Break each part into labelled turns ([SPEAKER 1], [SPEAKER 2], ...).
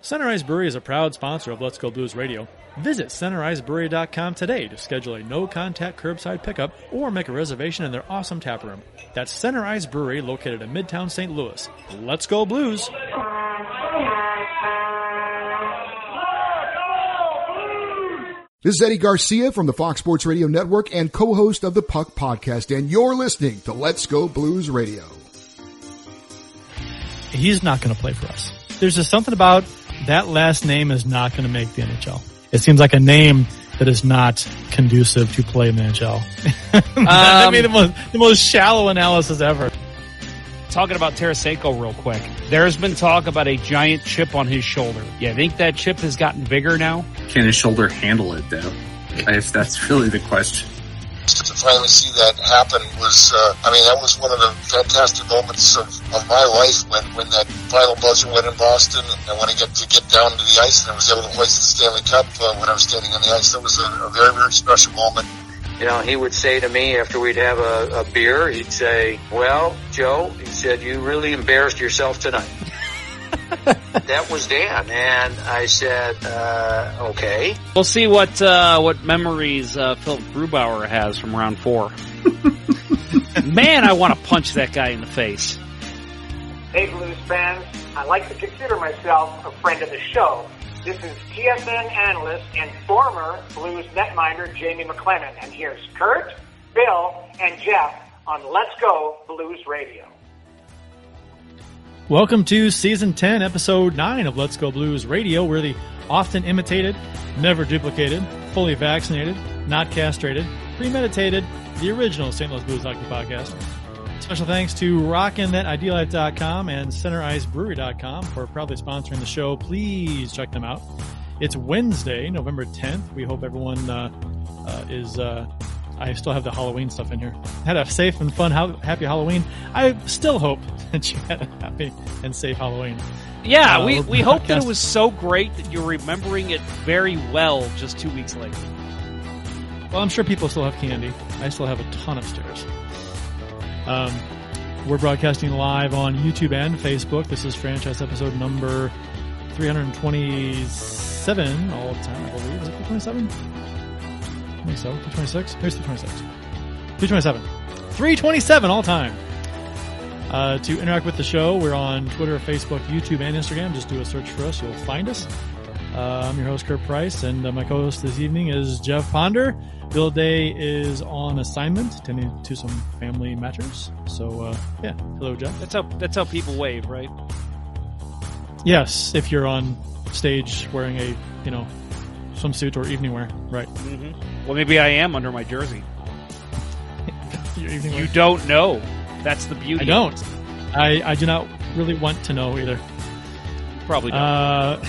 [SPEAKER 1] Center Ice Brewery is a proud sponsor of Let's Go Blues Radio. Visit centericebrewery.com today to schedule a no-contact curbside pickup or make a reservation in their awesome tap room. That's Center Ice Brewery located in Midtown St. Louis. Let's go Blues!
[SPEAKER 2] This is Eddie Garcia from the Fox Sports Radio Network and co-host of the Puck Podcast, and you're listening to Let's Go Blues Radio.
[SPEAKER 1] He's not going to play for us. There's just something about that last name is not going to make the NHL. It seems like a name that is not conducive to play in the NHL. I
[SPEAKER 3] Um,
[SPEAKER 1] mean, the most, the most shallow analysis ever.
[SPEAKER 3] Talking about Tarasenko real quick. There's been talk about a giant chip on his shoulder. Yeah, I think that chip has gotten bigger now?
[SPEAKER 4] Can his shoulder handle it though? If that's really the question.
[SPEAKER 5] To finally see that happen was, uh, I mean, that was one of the fantastic moments of, of my life when, when that final buzzer went in Boston and when I get to get down to the ice and I was able to hoist the Stanley Cup uh, when I was standing on the ice. That was a, a very, very special moment.
[SPEAKER 6] You know, he would say to me after we'd have a, a beer, he'd say, well, Joe, he said, you really embarrassed yourself tonight. that was Dan. And I said, uh, okay.
[SPEAKER 3] We'll see what uh, what memories uh, Philipp Grubauer has from round four. Man, I want to punch that guy in the face.
[SPEAKER 7] Hey Blues fans, I like to consider myself a friend of the show. This is TSN analyst and former Blues netminder Jamie McLennan, and here's Kurt, Bill, and Jeff on Let's Go Blues Radio.
[SPEAKER 1] Welcome to season 10, episode 9 of Let's Go Blues Radio. We're the often imitated, never duplicated, fully vaccinated, not castrated, premeditated, the original St. Louis Blues Hockey Podcast. Special thanks to RockinThatIDLife.com and CenterIceBrewery.com for proudly sponsoring the show. Please check them out. It's Wednesday, November 10th. We hope everyone uh, uh, is. Uh, I still have the Halloween stuff in here. Had a safe and fun, ha- happy Halloween. I still hope that you had a happy and safe Halloween.
[SPEAKER 3] Yeah,
[SPEAKER 1] Uh,
[SPEAKER 3] we,
[SPEAKER 1] we're
[SPEAKER 3] hope that it was so great that you're remembering it very well just two weeks later.
[SPEAKER 1] Well, I'm sure people still have candy. I still have a ton upstairs. Um, we're broadcasting live on YouTube and Facebook. This is franchise episode number 327 all the time, I believe. Is it 327? 27, 326? Here's 326. 327. 327 all time. Uh, to interact with the show, we're on Twitter, Facebook, YouTube, and Instagram. Just do a search for us. You'll find us. Uh, I'm your host, Kurt Price, and uh, my co-host this evening is Jeff Ponder. Bill Day is on assignment, tending to some family matters. So, uh, yeah. Hello, Jeff.
[SPEAKER 3] That's how that's how people wave, right?
[SPEAKER 1] Yes, if you're on stage wearing a, you know, swimsuit or evening wear, right?
[SPEAKER 3] hmm Well, maybe I am under my jersey. You don't know. That's the beauty.
[SPEAKER 1] I don't. I, I do not really want to know either.
[SPEAKER 3] Probably don't.
[SPEAKER 1] Uh,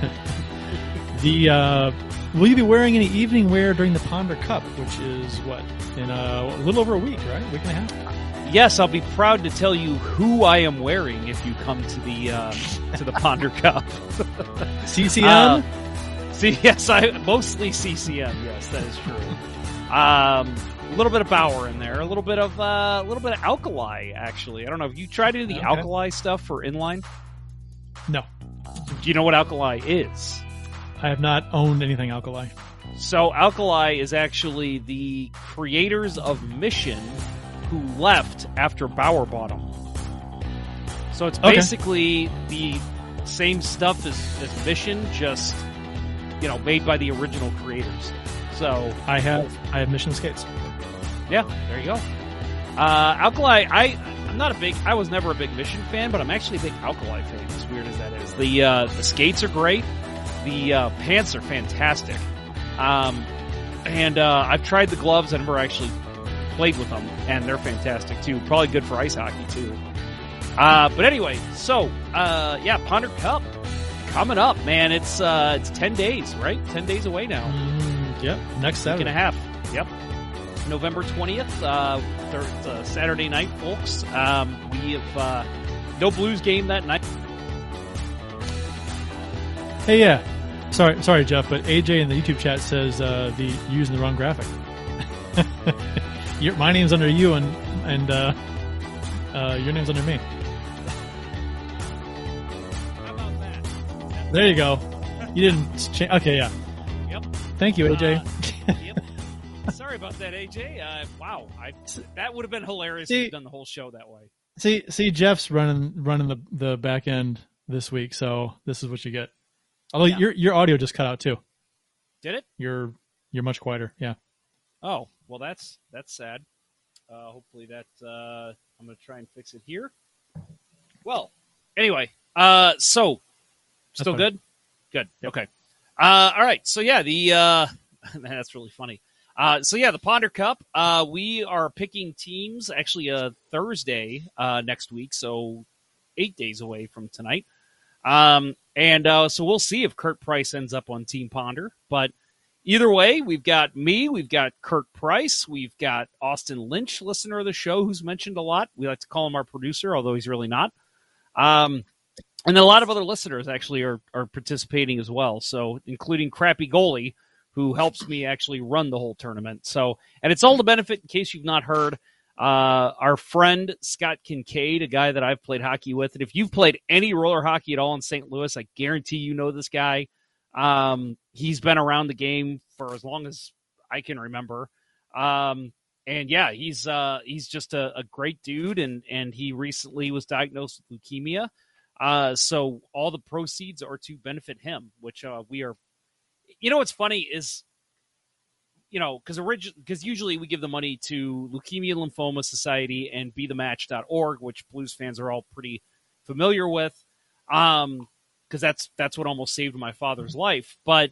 [SPEAKER 1] the uh, will you be wearing any evening wear during the Ponder Cup, which is what in uh, a little over a week, right? A week and a half.
[SPEAKER 3] yes, I'll be proud to tell you who I am wearing if you come to the uh, to the Ponder Cup.
[SPEAKER 1] CCM.
[SPEAKER 3] See, yes, I mostly CCM. Yes, that is true. Um, a little bit of Bauer in there, a little bit of uh, a little bit of Alkali. Actually, I don't know if you tried to do the
[SPEAKER 1] Okay.
[SPEAKER 3] Alkali stuff for inline.
[SPEAKER 1] no,
[SPEAKER 3] Do you know what Alkali is?
[SPEAKER 1] I have not owned anything alkali.
[SPEAKER 3] So Alkali is actually the creators of Mission who left after Bauer bought them. So it's
[SPEAKER 1] Okay.
[SPEAKER 3] basically the same stuff as, as Mission, just you know, made by the original creators. So
[SPEAKER 1] I have I have mission skates.
[SPEAKER 3] yeah, there you go. Uh, Alkali, I I'm not a big, I was never a big Mission fan, but I'm actually a big Alkali fan. As weird as that is, the uh, the skates are great. The uh, pants are fantastic. Um, and uh, I've tried the gloves. I never actually played with them, and they're fantastic too. Probably good for ice hockey too. Uh, but anyway, so uh, yeah, Ponder Cup coming up, man. It's uh, it's ten days, right? Ten days away now.
[SPEAKER 1] Mm, yep, next
[SPEAKER 3] Week and a half. Yep. November 20th, uh, a Saturday night, folks. Um, we have uh, no Blues game that night.
[SPEAKER 1] Hey, yeah. Sorry, sorry, Jeff, but AJ in the YouTube chat says uh, the using the wrong graphic. your, my name's under you, and and uh, uh, your name's under me. There you go. You didn't change. Okay, yeah.
[SPEAKER 3] Yep.
[SPEAKER 1] Thank you, AJ.
[SPEAKER 3] Uh, yep. Sorry about that, AJ. Uh, wow, I, that would have been hilarious if
[SPEAKER 1] See-
[SPEAKER 3] we'd done the whole show that way.
[SPEAKER 1] see, see, Jeff's running running the the back end this week, so this is what you get. Although
[SPEAKER 3] Yeah.
[SPEAKER 1] your your audio just cut out too.
[SPEAKER 3] Did it?
[SPEAKER 1] You're you're much quieter. Yeah.
[SPEAKER 3] Oh, well, that's that's sad. Uh, hopefully that uh, I'm going to try and fix it here. Well, anyway, uh, so still good, good, okay. Uh, all right, so yeah, the uh, that's really funny. Uh, so yeah, the Ponder Cup. Uh, we are picking teams actually uh, Thursday uh, next week, so eight days away from tonight. Um, and uh, so we'll see if Kurt Price ends up on Team Ponder, but either way, we've got me, we've got Kurt Price, we've got Austin Lynch, listener of the show, who's mentioned a lot. We like to call him our producer, although he's really not. Um, and a lot of other listeners actually are, are participating as well. So, including Crappy Goalie, who helps me actually run the whole tournament. So, and it's all to benefit, in case you've not heard, uh, our friend Scott Kincaid, a guy that I've played hockey with. And if you've played any roller hockey at all in St. Louis, I guarantee you know this guy. Um, he's been around the game for as long as I can remember. Um, and yeah, he's uh, he's just a, a great dude, and and he recently was diagnosed with leukemia. Uh, so all the proceeds are to benefit him, which uh, we are. You know what's funny is, you know, because origin because usually we give the money to Leukemia Lymphoma Society and BeTheMatch.org, which Blues fans are all pretty familiar with. Um, because that's that's what almost saved my father's life. But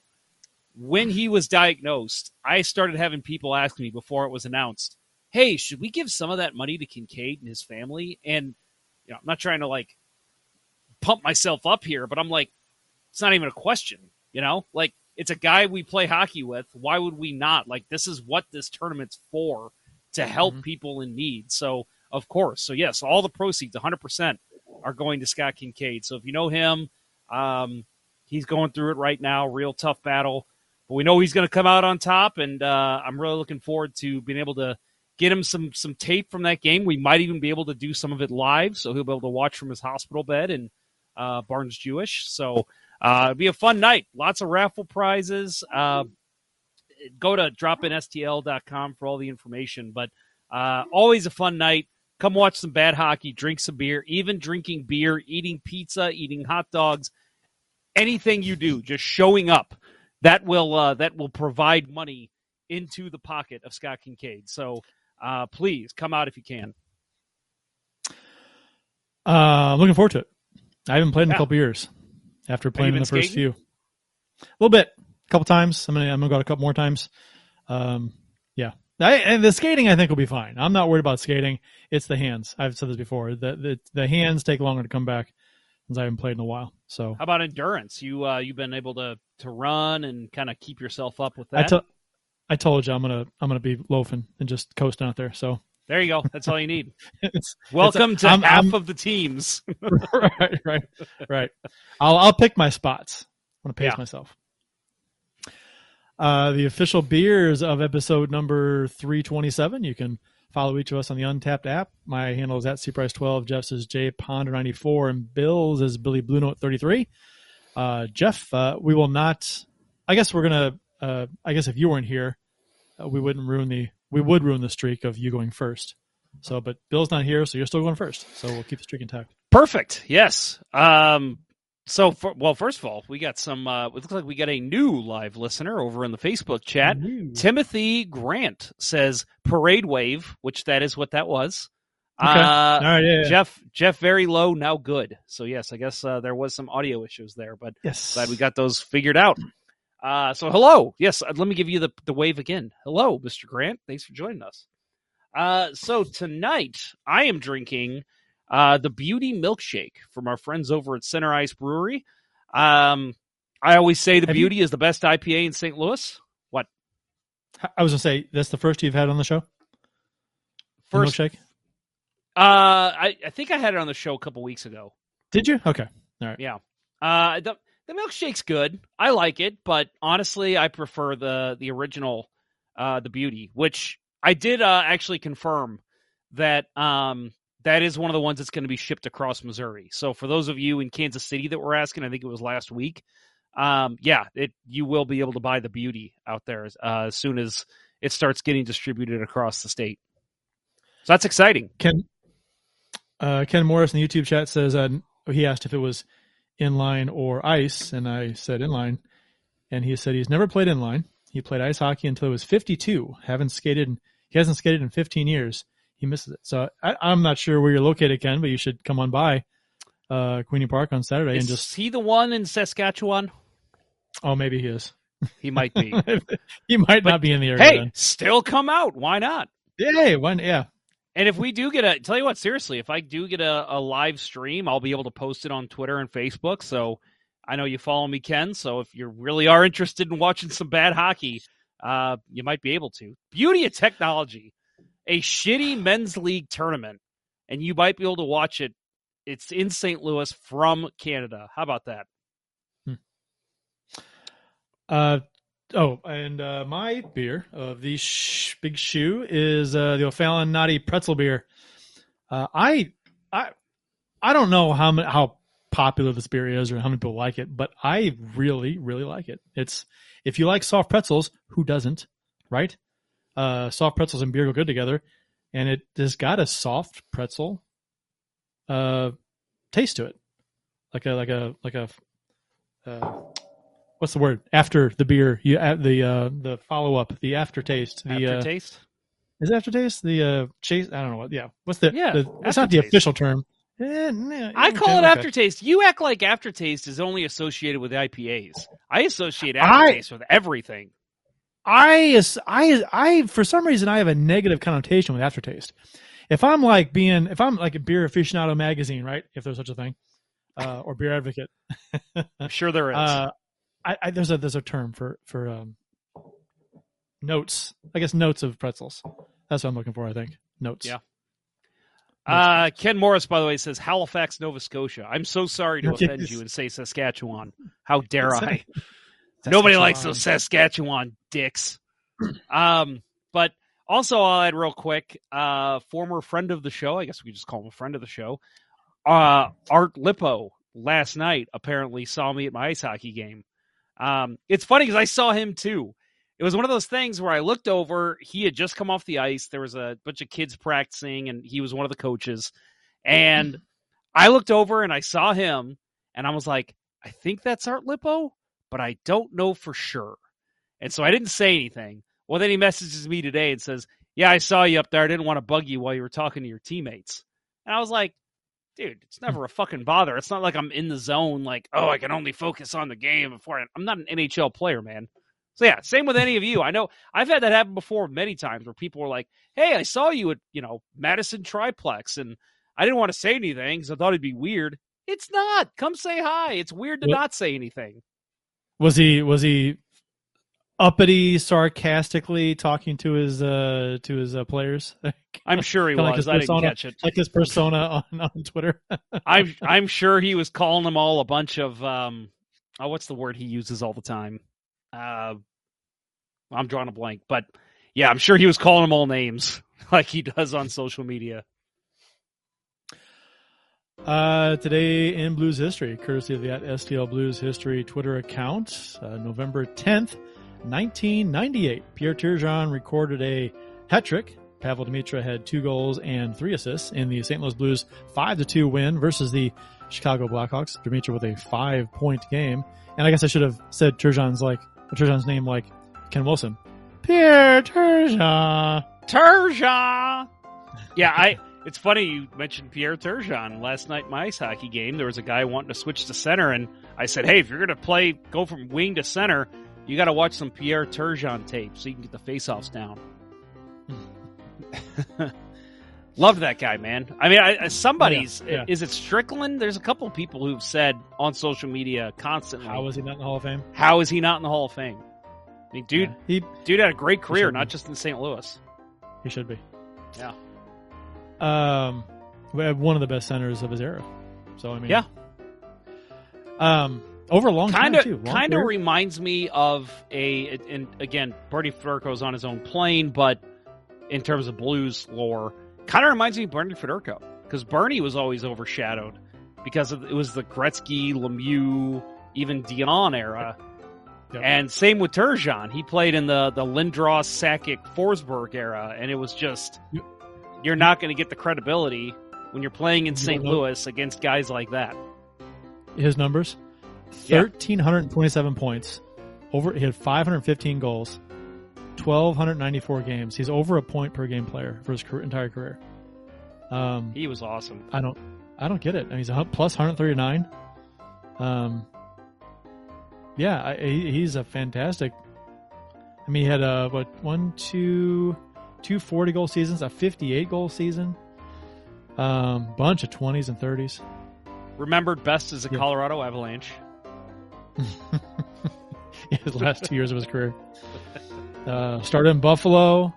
[SPEAKER 3] when he was diagnosed, I started having people ask me before it was announced, "Hey, should we give some of that money to Kincaid and his family?" And you know, I'm not trying to like pump myself up here, but I'm like, it's not even a question. You know, like it's a guy we play hockey with. Why would we not? Like this is what this tournament's for to help
[SPEAKER 1] Mhm.
[SPEAKER 3] people in need. So of course, so yes, all the proceeds, 100 percent, are going to Scott Kincaid. So if you know him, um, he's going through it right now, real tough battle. But we know he's going to come out on top, and uh, I'm really looking forward to being able to get him some some tape from that game. We might even be able to do some of it live, so he'll be able to watch from his hospital bed in uh, Barnes Jewish. So uh, it'll be a fun night. Lots of raffle prizes. Uh, go to dropinstl.com for all the information. But uh, always a fun night. Come watch some bad hockey, drink some beer, even drinking beer, eating pizza, eating hot dogs, anything you do, just showing up. That will uh, that will provide money into the pocket of Scott Kincaid. So uh, please come out if you can.
[SPEAKER 1] Uh, looking forward to it. I haven't played in
[SPEAKER 3] Yeah.
[SPEAKER 1] a couple years after playing in the
[SPEAKER 3] been
[SPEAKER 1] first few. A little bit, a couple times. I'm gonna I'm gonna go out a couple more times. Um, yeah, I, and the skating I think will be fine. I'm not worried about skating. It's the hands. I've said this before. The the, the hands take longer to come back since I haven't played in a while. So
[SPEAKER 3] How about endurance? You uh, you've been able to to run and kind of keep yourself up with that.
[SPEAKER 1] to- I told you I'm gonna I'm gonna be loafing and just coasting out there. So
[SPEAKER 3] there you go. That's all you need.
[SPEAKER 1] it's
[SPEAKER 3] Welcome to
[SPEAKER 1] I'm-
[SPEAKER 3] half
[SPEAKER 1] I'm-
[SPEAKER 3] of the teams.
[SPEAKER 1] right, right, right. I'll I'll pick my spots. I'm gonna pace
[SPEAKER 3] Yeah.
[SPEAKER 1] myself. Uh, the official beers of episode number 327. You can follow each of us on the Untapped app. My handle is at cprice12. Jeff's is jponder94, and Bill's is Billy Blue Note 33. Uh, Jeff, uh, we will not. I guess we're gonna. Uh, I guess if you weren't here, uh, we wouldn't ruin the. We would ruin the streak of you going first. So, but Bill's not here, so you're still going first. So we'll keep the streak intact.
[SPEAKER 3] Perfect. Yes. Um, so, for, well, first of all, we got some. Uh, it looks like we got a new live listener over in the Facebook chat. Timothy Grant says "Parade Wave," which that is what that was.
[SPEAKER 1] Okay.
[SPEAKER 3] Uh,
[SPEAKER 1] All right, yeah, yeah.
[SPEAKER 3] Jeff, Jeff, very low, now good. So yes, I guess uh, there was some audio issues there, but
[SPEAKER 1] Yes.
[SPEAKER 3] glad we got those figured out. Uh, so hello, yes, uh, let me give you the the wave again. Hello, Mr. Grant, thanks for joining us. Uh, so tonight I am drinking uh, the Beauty Milkshake from our friends over at Center Ice Brewery. Um, I always say the
[SPEAKER 1] Have you-
[SPEAKER 3] Beauty is the best IPA in St. Louis. What?
[SPEAKER 1] I was gonna say that's the first you've had on the show. The
[SPEAKER 3] First,
[SPEAKER 1] milkshake.
[SPEAKER 3] uh, I, I think I had it on the show a couple weeks ago.
[SPEAKER 1] Did you? Okay. All right.
[SPEAKER 3] Yeah. Uh, the the milkshake's good. I like it, but honestly, I prefer the the original, uh, the beauty, which I did uh, actually confirm that um that is one of the ones that's going to be shipped across Missouri. So for those of you in Kansas City that were asking, I think it was last week. Um, yeah, it you will be able to buy the beauty out there uh, as soon as it starts getting distributed across the state. So that's exciting.
[SPEAKER 1] Ken uh, Ken Morris in the YouTube chat says uh, he asked if it was inline or ice, and I said inline, and he said he's never played inline. He played ice hockey until he was 52. Haven't skated. He hasn't skated in 15 years. He misses it. So I, I'm not sure where you're located, Ken, but you should come on by uh, Queeny Park on Saturday
[SPEAKER 3] Is
[SPEAKER 1] and just.
[SPEAKER 3] he the one in Saskatchewan?
[SPEAKER 1] Oh, maybe he is.
[SPEAKER 3] He might be.
[SPEAKER 1] he might
[SPEAKER 3] But,
[SPEAKER 1] not be in the area.
[SPEAKER 3] hey,
[SPEAKER 1] then.
[SPEAKER 3] still come out. Why not?
[SPEAKER 1] Yay! One, yeah.
[SPEAKER 3] And if we do get a, tell you what, seriously, if I do get a, a live stream, I'll be able to post it on Twitter and Facebook. So I know you follow me, Ken. So if you really are interested in watching some bad hockey, uh, you might be able to. Beauty of technology, a shitty men's league tournament, and you might be able to watch it. It's in St. Louis from Canada. How about that?
[SPEAKER 1] Uh, oh, and uh, my beer of the sh- big shoe is uh, the O'Fallon Naughty Pretzel beer. Uh, I, I, I don't know how ma- how popular this beer is or how many people like it, but I really, really like it. It's if you like soft pretzels, who doesn't, right? Uh, soft pretzels and beer go good together, and it has got a soft pretzel, uh, taste to it, like a like a like a. Uh, what's the word after the beer you add the uh the follow up the aftertaste the uh,
[SPEAKER 3] Aftertaste?
[SPEAKER 1] is it aftertaste the uh chase i don't know what yeah what's the
[SPEAKER 3] Yeah,
[SPEAKER 1] the, it's not the official term Eh, nah,
[SPEAKER 3] I
[SPEAKER 1] okay,
[SPEAKER 3] call it
[SPEAKER 1] okay.
[SPEAKER 3] aftertaste. You act like aftertaste is only associated with IPAs. I associate
[SPEAKER 1] I-
[SPEAKER 3] aftertaste with everything.
[SPEAKER 1] I, is- I, I, for some reason, I have a negative connotation with aftertaste. If I'm like being, if I'm like a beer aficionado magazine, right? If there's such a thing, uh, or beer advocate,
[SPEAKER 3] I'm sure there is.
[SPEAKER 1] uh, I, I, there's a there's a term for for um, notes. I guess notes of pretzels. That's what I'm looking for. I think notes.
[SPEAKER 3] Yeah. Uh, Ken Morris, by the way, says Halifax, Nova Scotia. I'm so sorry to
[SPEAKER 1] Yes.
[SPEAKER 3] offend you and say Saskatchewan. How dare I? Nobody likes those Saskatchewan dicks. Um, but also, I'll add real quick. Uh, former friend of the show, I guess we just call him a friend of the show. Uh, Art Lippo last night apparently saw me at my ice hockey game. Um, it's funny because I saw him too. It was one of those things where I looked over. He had just come off the ice. There was a bunch of kids practicing, and he was one of the coaches. And I looked over and I saw him, and I was like, I think that's Art Lippo, but I don't know for sure. And so I didn't say anything. Well, then he messages me today and says, Yeah, I saw you up there. I didn't want to bug you while you were talking to your teammates. And I was like, Dude, it's never a fucking bother. It's not like I'm in the zone, like, oh, I can only focus on the game before I'm not an NHL player, man. So yeah, same with any of you. I know I've had that happen before many times where people were like, "Hey, I saw you at you know Madison Triplex," and I didn't want to say anything because I thought it'd be weird. It's not. Come say hi. It's weird to
[SPEAKER 1] What-
[SPEAKER 3] not say anything.
[SPEAKER 1] Was he was he uppity, sarcastically talking to his uh to his uh, players?
[SPEAKER 3] I'm sure he
[SPEAKER 1] Kinda like
[SPEAKER 3] was.
[SPEAKER 1] his
[SPEAKER 3] I didn't
[SPEAKER 1] persona.
[SPEAKER 3] catch it.
[SPEAKER 1] like his persona on, on Twitter.
[SPEAKER 3] I'm I'm sure he was calling them all a bunch of um, oh, what's the word he uses all the time? Uh, I'm drawing a blank, but yeah, I'm sure he was calling them all names like he does on social media.
[SPEAKER 1] Uh, today in Blues history, courtesy of the at STL Blues History Twitter account, uh, November 10th, 1998, Pierre Turgeon recorded a hat trick. Pavol Demitra had two goals and three assists in the St. Louis Blues 5 to 2 win versus the Chicago Blackhawks. Demitra with a five point game. And I guess I should have said Turgeon's like, Turgeon's name like Ken Wilson. Pierre Turgeon.
[SPEAKER 3] Turgeon. Yeah, I. It's funny you mentioned Pierre Turgeon last night. My ice hockey game. There was a guy wanting to switch to center, and I said, "Hey, if you're going to play, go from wing to center, you got to watch some Pierre Turgeon tape so you can get the faceoffs down." Loved that guy, man. I mean, I, I- somebody's
[SPEAKER 1] Yeah, yeah.
[SPEAKER 3] is it Strickland? There's a couple of people who've said on social media constantly,
[SPEAKER 1] "How is he not in the Hall of Fame?
[SPEAKER 3] how is he not in the Hall of Fame? mean, dude,
[SPEAKER 1] Yeah, he
[SPEAKER 3] dude had a great career, not
[SPEAKER 1] be.
[SPEAKER 3] just in St. Louis.
[SPEAKER 1] he should be.
[SPEAKER 3] Yeah.
[SPEAKER 1] Um, we one of the best centers of his era. So I mean,
[SPEAKER 3] Yeah.
[SPEAKER 1] Um, over a long
[SPEAKER 3] kind
[SPEAKER 1] time too.
[SPEAKER 3] of kind of reminds me of a and again Bernie Federko's on his own plane, but in terms of blues lore, kind of reminds me of Bernie Federko because Bernie was always overshadowed because of, it was the Gretzky, Lemieux, even Dionne era.
[SPEAKER 1] Yep.
[SPEAKER 3] And same with Turgeon. He played in the the Lindros, Sakic, Forsberg era, and it was just you're not going to get the credibility when you're playing in St. Louis against guys like that.
[SPEAKER 1] his numbers.
[SPEAKER 3] Yeah.
[SPEAKER 1] Thirteen hundred and twenty-seven points. Over he had five hundred fifteen goals. Twelve hundred ninety-four games. He's over a point per game player for his career, entire career. Um,
[SPEAKER 3] He was awesome.
[SPEAKER 1] I don't, I don't get it. I mean, he's a plus 139. Um, yeah, I, he, he's a fantastic. I mean, he had a what one, two, two 40 goal seasons, a 58 goal season, um, bunch of 20s and 30s.
[SPEAKER 3] Remembered best as a
[SPEAKER 1] Yeah.
[SPEAKER 3] Colorado Avalanche.
[SPEAKER 1] his last two years of his career. Uh, started in Buffalo,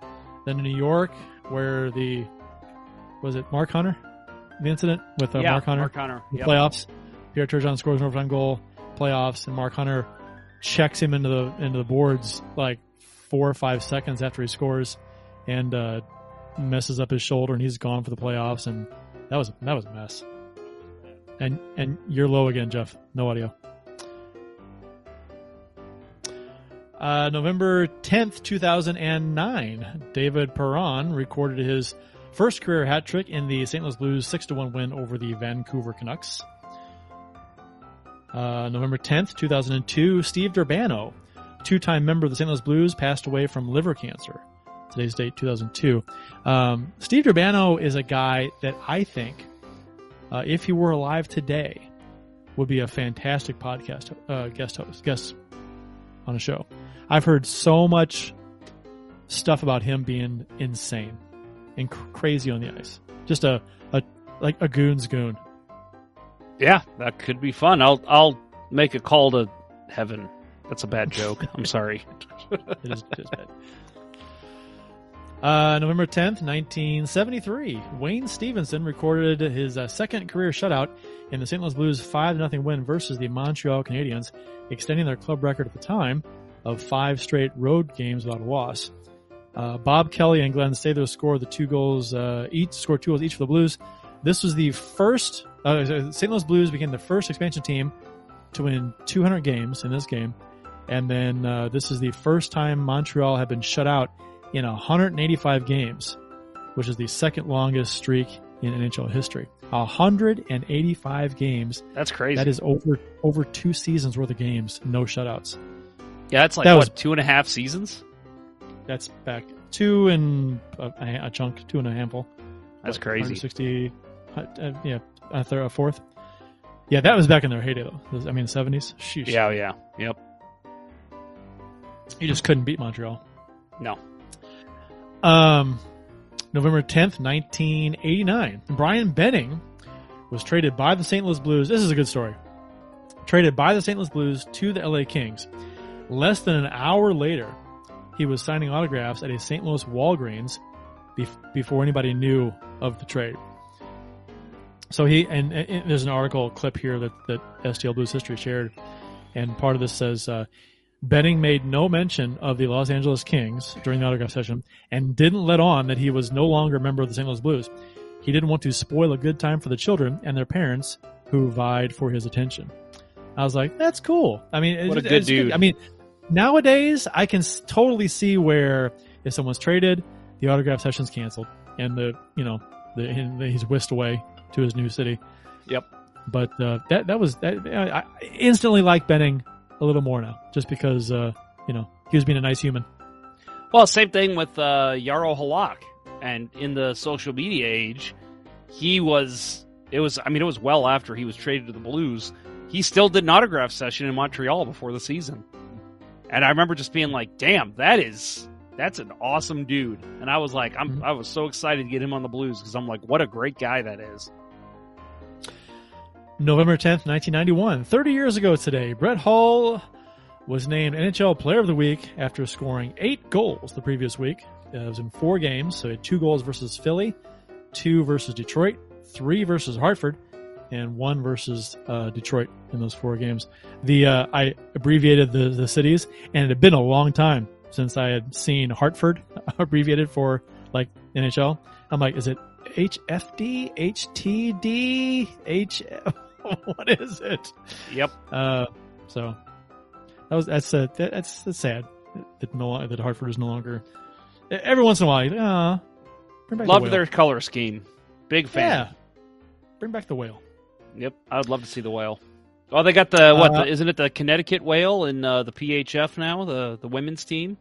[SPEAKER 1] then in New York, where the was it Mark Hunter, the incident with uh,
[SPEAKER 3] yeah,
[SPEAKER 1] Mark Hunter.
[SPEAKER 3] Mark Hunter.
[SPEAKER 1] the
[SPEAKER 3] Yep.
[SPEAKER 1] playoffs. Pierre Turgeon scores an overtime goal, playoffs, and Mark Hunter checks him into the into the boards like four or five seconds after he scores, and uh, messes up his shoulder, and he's gone for the playoffs. And that was that was a mess. And and you're low again, Jeff. No audio. Uh, November 10th, 2009, David Perron recorded his first career hat trick in the St. Louis Blues 6 to 1 win over the Vancouver Canucks. Uh, November 10th, 2002, Steve Durbano, two time member of the St. Louis Blues, passed away from liver cancer. Today's date, 2002. Um, Steve Durbano is a guy that I think, uh, if he were alive today, would be a fantastic podcast uh, guest host, guest on a show. I've heard so much stuff about him being insane and cr- crazy on the ice. Just a, a like a goon's goon.
[SPEAKER 3] Yeah, that could be fun. I'll I'll make a call to heaven. That's a bad joke. I'm sorry.
[SPEAKER 1] It is, it is bad. Uh, November 10th, 1973, Wayne Stephenson recorded his uh, second career shutout in the St. Louis Blues 5-0 win versus the Montreal Canadiens, extending their club record at the time of five straight road games without a loss. Uh, Bob Kelly and Glen Sather scored the two goals uh, each, scored two goals each for the Blues. This was the first, uh, St. Louis Blues became the first expansion team to win 200 games in this game. And then uh, this is the first time Montreal had been shut out in 185 games, which is the second longest streak in NHL history. 185 games.
[SPEAKER 3] That's crazy.
[SPEAKER 1] That is over over two seasons worth of games, no shutouts.
[SPEAKER 3] Yeah, that's like
[SPEAKER 1] that
[SPEAKER 3] what
[SPEAKER 1] was-
[SPEAKER 3] two and a half seasons.
[SPEAKER 1] That's back two and a, a chunk, two and a handful.
[SPEAKER 3] That's
[SPEAKER 1] What,
[SPEAKER 3] crazy.
[SPEAKER 1] Sixty, uh, uh, yeah, a third, a fourth. Yeah, that was back in their heyday though. I mean, 70s. Sheesh.
[SPEAKER 3] Yeah, yeah, yep.
[SPEAKER 1] You just couldn't beat Montreal.
[SPEAKER 3] No,
[SPEAKER 1] Um, November 10th, 1989. Brian Benning was traded by the St. Louis Blues. This is a good story. Traded by the St. Louis Blues to the LA Kings. Less than an hour later, he was signing autographs at a St. Louis Walgreens bef- before anybody knew of the trade. So he, and, and there's an article clip here that, that STL Blues History shared, and part of this says, uh, Benning made no mention of the Los Angeles Kings during the autograph session and didn't let on that he was no longer a member of the St. Louis Blues. He didn't want to spoil a good time for the children and their parents who vied for his attention. I was like, that's cool. I mean,
[SPEAKER 3] What a good dude.
[SPEAKER 1] I mean, nowadays I can totally see where if someone's traded, the autograph session's canceled and the, you know, the, he's whisked away to his new city.
[SPEAKER 3] Yep.
[SPEAKER 1] But, uh, that, that was, that, I I instantly like Benning a little more now, just because uh, you know he was being a nice human.
[SPEAKER 3] Well, same thing with uh, Jaro Halak. And in the social media age, he was. It was. I mean, it was well after he was traded to the Blues. He still did an autograph session in Montreal before the season. And I remember just being like, "Damn, that is that's an awesome dude." And I was like, "I'm."
[SPEAKER 1] Mhm.
[SPEAKER 3] I was so excited to get him on the Blues because I'm like, "What a great guy that is."
[SPEAKER 1] November tenth, nineteen ninety one, thirty years ago today, Brett Hull was named NHL Player of the Week after scoring eight goals the previous week. It was in four games, so he had two goals versus Philly, two versus Detroit, three versus Hartford, and one versus uh, Detroit in those four games. The uh, I abbreviated the the cities, and it had been a long time since I had seen Hartford abbreviated for like NHL. I'm like, is it HFD, HTD, H? what is it?
[SPEAKER 3] Yep.
[SPEAKER 1] Uh, so that was that's uh, that, that's that's sad that no that Hartford is no longer. Every once in a while, uh, bring back the
[SPEAKER 3] Loved their color scheme. Big fan.
[SPEAKER 1] yeah. Bring back the whale.
[SPEAKER 3] Yep. I would love to see the whale. Oh, they got the what?
[SPEAKER 1] Uh,
[SPEAKER 3] the, isn't it the Connecticut whale in uh, the PHF now? The the women's team.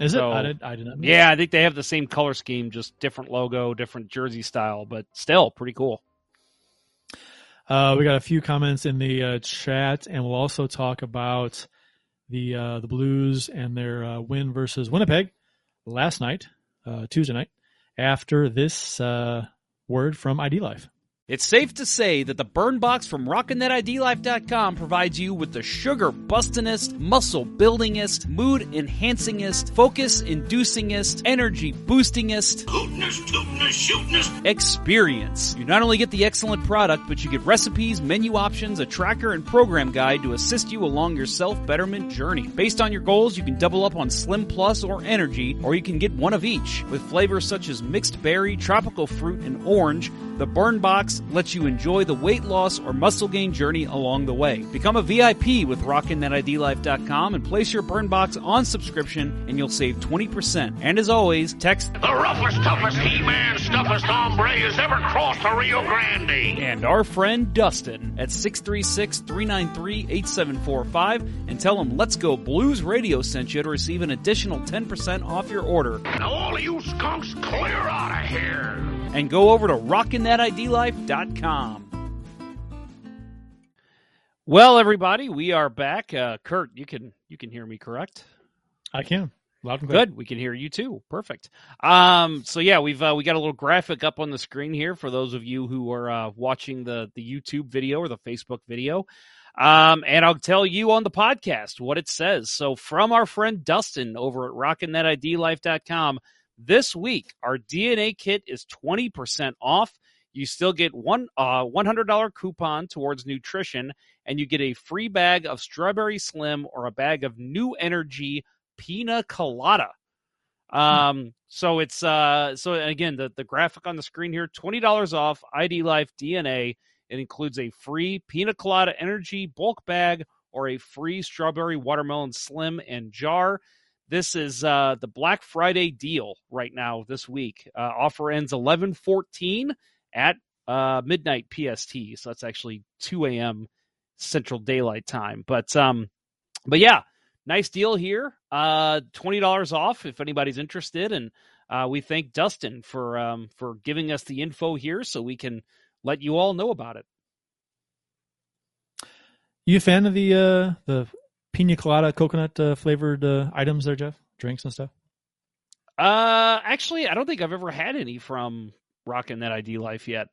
[SPEAKER 1] Is
[SPEAKER 3] So-
[SPEAKER 1] it? I did. I did not.
[SPEAKER 3] Yeah, I think they have the same color scheme, just different logo, different jersey style, but still pretty cool.
[SPEAKER 1] Uh, we got a few comments in the uh, chat, and we'll also talk about the uh, the Blues and their uh, win versus Winnipeg last night, uh, Tuesday night. After this uh, word from ID Life.
[SPEAKER 3] It's safe to say that the burn box from RockinThatIDLife.com provides you with the sugar bustinest, muscle buildingest, mood enhancingest, focus inducingest, energy boostingest experience. You not only get the excellent product, but you get recipes, menu options, a tracker, and program guide to assist you along your self betterment journey. Based on your goals, you can double up on Slim Plus or Energy, or you can get one of each. With flavors such as mixed berry, tropical fruit, and orange, the Burn Box lets you enjoy the weight loss or muscle gain journey along the way. Become a VIP with RockinThatIDLife.com and place your Burn Box on subscription, and you'll save 20%. And as always, text
[SPEAKER 8] The roughest, toughest He-Man, stuffest hombre has ever crossed the Rio Grande.
[SPEAKER 3] and our friend Dustin at 636-393-8745 and tell him Let's Go Blues Radio sent you to receive an additional 10% off your order.
[SPEAKER 8] Now all of you skunks, clear out of here.
[SPEAKER 3] And go over to RockinThatIDLife.com. Well, everybody, we are back. Uh, Kurt, you can you can hear me, correct?
[SPEAKER 1] I can loud and clear.
[SPEAKER 3] Good. We can hear you too. Perfect. Um, so yeah, we've uh, we got a little graphic up on the screen here for those of you who are uh, watching the the YouTube video or the Facebook video. Um, and I'll tell you on the podcast what it says. So from our friend Dustin over at RockinThatIDLife.com, this week our DNA kit is twenty percent off. You still get one uh one hundred dollar coupon towards nutrition, and you get a free bag of strawberry slim or a bag of new energy pina colada. Um, so it's uh, so again, the the graphic on the screen here, twenty dollars off ID Life DNA. It includes a free pina colada energy bulk bag or a free strawberry watermelon slim and jar. This is uh, the Black Friday deal right now this week. Uh, offer ends eleven fourteen at uh, midnight PST, so that's actually two a.m. Central Daylight Time. But um, but yeah, nice deal here. Uh, twenty dollars off if anybody's interested, and uh, we thank Dustin for um, for giving us the info here so we can let you all know about it.
[SPEAKER 1] You a fan of the uh, the pina colada coconut uh, flavored uh, items there, Jeff? Drinks and stuff.
[SPEAKER 3] Uh, actually, I don't think I've ever had any from Rockin' That ID Life yet.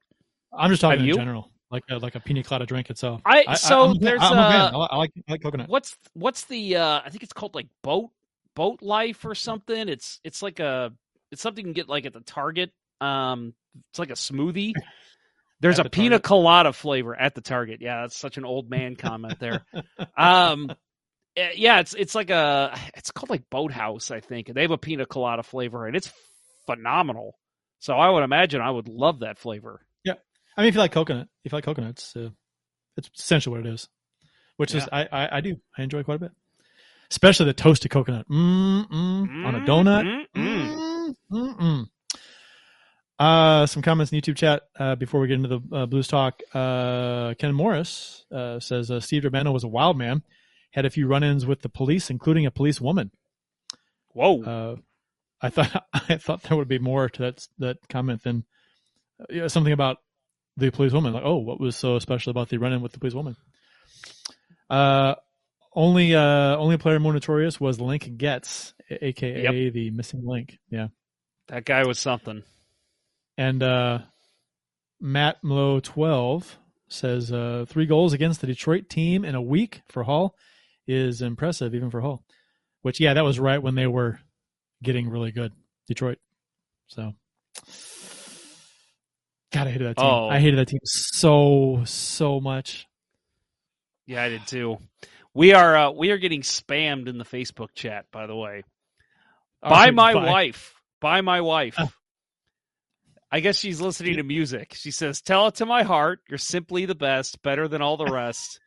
[SPEAKER 1] I'm just talking
[SPEAKER 3] Have
[SPEAKER 1] in
[SPEAKER 3] you?
[SPEAKER 1] general, like a, like a pina colada drink itself.
[SPEAKER 3] I- so
[SPEAKER 1] I'm
[SPEAKER 3] there's,
[SPEAKER 1] I'm a
[SPEAKER 3] uh,
[SPEAKER 1] I, like- I like coconut.
[SPEAKER 3] What's what's the uh I think it's called like boat boat life or something. It's it's like a it's something you can get like at the Target. Um it's like a smoothie. There's a
[SPEAKER 1] the
[SPEAKER 3] pina
[SPEAKER 1] Target.
[SPEAKER 3] colada flavor at the Target. Yeah, that's such an old man comment there. um yeah, it's it's like a it's called like Boathouse, I think. and They have a pina colada flavor and it's phenomenal. So I would imagine I would love that flavor.
[SPEAKER 1] Yeah, I mean, if you like coconut, if you like coconuts, it's, uh, it's essentially what it is. Which is I, I I do I enjoy quite a bit, especially the toasted coconut. Mm, mm, on a donut.
[SPEAKER 3] Mm, mm.
[SPEAKER 1] Mm, mm, mm. Uh, some comments in YouTube chat uh, before we get into the uh, blues talk. Uh, Ken Morris uh, says uh, Steve Durbano was a wild man, had a few run-ins with the police, including a police woman.
[SPEAKER 3] Whoa.
[SPEAKER 1] Uh, I thought I thought there would be more to that that comment than uh, something about the police woman. Like, oh, what was so special about the run-in with the police woman? Uh, only uh, only player more notorious was Link Gaetz, aka the missing link. Yeah,
[SPEAKER 3] that guy was something.
[SPEAKER 1] and uh, Matt Mlo twelve says uh, three goals against the Detroit team in a week for Hull, is impressive even for Hull. Which yeah, that was right when they were getting really good. Detroit. So God, I hated that team.
[SPEAKER 3] Oh.
[SPEAKER 1] I hated that team so so much.
[SPEAKER 3] Yeah, I did too. We are uh, we are getting spammed in the Facebook chat, by the way, by
[SPEAKER 1] Oh,
[SPEAKER 3] my
[SPEAKER 1] bye.
[SPEAKER 3] wife. By my wife.
[SPEAKER 1] Oh.
[SPEAKER 3] I guess she's listening to music. She says, "Tell it to my heart. You're simply the best, better than all the rest.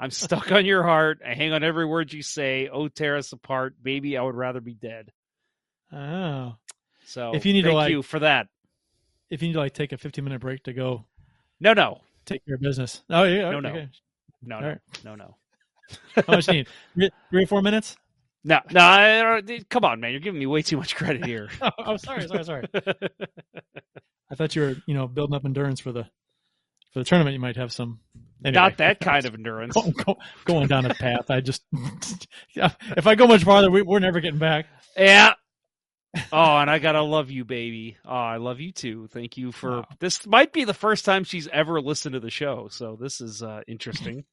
[SPEAKER 3] I'm stuck on your heart. I hang on every word you say. Oh, tear us apart, baby. I would rather be dead."
[SPEAKER 1] Oh.
[SPEAKER 3] So,
[SPEAKER 1] If you need to, like-
[SPEAKER 3] you for that.
[SPEAKER 1] If you need to like take a 15 minute break to go
[SPEAKER 3] No, no,
[SPEAKER 1] take care of business. Oh yeah,
[SPEAKER 3] No, no.
[SPEAKER 1] okay.
[SPEAKER 3] no, no,
[SPEAKER 1] right.
[SPEAKER 3] no, no.
[SPEAKER 1] How much you need? Three, or four minutes?
[SPEAKER 3] No, no, I come on, man. You're giving me way too much credit here.
[SPEAKER 1] Oh, oh, sorry, sorry, sorry. I thought you were, you know, building up endurance for the for the tournament. You might have some. Anyway,
[SPEAKER 3] Not that kind of endurance.
[SPEAKER 1] go, go, going down a path. I just if I go much farther, we, we're never getting back.
[SPEAKER 3] Yeah. Oh, and I gotta love you, baby. Oh, I love you too. Thank you for
[SPEAKER 1] Wow.
[SPEAKER 3] this. Might be the first time she's ever listened to the show, so this is uh, interesting.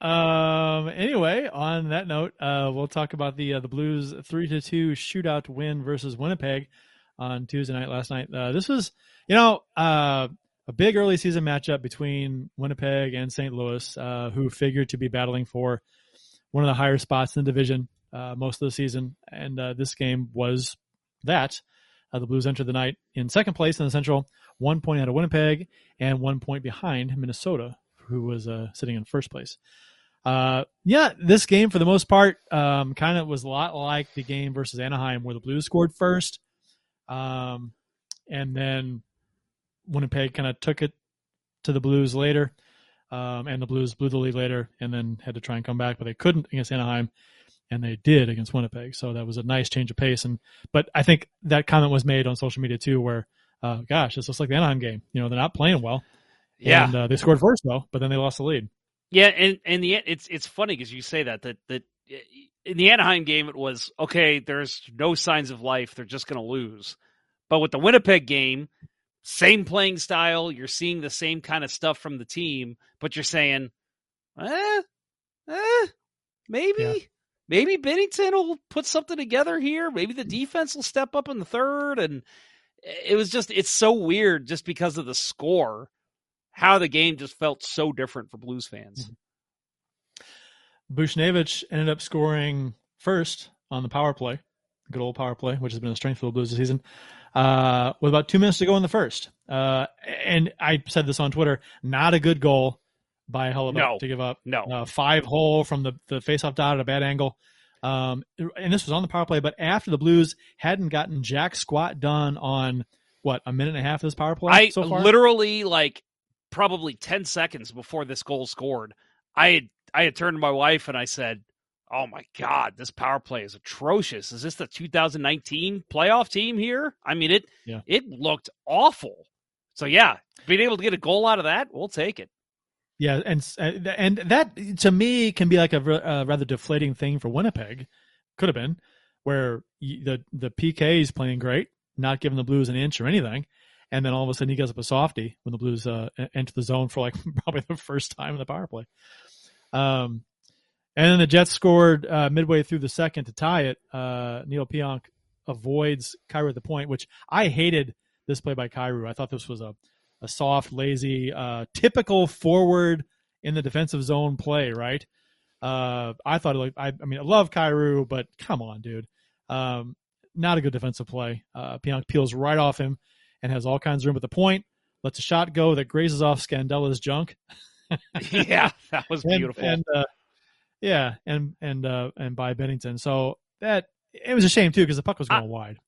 [SPEAKER 1] Um. Anyway, on that note, uh, we'll talk about the uh, the Blues three to two shootout win versus Winnipeg on Tuesday night last night. Uh, this was, you know, uh, a big early season matchup between Winnipeg and St. Louis, uh, who figured to be battling for one of the higher spots in the division uh, most of the season, and uh, this game was that. Uh, the Blues entered the night in second place in the Central, one point out of Winnipeg, and one point behind Minnesota, who was sitting in first place. Uh, yeah, this game for the most part um, kind of was a lot like the game versus Anaheim, where the Blues scored first, um, and then Winnipeg kind of took it to the Blues later, um, and the Blues blew the lead later, and then had to try and come back, but they couldn't against Anaheim, and they did against Winnipeg. So that was a nice change of pace. And but I think that comment was made on social media too, where, uh, gosh, this looks like the Anaheim game. You know, they're not playing well.
[SPEAKER 3] Yeah,
[SPEAKER 1] and uh, they scored first though, but then they lost the lead.
[SPEAKER 3] yeah, and and the it's it's funny because you say that that that in the Anaheim game it was okay. There's no signs of life. They're just going to lose. But with the Winnipeg game, same playing style. You're seeing the same kind of stuff from the team, but you're saying, eh, eh, maybe.
[SPEAKER 1] Yeah.
[SPEAKER 3] Maybe Binnington will put something together here. Maybe the defense will step up in the third. And it was just, it's so weird just because of the score, how the game just felt so different for Blues fans.
[SPEAKER 1] Buchnevich ended up scoring first on the power play, good old power play, which has been a strength for the Blues this season, uh, with about two minutes to go in the first. Uh, and I said this on Twitter, not a good goal by Hellebuyck
[SPEAKER 3] No.
[SPEAKER 1] to give up.
[SPEAKER 3] No.
[SPEAKER 1] Uh, five hole from the, the faceoff dot at a bad angle. Um, and this was on the power play, but after the Blues hadn't gotten jack squat done on what a minute and a half of this power play
[SPEAKER 3] I
[SPEAKER 1] so far.
[SPEAKER 3] literally like probably 10 seconds before this goal scored, I had, I had turned to my wife and I said, Oh my God, this power play is atrocious. Is this the 2019 playoff team here? I mean, it,
[SPEAKER 1] Yeah.
[SPEAKER 3] it looked awful. So yeah, being able to get a goal out of that, we'll take it.
[SPEAKER 1] Yeah, and and that to me can be like a uh, rather deflating thing for Winnipeg. Could have been where the the PK is playing great, not giving the Blues an inch or anything, and then all of a sudden he gets up a softie when the Blues uh, enter the zone for like probably the first time in the power play. Um, and then the Jets scored uh, midway through the second to tie it. Uh, Neal Pionk avoids Kyrou at the point, which I hated this play by Kyrou. I thought this was a a soft, lazy, uh, typical forward in the defensive zone play, right? Uh, I thought, I, I mean, I love Kyrou, but come on, dude. Um, not a good defensive play. Uh, Pionk peels right off him and has all kinds of room at the point, lets a shot go that grazes off Scandella's junk.
[SPEAKER 3] yeah, that was beautiful.
[SPEAKER 1] And, uh, yeah, and, and, uh, and by Binnington. So that, it was a shame too, because the puck was
[SPEAKER 3] I-
[SPEAKER 1] going wide.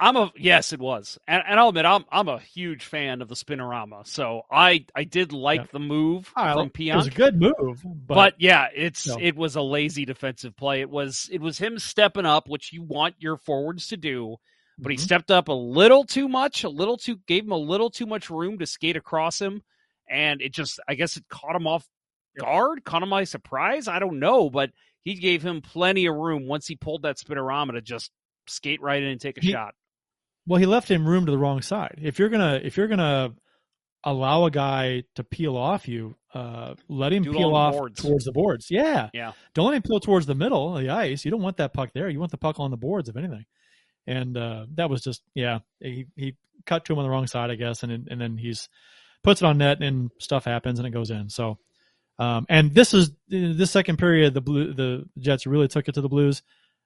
[SPEAKER 3] I'm a yes, it was, and, and I'll admit I'm I'm a huge fan of the spinorama. So I I did like
[SPEAKER 1] Yeah.
[SPEAKER 3] the move from
[SPEAKER 1] It was a good move, but,
[SPEAKER 3] but, yeah, it's
[SPEAKER 1] No.
[SPEAKER 3] it was a lazy defensive play. It was it was him stepping up, which you want your forwards to do, but he
[SPEAKER 1] Mhm.
[SPEAKER 3] stepped up a little too much, a little too gave him a little too much room to skate across him, and it just I guess it caught him off guard, caught him by surprise. I don't know, but he gave him plenty of room once he pulled that spinorama to just skate right in and take a
[SPEAKER 1] He-
[SPEAKER 3] shot.
[SPEAKER 1] Well, he left him room to the wrong side. If you're gonna if you're gonna allow a guy to peel off you, uh, let him
[SPEAKER 3] Do
[SPEAKER 1] peel off
[SPEAKER 3] boards.
[SPEAKER 1] towards the boards. Yeah,
[SPEAKER 3] Yeah.
[SPEAKER 1] don't let him peel towards the middle of the ice. You don't want that puck there. You want the puck on the boards, if anything. And uh, that was just yeah. He he cut to him on the wrong side, I guess, and and then he's puts it on net, and stuff happens, and it goes in. So, um, and this is this second period, the blue the Jets really took it to the Blues,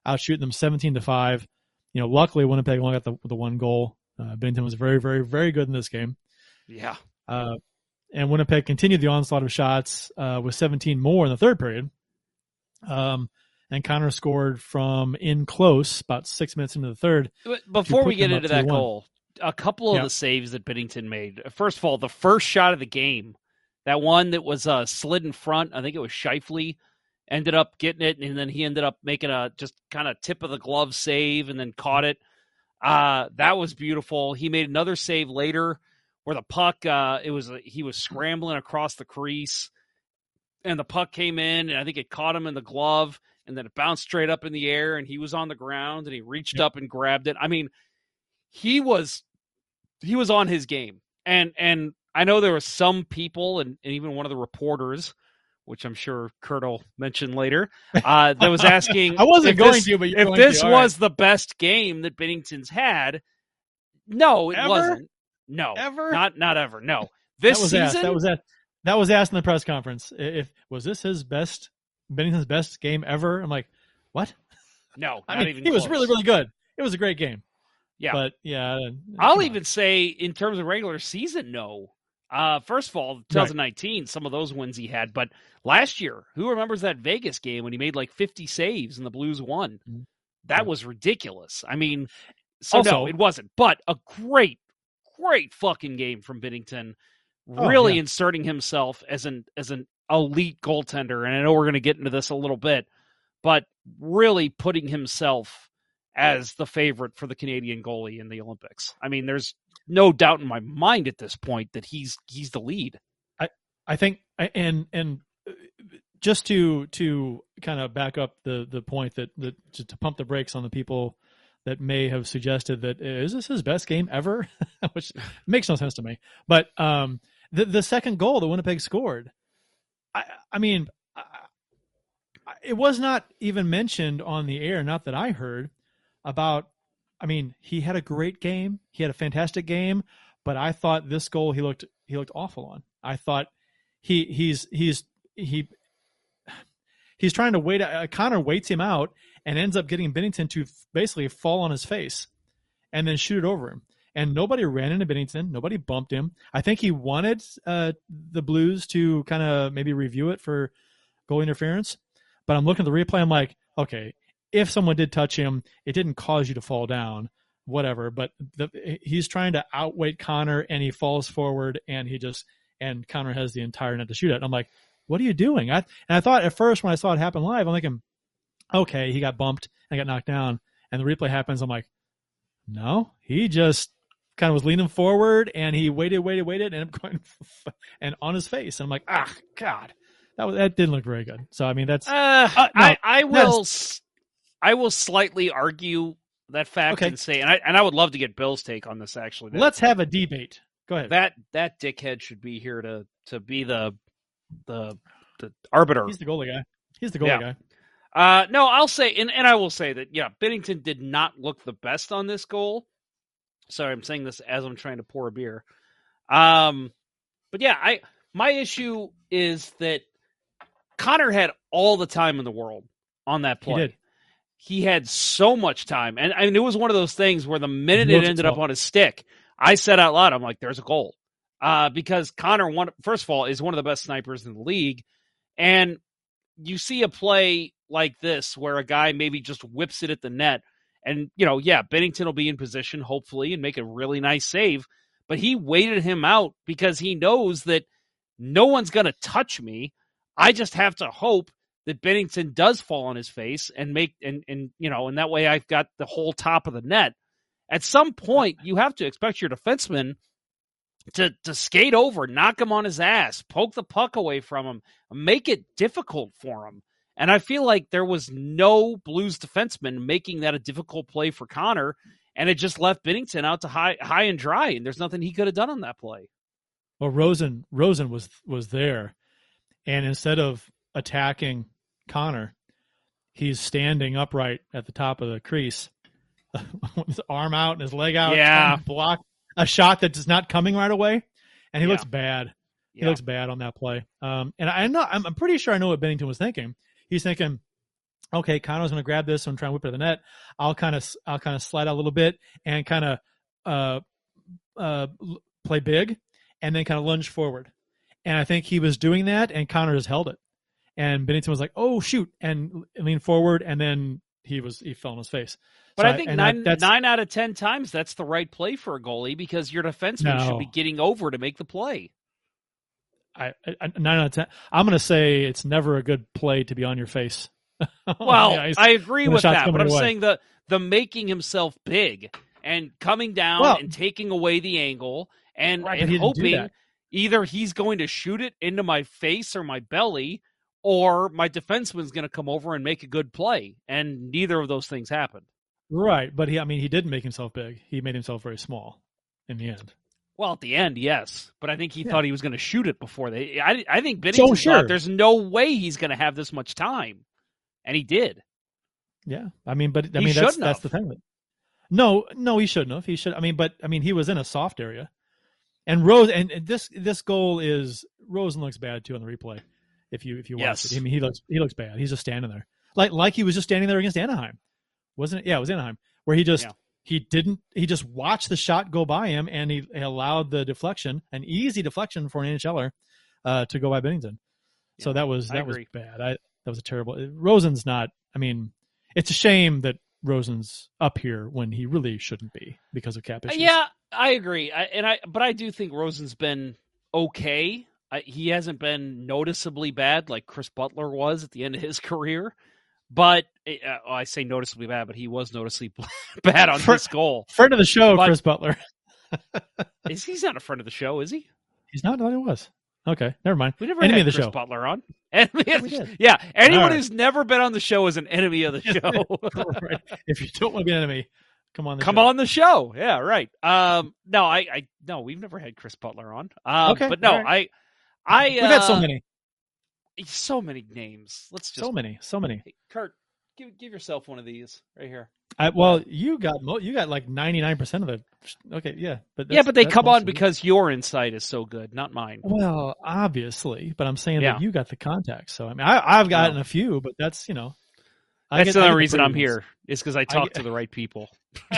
[SPEAKER 1] out shooting them seventeen to five. You know, luckily Winnipeg only got the the one goal. Uh, Binnington was very very very good in this game.
[SPEAKER 3] Yeah.
[SPEAKER 1] Uh, and Winnipeg continued the onslaught of shots uh, with 17 more in the third period. Um, and Connor scored from in close, about six minutes into the third.
[SPEAKER 3] Before we get into that
[SPEAKER 1] 3-1.
[SPEAKER 3] goal, a couple of
[SPEAKER 1] Yeah.
[SPEAKER 3] the saves that Binnington made. First of all, the first shot of the game, that one that was uh, slid in front, I think it was Scheifele, ended up getting it, and then he ended up making a just kind of tip of the glove save and then caught it. Uh, that was beautiful. He made another save later where the puck, uh, it was he was scrambling across the crease, and the puck came in, and I think it caught him in the glove, and then it bounced straight up in the air, and he was on the ground, and he reached
[SPEAKER 1] Yep.
[SPEAKER 3] up and grabbed it. I mean, he was he was on his game, and and I know there were some people, and, and even one of the reporters, which I'm sure Kurt will mention later, uh, that was asking.
[SPEAKER 1] I wasn't going
[SPEAKER 3] this-
[SPEAKER 1] to, but
[SPEAKER 3] if this
[SPEAKER 1] to. All right.
[SPEAKER 3] was the best game that Binnington's had, no, it
[SPEAKER 1] Ever?
[SPEAKER 3] wasn't. No,
[SPEAKER 1] Ever?
[SPEAKER 3] not not ever. No, this
[SPEAKER 1] that was
[SPEAKER 3] season.
[SPEAKER 1] asked. That was asked. That was asked in the press conference. If was this his best Binnington's best game ever? I'm like, what?
[SPEAKER 3] no,
[SPEAKER 1] I mean,
[SPEAKER 3] even.
[SPEAKER 1] he was really really good. It was a great game.
[SPEAKER 3] Yeah.
[SPEAKER 1] but yeah. uh,
[SPEAKER 3] I'll
[SPEAKER 1] come on.
[SPEAKER 3] even say in terms of regular season, no. Uh, first of all, 2019, some of those wins he had, but last year, who remembers that Vegas game when he made like 50 saves and the Blues won?
[SPEAKER 1] Mhm.
[SPEAKER 3] That
[SPEAKER 1] Yeah.
[SPEAKER 3] was ridiculous. I mean, so no, it wasn't, but a great, great fucking game from Binnington,
[SPEAKER 1] Oh,
[SPEAKER 3] really
[SPEAKER 1] yeah.
[SPEAKER 3] inserting himself as an as an elite goaltender. And I know we're going to get into this a little bit, but really putting himself as the favorite for the Canadian goalie in the Olympics. I mean, there's no doubt in my mind at this point that he's he's the lead.
[SPEAKER 1] I I think, and and uh, just to to kind of back up the the point that that to, to pump the brakes on the people that may have suggested that is this his best game ever, which makes no sense to me. But um, the the second goal that Winnipeg scored, I I mean, I, I- it was not even mentioned on the air, not that I heard about. I mean, he had a great game. He had a fantastic game, but I thought this goal he looked he looked awful on. I thought he he's he's he he's trying to wait. Uh, Connor waits him out and ends up getting Binnington to basically fall on his face and then shoot it over him. And nobody ran into Binnington. Nobody bumped him. I think he wanted uh, the Blues to kind of maybe review it for goal interference. But I'm looking at the replay. I'm like, okay, if someone did touch him, it didn't cause you to fall down, whatever. But the, he's trying to outweight Connor, and he falls forward, and he just and Connor has the entire net to shoot at. I'm like, what are you doing? I and I thought at first when I saw it happen live, I'm thinking, okay, he got bumped and got knocked down, and the replay happens. I'm like, no, he just kind of was leaning forward and he waited, waited, waited, and up going and on his face. And I'm like, ah, God, that was that didn't look very good. So I mean, that's
[SPEAKER 3] Uh,
[SPEAKER 1] no,
[SPEAKER 3] I I will
[SPEAKER 1] that's-
[SPEAKER 3] I will slightly argue that fact
[SPEAKER 1] Okay.
[SPEAKER 3] and say, and I and I would love to get Bill's take on this. Actually, that,
[SPEAKER 1] let's have a debate. Go ahead.
[SPEAKER 3] that that dickhead should be here to to be the the the arbiter.
[SPEAKER 1] He's the goalie guy. He's the goalie
[SPEAKER 3] Yeah.
[SPEAKER 1] guy.
[SPEAKER 3] Uh, no, I'll say, and, and I will say that, yeah, Binnington did not look the best on this goal. Sorry, I'm saying this as I'm trying to pour a beer. Um, but yeah, I my issue is that Connor had all the time in the world on that
[SPEAKER 1] He
[SPEAKER 3] play. He had so much time, and, I mean, it was one of those things where the minute it ended up on his stick, I said out loud, "I'm like, there's a goal," uh, because Connor, one first of all, is one of the best snipers in the league, and you see a play like this where a guy maybe just whips it at the net, and you know, yeah, Binnington will be in position hopefully and make a really nice save, but he waited him out because he knows that no one's going to touch me. I just have to hope that Binnington does fall on his face and make and and you know, and that way I've got the whole top of the net. At some point, you have to expect your defenseman to to skate over, knock him on his ass, poke the puck away from him, make it difficult for him. And I feel like there was no Blues defenseman making that a difficult play for Connor, and it just left Binnington out to high high and dry, and there's nothing he could have done on that play.
[SPEAKER 1] Well, Rosen Rosen was was there, and instead of attacking Connor, he's standing upright at the top of the crease, with his arm out and his leg out,
[SPEAKER 3] Yeah.
[SPEAKER 1] block a shot that is not coming right away, and he
[SPEAKER 3] Yeah.
[SPEAKER 1] looks bad. He
[SPEAKER 3] Yeah.
[SPEAKER 1] looks bad on that play. Um, and I know I'm, I'm pretty sure I know what Binnington was thinking. He's thinking, okay, Connor's going to grab this and try and whip it to the net. I'll kind of I'll kind of slide out a little bit and kind of uh, uh, play big, and then kind of lunge forward. And I think he was doing that, and Connor just held it. And Binnington was like, "Oh shoot!" and leaned forward, and then he was he fell on his face.
[SPEAKER 3] But
[SPEAKER 1] So
[SPEAKER 3] I think
[SPEAKER 1] and
[SPEAKER 3] nine
[SPEAKER 1] that's-
[SPEAKER 3] nine out of ten times that's the right play for a goalie because your defenseman should be getting over to make the play.
[SPEAKER 1] I, I, nine out of ten. I'm going to say it's never a good play to be on your face.
[SPEAKER 3] Well. I agree with that, but I'm saying the the making himself big and coming down
[SPEAKER 1] Well-
[SPEAKER 3] and taking away the angle and,
[SPEAKER 1] Right,
[SPEAKER 3] and
[SPEAKER 1] he didn't do
[SPEAKER 3] hoping either he's going to shoot it into my face or my belly or my defenseman's going to come over and make a good play. And neither of those things happened.
[SPEAKER 1] right, but he I mean he didn't make himself big. He made himself very small in the end.
[SPEAKER 3] Well, at the end, yes, but I think he
[SPEAKER 1] Yeah.
[SPEAKER 3] thought he was going to shoot it before they. I, I think Binnington
[SPEAKER 1] sure.
[SPEAKER 3] thought there's no way he's going to have this much time, and he did.
[SPEAKER 1] Yeah, I mean, but I
[SPEAKER 3] He
[SPEAKER 1] mean that's
[SPEAKER 3] shouldn't
[SPEAKER 1] that's the thing. No, no, he shouldn't have. He should. I mean, but I mean, he was in a soft area, and Rose and and this this goal is Rosen looks bad too on the replay. If you if you watch
[SPEAKER 3] Yes.
[SPEAKER 1] it, I mean, he looks he looks bad. He's just standing there, like like he was just standing there against Anaheim, wasn't it? Yeah, it was Anaheim where he just
[SPEAKER 3] Yeah.
[SPEAKER 1] he didn't he just watched the shot go by him and he, he allowed the deflection, an easy deflection for an NHLer, uh, to go by Binnington. So that was that was bad. I that was a terrible. Rosen's not. I mean, it's a shame that Rosen's up here when he really shouldn't be because of cap
[SPEAKER 3] Uh,
[SPEAKER 1] issues.
[SPEAKER 3] Yeah, I agree. I, and I, but I do think Rosen's been okay. I, he hasn't been noticeably bad like Chris Butler was at the end of his career. But uh, I say noticeably bad, but he was noticeably bad on this goal.
[SPEAKER 1] Friend of the show,
[SPEAKER 3] But-
[SPEAKER 1] Chris Butler.
[SPEAKER 3] Is he's not a friend of the show? Is he?
[SPEAKER 1] He's not. I he was. Okay, never mind.
[SPEAKER 3] We never
[SPEAKER 1] Enemy
[SPEAKER 3] had
[SPEAKER 1] of the
[SPEAKER 3] Chris
[SPEAKER 1] show.
[SPEAKER 3] Butler on. Enemy of the- yeah, anyone
[SPEAKER 1] right.
[SPEAKER 3] who's never been on the show is an enemy of the show.
[SPEAKER 1] Right. If you don't want to be an enemy, come on. The
[SPEAKER 3] Come
[SPEAKER 1] show.
[SPEAKER 3] on the show. Yeah, right. Um, no, I, I, no, we've never had Chris Butler on. Um,
[SPEAKER 1] Okay,
[SPEAKER 3] but no,
[SPEAKER 1] right.
[SPEAKER 3] I, I,
[SPEAKER 1] We've had so
[SPEAKER 3] uh,
[SPEAKER 1] many,
[SPEAKER 3] so many names. Let's just
[SPEAKER 1] so many, so many.
[SPEAKER 3] Hey, Kurt, give give yourself one of these right here.
[SPEAKER 1] I, well, you got mo- you got like ninety nine percent of it. Okay, yeah, but
[SPEAKER 3] yeah, but they come on because your insight is so good, not mine.
[SPEAKER 1] Well, obviously, but I'm saying
[SPEAKER 3] Yeah.
[SPEAKER 1] that you got the contacts. So I mean, I, I've gotten
[SPEAKER 3] Well.
[SPEAKER 1] a few, but that's you know, I
[SPEAKER 3] That's
[SPEAKER 1] get- I
[SPEAKER 3] the
[SPEAKER 1] get
[SPEAKER 3] reason I'm
[SPEAKER 1] ones.
[SPEAKER 3] here. Is because I talk
[SPEAKER 1] get-
[SPEAKER 3] to the right people.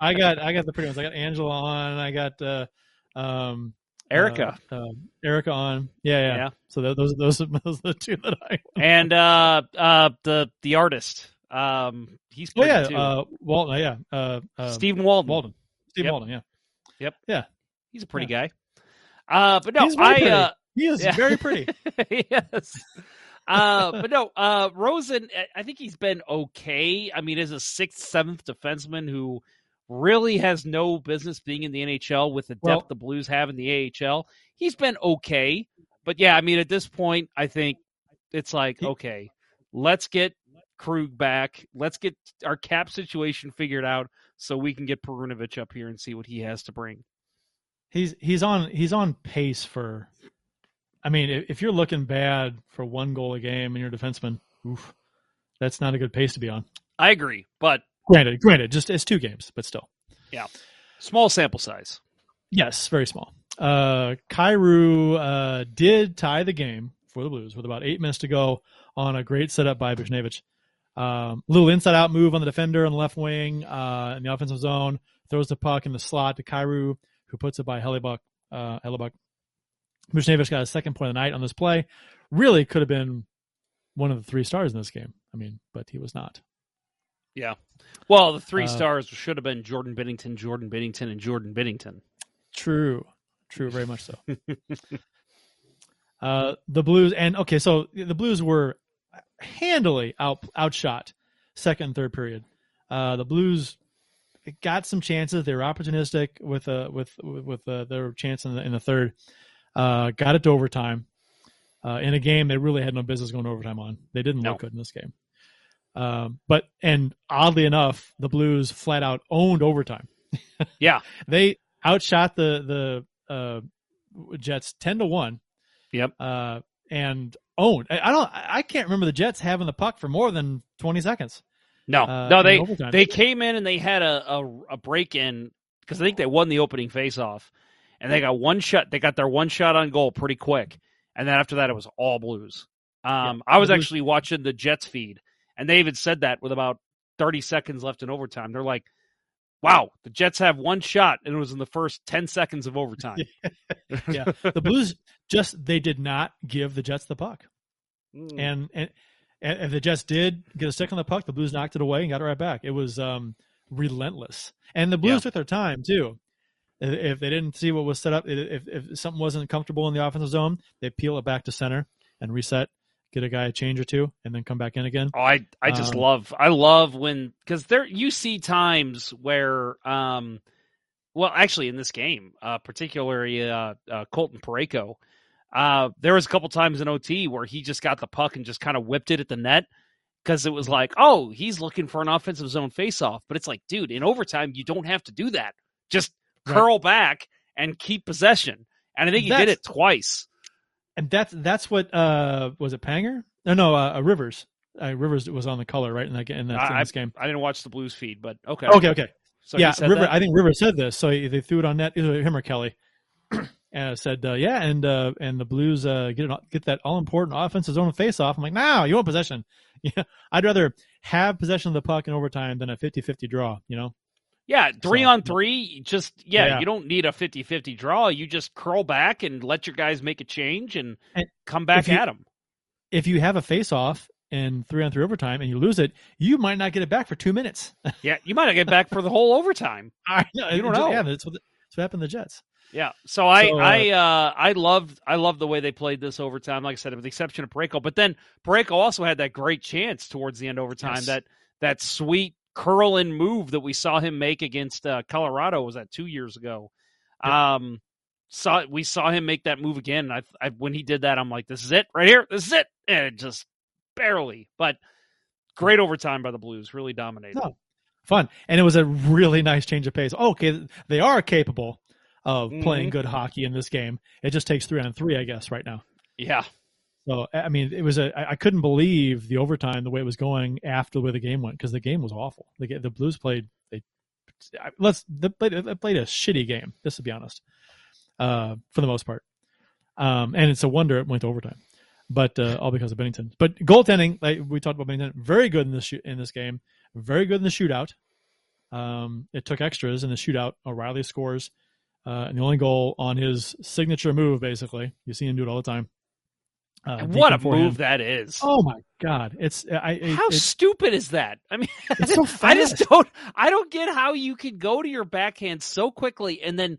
[SPEAKER 1] I got I got the pretty ones. I got Angela on. I got uh, um,
[SPEAKER 3] Erica
[SPEAKER 1] uh, uh, Erica on. Yeah, yeah.
[SPEAKER 3] Yeah.
[SPEAKER 1] So th- those those are, those are the two that I.
[SPEAKER 3] and uh, uh, the the artist. Um, he's
[SPEAKER 1] Oh yeah,
[SPEAKER 3] too.
[SPEAKER 1] uh, Walton. Yeah, uh, uh,
[SPEAKER 3] Stephen Walden.
[SPEAKER 1] Walden. Steve
[SPEAKER 3] Yep.
[SPEAKER 1] Walden. Yeah, Yep. Yeah.
[SPEAKER 3] He's a pretty guy. Uh, but no,
[SPEAKER 1] He's very
[SPEAKER 3] I
[SPEAKER 1] pretty.
[SPEAKER 3] uh,
[SPEAKER 1] he is
[SPEAKER 3] Yeah.
[SPEAKER 1] very pretty.
[SPEAKER 3] yes. Uh, but no, uh, Rosen, I- I think he's been okay. I mean, as a sixth, seventh defenseman who really has no business being in the NHL with the depth
[SPEAKER 1] Well-
[SPEAKER 3] the Blues have in the AHL, he's been okay. But yeah, I mean, at this point, I think it's like, okay, let's get Krug back. Let's get our cap situation figured out so we can get Perunovich up here and see what he has to bring.
[SPEAKER 1] He's he's on he's on pace for. I mean, if, if you're looking bad for one goal a game and you're a defenseman, oof, that's not a good pace to be on.
[SPEAKER 3] I agree, but
[SPEAKER 1] Granted, granted, just it's two games, but still. Yeah.
[SPEAKER 3] Small sample size.
[SPEAKER 1] Yes, very small. Uh, Kyrou uh, did tie the game for the Blues with about eight minutes to go on a great setup by Buchnevich. Um, little inside out move on the defender on the left wing uh, in the offensive zone. Throws the puck in the slot to Kyrou, who puts it by Hellebuyck. Uh, Hellebuyck. Buchnevich got a second point of the night on this play. Really could have been one of the three stars in this game. I mean, but he was not.
[SPEAKER 3] Yeah. Well, the three
[SPEAKER 1] Uh,
[SPEAKER 3] stars should have been Jordan Binnington, Jordan Binnington, and Jordan Binnington.
[SPEAKER 1] True, true, very much so. uh, the Blues and okay, so the Blues were handily out outshot second and third period. Uh, the Blues got some chances. They were opportunistic with uh, with with uh, their chance in the, in the third. Uh, got it to overtime. Uh, in a game they really had no business going to overtime on. They didn't
[SPEAKER 3] No.
[SPEAKER 1] look good in this game. Um, but and oddly enough, the Blues flat out owned overtime.
[SPEAKER 3] Yeah.
[SPEAKER 1] they outshot the the uh, Jets ten to one.
[SPEAKER 3] Yep.
[SPEAKER 1] Uh, and owned. I, I don't. I can't remember the Jets having the puck for more than twenty seconds.
[SPEAKER 3] No,
[SPEAKER 1] Uh,
[SPEAKER 3] no, they they came in and they had a a, a break in because I think they won the opening faceoff, and they got one shot. They got their one shot on goal pretty quick, and then after that it was all Blues. Um, I was actually watching the Jets feed, and they even said that with about thirty seconds left in overtime. They're like, "Wow, the Jets have one shot, and it was in the first ten seconds of overtime."
[SPEAKER 1] yeah, the Blues just they did not give the Jets the puck,
[SPEAKER 3] Mm.
[SPEAKER 1] and and and if the Jets did get a stick on the puck, the Blues knocked it away and got it right back. It was um, relentless, and the Blues
[SPEAKER 3] Yeah.
[SPEAKER 1] took their time too. If if they didn't see what was set up, if if something wasn't comfortable in the offensive zone, they peel it back to center and reset, get a guy a change or two, and then come back in again.
[SPEAKER 3] Oh, I I just
[SPEAKER 1] Um,
[SPEAKER 3] love I love when because there you see times where um well actually in this game uh particularly uh, uh Colton Parayko uh there was a couple times in OT where he just got the puck and just kind of whipped it at the net because it was like oh he's looking for an offensive zone faceoff. But it's like dude in overtime you don't have to do that. Just
[SPEAKER 1] Right.
[SPEAKER 3] curl back and keep possession. And I think he did it twice
[SPEAKER 1] And that's that's what uh was it Panger? No, no, uh, uh, Rivers. Uh, Rivers was on the color right in that in, that, in this game.
[SPEAKER 3] I didn't watch the Blues feed but okay
[SPEAKER 1] Okay, okay.
[SPEAKER 3] so
[SPEAKER 1] yeah, River.
[SPEAKER 3] that?
[SPEAKER 1] I think River said this, so he- they threw it on net. Either him or Kelly, and said, uh, "Yeah, and uh, and the Blues uh, get it, get that all important offensive zone face off." I'm like, "No, you want possession? Yeah, I'd rather have possession of the puck in overtime than a 50-50 draw. You know,
[SPEAKER 3] Yeah, three
[SPEAKER 1] So-
[SPEAKER 3] on three, just yeah,
[SPEAKER 1] Yeah.
[SPEAKER 3] you don't need a 50-50 draw. You just curl back and let your guys make a change and,
[SPEAKER 1] And
[SPEAKER 3] come back
[SPEAKER 1] you-
[SPEAKER 3] at them.
[SPEAKER 1] if you have a face off in three on three overtime and you lose it, you might not get it back for two minutes.
[SPEAKER 3] Yeah, you might not get back for the whole overtime.
[SPEAKER 1] I know,
[SPEAKER 3] You don't know.
[SPEAKER 1] Yeah, that's what, that's what happened to the Jets.
[SPEAKER 3] Yeah, so I
[SPEAKER 1] So, uh,
[SPEAKER 3] I uh, I loved I loved the way they played this overtime. Like I said, with the exception of Parayko, but then Parayko also had that great chance towards the end overtime.
[SPEAKER 1] Yes.
[SPEAKER 3] That that sweet curling move that we saw him make against uh, Colorado was that two years ago. Um, saw we saw him make that move again. I, I when he did that, I'm like, this is it right here. This is it, and it just barely. But great overtime by the Blues, really dominated.
[SPEAKER 1] No. Fun, and it was a really nice change of pace. Okay, they are capable of playing
[SPEAKER 3] Mhm.
[SPEAKER 1] good hockey in this game. It just takes three on three, I guess, right now.
[SPEAKER 3] Yeah,
[SPEAKER 1] So I mean, it was a. I couldn't believe the overtime the way it was going after the way the game went because the game was awful. The the Blues played they let's they played, they played a shitty game. Just to be honest, uh, for the most part. Um, and it's a wonder it went to overtime, but uh, all because of Binnington. But goaltending, like we talked about Binnington, very good in this shoot, in this game. Very good in the shootout. Um, it took extras in the shootout. O'Reilly scores, uh, and the only goal on his signature move. Basically, you see him do it all the time. Uh,
[SPEAKER 3] what a move that is.
[SPEAKER 1] Oh my god, it's I. It,
[SPEAKER 3] how stupid is that? I mean,
[SPEAKER 1] It's so
[SPEAKER 3] I just don't. I don't get how you can go to your backhand so quickly and then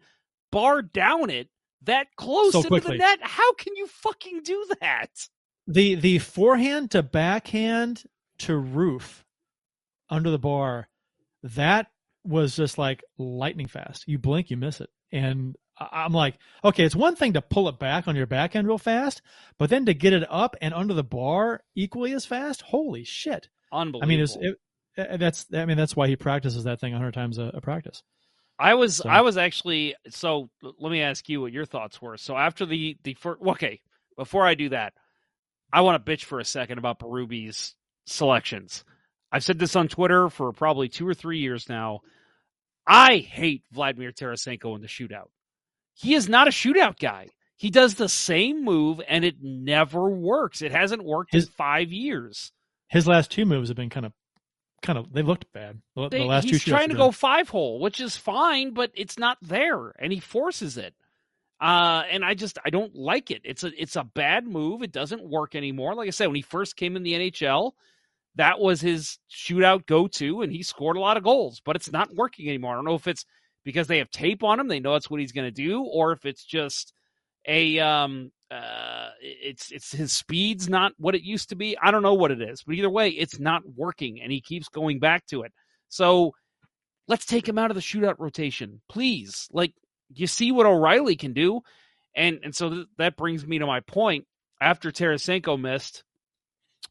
[SPEAKER 3] bar down it that close
[SPEAKER 1] So
[SPEAKER 3] into
[SPEAKER 1] quickly.
[SPEAKER 3] the net. How can you fucking do that?
[SPEAKER 1] the the forehand to backhand to roof under the bar, that was just like lightning fast. You blink, you miss it, and I'm like, okay, it's one thing to pull it back on your back end real fast, but then to get it up and under the bar equally as fast. Holy shit!
[SPEAKER 3] Unbelievable.
[SPEAKER 1] I mean, it's it, uh, that's I mean that's why he practices that thing a hundred times a, a practice.
[SPEAKER 3] I was
[SPEAKER 1] So-
[SPEAKER 3] I was actually so let me ask you what your thoughts were. So after the the first okay, before I do that, I want to bitch for a second about Berube's selections. I've said this on Twitter for probably 2 or 3 years now. I hate Vladimir Tarasenko in the shootout. He is not a shootout guy. He does the same move and it never works. It hasn't worked
[SPEAKER 1] His-
[SPEAKER 3] in 5 years.
[SPEAKER 1] His last two moves have been kind of kind of they looked bad. The,
[SPEAKER 3] They,
[SPEAKER 1] the last
[SPEAKER 3] he's
[SPEAKER 1] two
[SPEAKER 3] trying to go five hole, which is fine, but it's not there, and he forces it. Uh, and I just I don't like it. It's a it's a bad move. It doesn't work anymore. Like I said, when he first came in the NHL, that was his shootout go to, and he scored a lot of goals. But it's not working anymore. I don't know if it's because they have tape on him, they know that's what he's going to do, or if it's just a um uh it's it's his speed's not what it used to be. I don't know what it is, but either way, it's not working, and he keeps going back to it. So let's take him out of the shootout rotation, please. Like you see what O'Reilly can do, and and so th- that brings me to my point. After Tarasenko missed,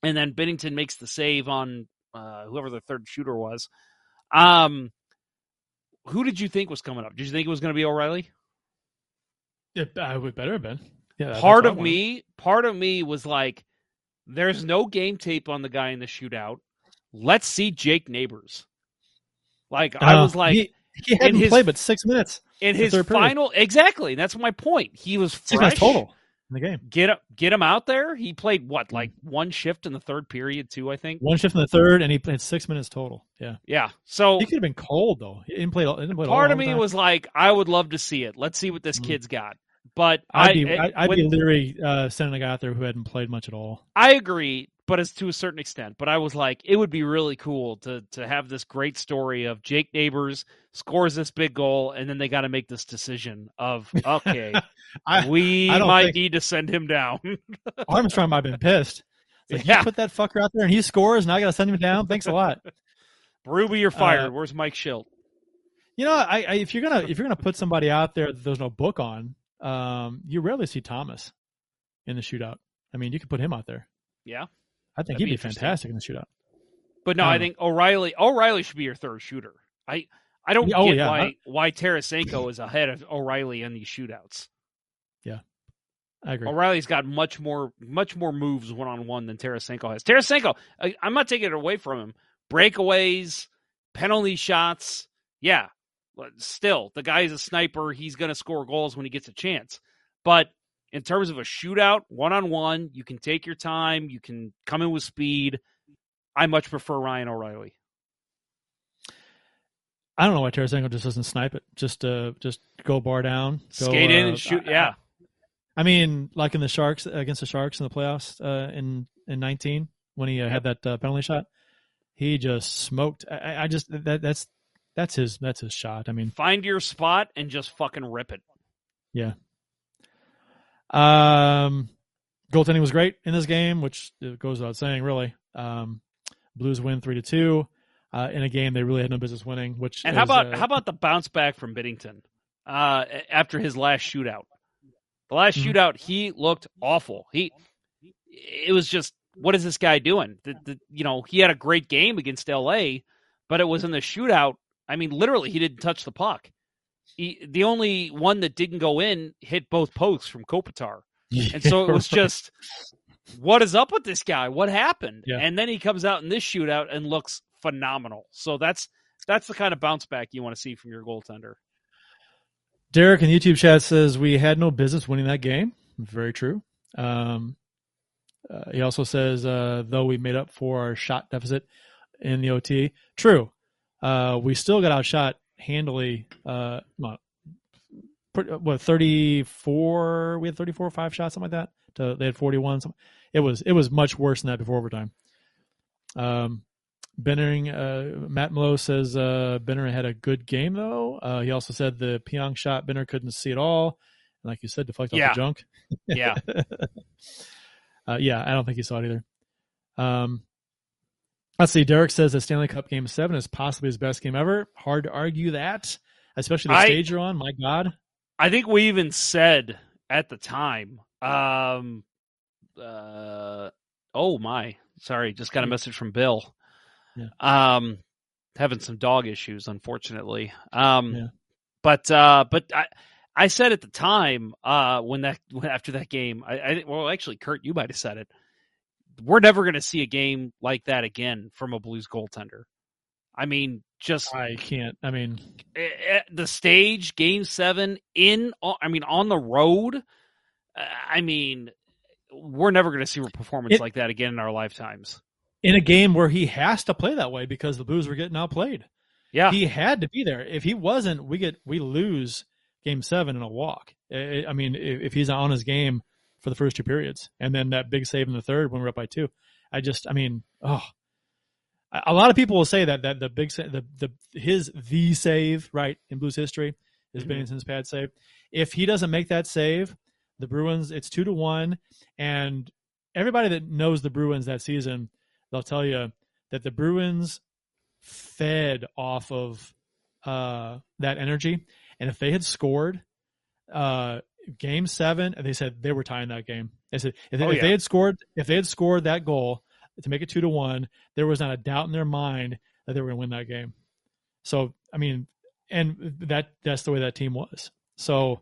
[SPEAKER 3] and then Binnington makes the save on uh, whoever the third shooter was. Um, who did you think was coming up? Did you think it was going to be O'Reilly?
[SPEAKER 1] It, I would better have been. Yeah,
[SPEAKER 3] part of me, part of me was like, "There's no game tape on the guy in the shootout. Let's see Jake Neighbors." Like I
[SPEAKER 1] Uh,
[SPEAKER 3] was like,
[SPEAKER 1] he, he hadn't
[SPEAKER 3] his-
[SPEAKER 1] played but six minutes.
[SPEAKER 3] in his
[SPEAKER 1] third period.
[SPEAKER 3] final, exactly. That's my point. He was fresh.
[SPEAKER 1] total the game.
[SPEAKER 3] Get him, get him out there. He played what, like one shift in the third period, too. I think.
[SPEAKER 1] One shift in the third, and he played six minutes total. Yeah,
[SPEAKER 3] Yeah. So
[SPEAKER 1] he could have been cold though. He didn't play. He didn't play
[SPEAKER 3] part of me
[SPEAKER 1] time.
[SPEAKER 3] was like, I would love to see it. Let's see what this
[SPEAKER 1] Mhm.
[SPEAKER 3] kid's got. But
[SPEAKER 1] I'd
[SPEAKER 3] I,
[SPEAKER 1] be, I, I'd
[SPEAKER 3] when-
[SPEAKER 1] be leery uh, sending a guy out there who hadn't played much at all.
[SPEAKER 3] I agree, but it's to a certain extent. But I was like, it would be really cool to to have this great story of Jake Neighbors scores this big goal, and then they got to make this decision of okay,
[SPEAKER 1] I,
[SPEAKER 3] we
[SPEAKER 1] I
[SPEAKER 3] might
[SPEAKER 1] think-
[SPEAKER 3] need to send him down.
[SPEAKER 1] Armstrong might have been pissed. Like,
[SPEAKER 3] Yeah.
[SPEAKER 1] you put that fucker out there and he scores, and I got to send him down. Thanks a lot.
[SPEAKER 3] Ruby, you're fired.
[SPEAKER 1] Uh,
[SPEAKER 3] Where's Mike Schilt?
[SPEAKER 1] You know, I, I if you're gonna if you're gonna put somebody out there that there's no book on, um, you rarely see Thomas in the shootout. I mean, you could put him out there.
[SPEAKER 3] Yeah,
[SPEAKER 1] I think
[SPEAKER 3] That'd
[SPEAKER 1] he'd be
[SPEAKER 3] interesting.
[SPEAKER 1] fantastic in the shootout.
[SPEAKER 3] but no,
[SPEAKER 1] I
[SPEAKER 3] I think O'Reilly. O'Reilly should be your third shooter. I I don't
[SPEAKER 1] Oh,
[SPEAKER 3] get
[SPEAKER 1] yeah.
[SPEAKER 3] why why Tarasenko is ahead of O'Reilly in these shootouts. Yeah.
[SPEAKER 1] I agree.
[SPEAKER 3] O'Reilly's got much more much more moves one on one than Tarasenko has. Tarasenko, I, I'm not taking it away from him. Breakaways, penalty shots, yeah. But still, the guy's a sniper. He's going to score goals when he gets a chance. But in terms of a shootout, one on one, you can take your time. You can come in with speed. I much prefer Ryan O'Reilly.
[SPEAKER 1] I don't know why Tarasenko just doesn't snipe it. Just uh, just go bar down, go,
[SPEAKER 3] Skate in
[SPEAKER 1] uh,
[SPEAKER 3] and shoot. Yeah,
[SPEAKER 1] I mean, like in the Sharks against the Sharks in the playoffs uh, in in 19 when he uh, had that uh, penalty shot, he just smoked. I- I, just that that's that's his that's his shot. I mean,
[SPEAKER 3] find your spot and just fucking rip it.
[SPEAKER 1] Um, goaltending was great in this game, which goes without saying, really. Um, Blues win three to two uh, in a game they really had no business winning. Which
[SPEAKER 3] And how
[SPEAKER 1] is,
[SPEAKER 3] about
[SPEAKER 1] uh,
[SPEAKER 3] how about the bounce back from Binnington uh, after his last shootout? The last
[SPEAKER 1] Mhm.
[SPEAKER 3] shootout, he looked awful. He, it was just, what is this guy doing? The, the, you know, he had a great game against L.A., but it was in the shootout. I mean, literally, he didn't touch the puck. He, the only one that didn't go in hit both posts from Kopitar. And so it was just, what is up with this guy? What happened?
[SPEAKER 1] Yeah.
[SPEAKER 3] And then he comes out in this shootout and looks phenomenal. So that's that's the kind of bounce back you want to see from your goaltender.
[SPEAKER 1] Derek in the YouTube chat says we had no business winning that game. Very true. Um, uh, he also says uh, though we made up for our shot deficit in the OT. True. Uh, we still got outshot handily. Uh, not, pretty- what thirty four? We had thirty four five shots, something like that. To, they had forty one. It was it was much worse than that before overtime. Um, Bennering, uh, Matt Malo says uh, Benner had a good game though. Uh, he also said the Pionk shot Benner couldn't see at all, and like you said, deflected
[SPEAKER 3] Yeah.
[SPEAKER 1] off the junk.
[SPEAKER 3] Yeah.
[SPEAKER 1] uh, yeah, I don't think he saw it either. Um, let's see. Derek says that Stanley Cup Game Seven is possibly his best game ever. Hard to argue that, especially the
[SPEAKER 3] I-
[SPEAKER 1] stage you're on. My God,
[SPEAKER 3] I think we even said at the time, um, uh, oh my, sorry, just got a message from Bill.
[SPEAKER 1] Yeah.
[SPEAKER 3] Um, having some dog issues, unfortunately. Um,
[SPEAKER 1] Yeah.
[SPEAKER 3] but uh, but I. I said at the time, uh, when that when after that game, I, I well, actually, Kurt, you might have said it. We're never going to see a game like that again from a Blues goaltender. I mean, just
[SPEAKER 1] I can't. I mean,
[SPEAKER 3] eh, eh, the stage game seven in i mean on the road uh, i mean we're never going to see a performance
[SPEAKER 1] It-
[SPEAKER 3] like that again in our lifetimes
[SPEAKER 1] in a game where he has to play that way because the Blues were getting outplayed.
[SPEAKER 3] yeah
[SPEAKER 1] he had to be there. If he wasn't, we get we lose game seven in a walk. I mean, if he's on his game for the first two periods, and then that big save in the third when we're up by two, I just, I mean, oh, a lot of people will say that that the big the the his the save right in Blues history is
[SPEAKER 3] Mhm.
[SPEAKER 1] Binnington's pad save. If he doesn't make that save, the Bruins it's two to one, and everybody that knows the Bruins that season, they'll tell you that the Bruins fed off of uh, that energy. And if they had scored uh, game seven, and they said they were tying that game. They said if, they,
[SPEAKER 3] Oh,
[SPEAKER 1] if
[SPEAKER 3] yeah.
[SPEAKER 1] they had scored, if they had scored that goal to make it two to one, there was not a doubt in their mind that they were going to win that game. So I mean, and that that's the way that team was. So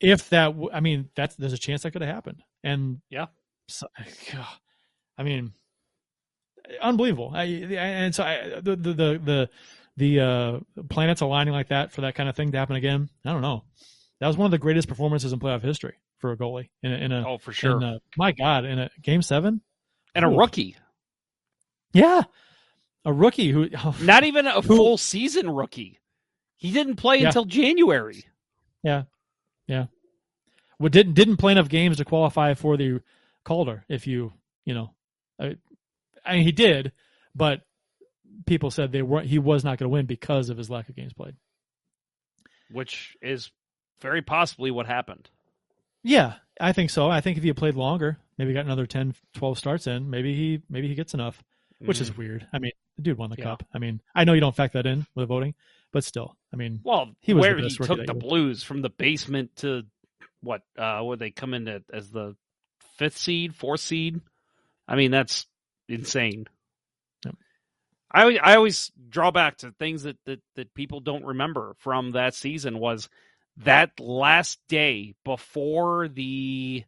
[SPEAKER 1] if that, I mean, that's there's a chance that could have happened. And
[SPEAKER 3] Yeah.
[SPEAKER 1] so, I mean, unbelievable. I, and so I, the the the the, the uh, planets aligning like that for that kind of thing to happen again. I don't know. That was one of the greatest performances in playoff history for a goalie in a, in a
[SPEAKER 3] Oh, for sure.
[SPEAKER 1] a- my God, in a game seven.
[SPEAKER 3] and a rookie,
[SPEAKER 1] Yeah, a rookie who oh.
[SPEAKER 3] not even a
[SPEAKER 1] Who-
[SPEAKER 3] full season rookie. He didn't play
[SPEAKER 1] Yeah.
[SPEAKER 3] until January.
[SPEAKER 1] Yeah, yeah. Well, didn't didn't play enough games to qualify for the Calder. If you you know, I, I mean, he did, but people said they were he was not going to win because of his lack of games played.
[SPEAKER 3] which is very possibly what happened.
[SPEAKER 1] Yeah, I think so. I think if he had played longer, maybe got another 10, 12 starts in, maybe he maybe he gets enough, which is weird. I mean, the dude won the
[SPEAKER 3] Yeah.
[SPEAKER 1] cup. I mean, I know you don't factor that in with voting, but still, I mean,
[SPEAKER 3] Well,
[SPEAKER 1] He was
[SPEAKER 3] where he took the. Blues from the basement to what? Uh, would they come in at, as the fifth seed, fourth seed? I mean, that's insane.
[SPEAKER 1] Yep.
[SPEAKER 3] I I always draw back to things that, that that people don't remember from that season was that last day before the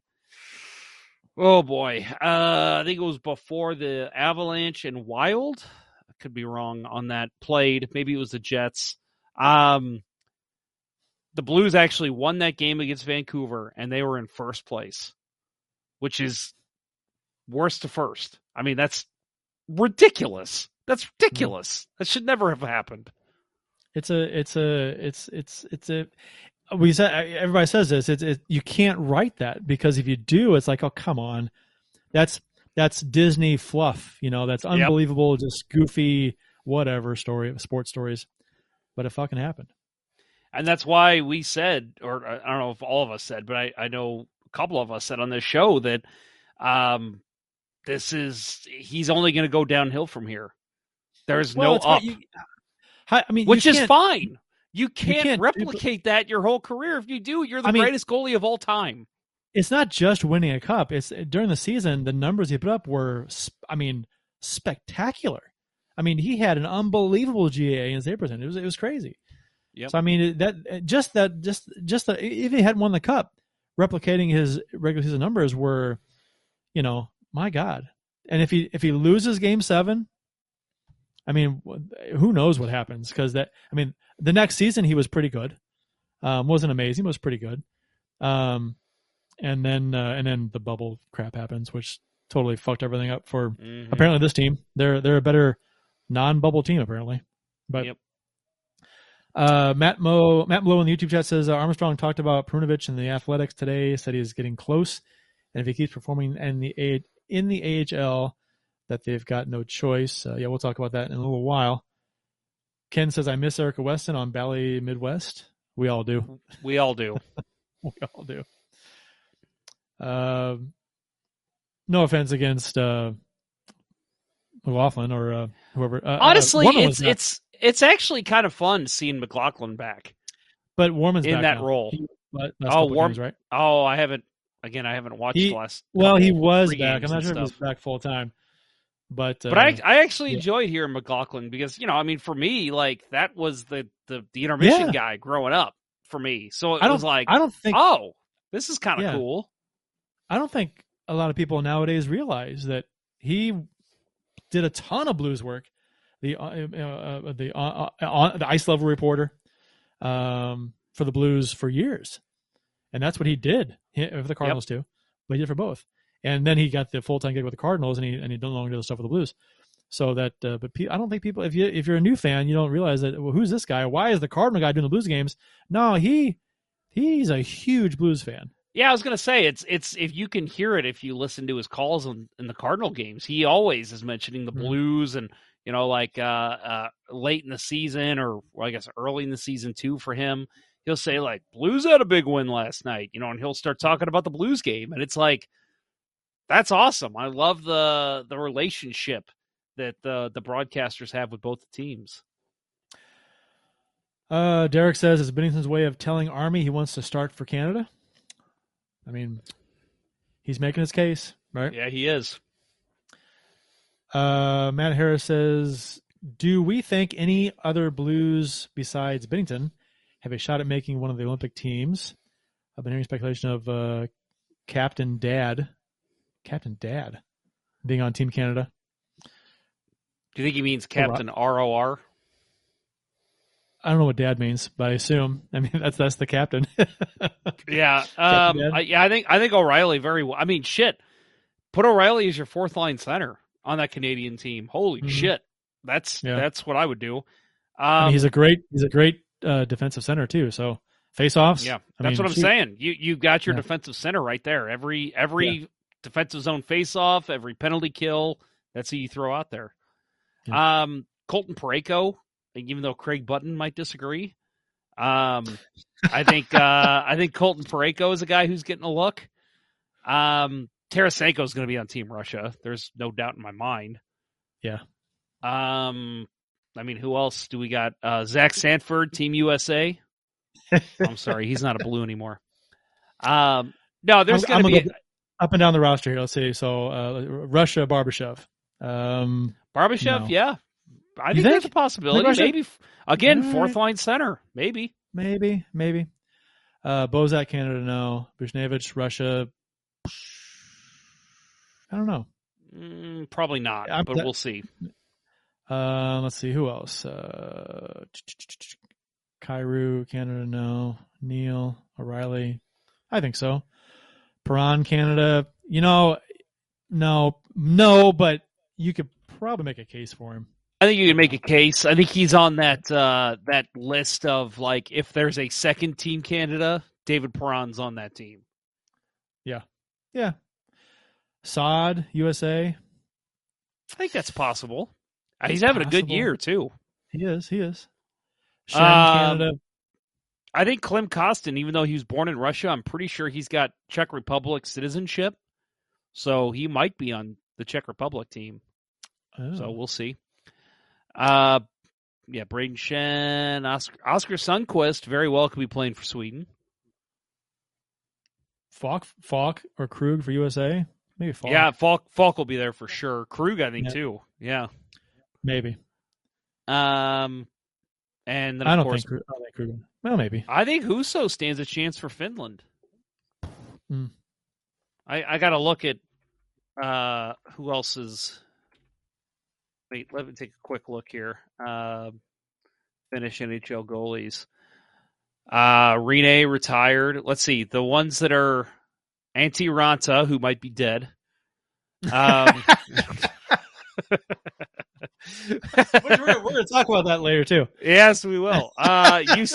[SPEAKER 3] oh boy uh i think it was before the avalanche and wild. I could be wrong on that played. Maybe it was the jets. Um the blues actually won that game against vancouver and they were in first place which is worst to first. I mean that's ridiculous. That's ridiculous. That should never have happened.
[SPEAKER 1] It's a it's a it's it's it's a we said everybody says this it's it, you can't write that because if you do it's like oh come on. That's that's disney fluff you know that's unbelievable just goofy whatever story sports stories. But it fucking happened.
[SPEAKER 3] And that's why we said, or I don't know if all of us said, but I, I know a couple of us said on this show that um, this is he's only going to go downhill from here. There's
[SPEAKER 1] Well,
[SPEAKER 3] no up,
[SPEAKER 1] you- i mean
[SPEAKER 3] which is fine. You can't,
[SPEAKER 1] can't do-
[SPEAKER 3] replicate that your whole career. If you do, you're the
[SPEAKER 1] I mean-
[SPEAKER 3] greatest goalie of all time.
[SPEAKER 1] it's not just winning a cup. It's uh, during the season, the numbers he put up were, I mean, spectacular. I mean, he had an unbelievable GA and save percentage. It was it was crazy.
[SPEAKER 3] Yep.
[SPEAKER 1] So I mean, that uh, just that just just the, if he hadn't won the cup, replicating his regular season numbers were, you know, my God. And if he if he loses Game Seven, I mean, who knows what happens? Because that I mean, the next season he was pretty good. Um, wasn't amazing, was pretty good. Um, and then uh, and then the bubble crap happens, which totally fucked everything up for
[SPEAKER 3] Mhm.
[SPEAKER 1] apparently this team. They're they're a better non-bubble team apparently. But
[SPEAKER 3] Yep.
[SPEAKER 1] uh, Matt Mo Matt Blow in the YouTube chat says uh, Armstrong talked about Perunovich in the Athletics today. Said he's getting close, and if he keeps performing in the A in the AHL, that they've got no choice. Uh, yeah, we'll talk about that in a little while. Ken says I miss Erica Weston on Bally Midwest. We all do.
[SPEAKER 3] We all do.
[SPEAKER 1] we all do. Um, no offense against uh, McLaughlin or uh, whoever. Uh, uh,
[SPEAKER 3] Honestly, it's it's it's actually kind of fun seeing McLaughlin back.
[SPEAKER 1] but Warman's
[SPEAKER 3] in that
[SPEAKER 1] now.
[SPEAKER 3] role.
[SPEAKER 1] He-
[SPEAKER 3] Oh, Warm-
[SPEAKER 1] games, right?
[SPEAKER 3] Oh, I haven't. Again, I haven't watched
[SPEAKER 1] He-
[SPEAKER 3] the last.
[SPEAKER 1] Well, he was back. I'm not sure if he's back full time, but uh,
[SPEAKER 3] But I I actually
[SPEAKER 1] yeah.
[SPEAKER 3] enjoyed hearing McLaughlin because you know I mean for me like that was the the, the intermission
[SPEAKER 1] Yeah.
[SPEAKER 3] guy growing up for me. So it
[SPEAKER 1] I don't
[SPEAKER 3] was like
[SPEAKER 1] I don't think
[SPEAKER 3] oh this is kind of
[SPEAKER 1] Yeah.
[SPEAKER 3] cool.
[SPEAKER 1] I don't think a lot of people nowadays realize that he did a ton of blues work. The uh, uh, the uh, uh, the ice level reporter um, for the Blues for years, and that's what he did he, for the Cardinals too. But he did for both, and then he got the full time gig with the Cardinals, and he and he no longer does the stuff with the Blues. So that, uh, but pe- I don't think people, if you if you're a new fan, you don't realize that. Well, who's this guy? Why is the Cardinal guy doing the Blues games? No, he he's a huge Blues fan.
[SPEAKER 3] Yeah, I was gonna say it's it's if you can hear it if you listen to his calls in, in the Cardinal games, he always is mentioning the
[SPEAKER 1] Mhm.
[SPEAKER 3] Blues and you know like uh, uh, late in the season or well, I guess early in the season too for him. He'll say like Blues had a big win last night, you know, and he'll start talking about the Blues game, and it's like that's awesome. I love the the relationship that the the broadcasters have with both the teams.
[SPEAKER 1] Uh, Derek says it's Binnington's way of telling Army he wants to start for Canada. I mean, he's making his case, right?
[SPEAKER 3] Yeah, he is.
[SPEAKER 1] Uh, Matt Harris says, "Do we think any other Blues besides Binnington have a shot at making one of the Olympic teams? I've been hearing speculation of uh, Captain Dad, Captain Dad, being on Team Canada.
[SPEAKER 3] Do you think he means Captain ROR?
[SPEAKER 1] I don't know what Dad means, but I assume. I mean, that's that's the captain.
[SPEAKER 3] Yeah, um,
[SPEAKER 1] Dad?
[SPEAKER 3] I, yeah. I think I think O'Reilly very well. I mean, shit. Put O'Reilly as your fourth line center on that Canadian team. Holy
[SPEAKER 1] Mhm.
[SPEAKER 3] shit, that's
[SPEAKER 1] Yeah.
[SPEAKER 3] that's what I would do. Um,
[SPEAKER 1] I mean, he's a great he's a great uh, defensive center too. So face offs.
[SPEAKER 3] yeah,
[SPEAKER 1] I
[SPEAKER 3] that's
[SPEAKER 1] mean,
[SPEAKER 3] what I'm
[SPEAKER 1] shoot.
[SPEAKER 3] saying. You you got your
[SPEAKER 1] Yeah.
[SPEAKER 3] defensive center right there. Every every defensive zone face off, every penalty kill. That's who you throw out there. Um, Colton Parayko, even though Craig Button might disagree. Um, I think uh, I think Colton Parayko is a guy who's getting a look. Um, Tarasenko is going to be on Team Russia. There's no doubt in my mind.
[SPEAKER 1] Yeah.
[SPEAKER 3] Um, I mean, who else do we got? Uh, Zach Sanford, Team USA. I'm sorry, he's not a blue anymore. Um, no, there's going to be
[SPEAKER 1] Up and down the roster here. Let's see. So uh, Russia, Barbashev. Um,
[SPEAKER 3] Barbashev.
[SPEAKER 1] No.
[SPEAKER 3] Yeah, I
[SPEAKER 1] You
[SPEAKER 3] think, there's a possibility. Maybe again,
[SPEAKER 1] All
[SPEAKER 3] fourth line center. Maybe.
[SPEAKER 1] maybe, maybe. Uh, Bozak, Canada, no. Buchnevich, Russia. I don't know.
[SPEAKER 3] Mm, probably not,
[SPEAKER 1] I'm-
[SPEAKER 3] but
[SPEAKER 1] that-
[SPEAKER 3] we'll see.
[SPEAKER 1] Uh, let's see who else. Uh, Kyrou, Canada, no. Neil O'Reilly, I think so. Perron, Canada. You know, no, no, but you could probably make a case for him.
[SPEAKER 3] I think you can make a case. I think he's on that uh, that list of like if there's a second team Canada, David Perron's on that team.
[SPEAKER 1] Yeah. Yeah. Saad, USA.
[SPEAKER 3] I think that's possible. Uh, He's having a good year too.
[SPEAKER 1] He is. He is.
[SPEAKER 3] Um,
[SPEAKER 1] Canada.
[SPEAKER 3] I think Klim Kostin, even though he was born in Russia, I'm pretty sure he's got Czech Republic citizenship, so he might be on the Czech Republic team.
[SPEAKER 1] Oh.
[SPEAKER 3] So we'll see. Uh, yeah, Brayden Schenn, Oscar, Oskar Sundqvist very well could be playing for Sweden.
[SPEAKER 1] Falk, Falk or Krug for USA. Maybe Falk.
[SPEAKER 3] Yeah, Falk Falk will be there for sure. Krug, I think
[SPEAKER 1] Yeah.
[SPEAKER 3] too. Yeah.
[SPEAKER 1] Maybe.
[SPEAKER 3] Um, and then
[SPEAKER 1] I don't
[SPEAKER 3] course,
[SPEAKER 1] think. I don't think Krug. Well, maybe.
[SPEAKER 3] I think Husso stands a chance for Finland.
[SPEAKER 1] Hmm.
[SPEAKER 3] I I got to look at uh who else is. Wait, let me take a quick look here. Uh, Finnish NHL goalies. Uh, Rinne retired. Let's see the ones that are Antti Raanta, who might be dead. Um,
[SPEAKER 1] we're, we're, going to talk about that later too.
[SPEAKER 3] Yes, we will. Uh, Juuse,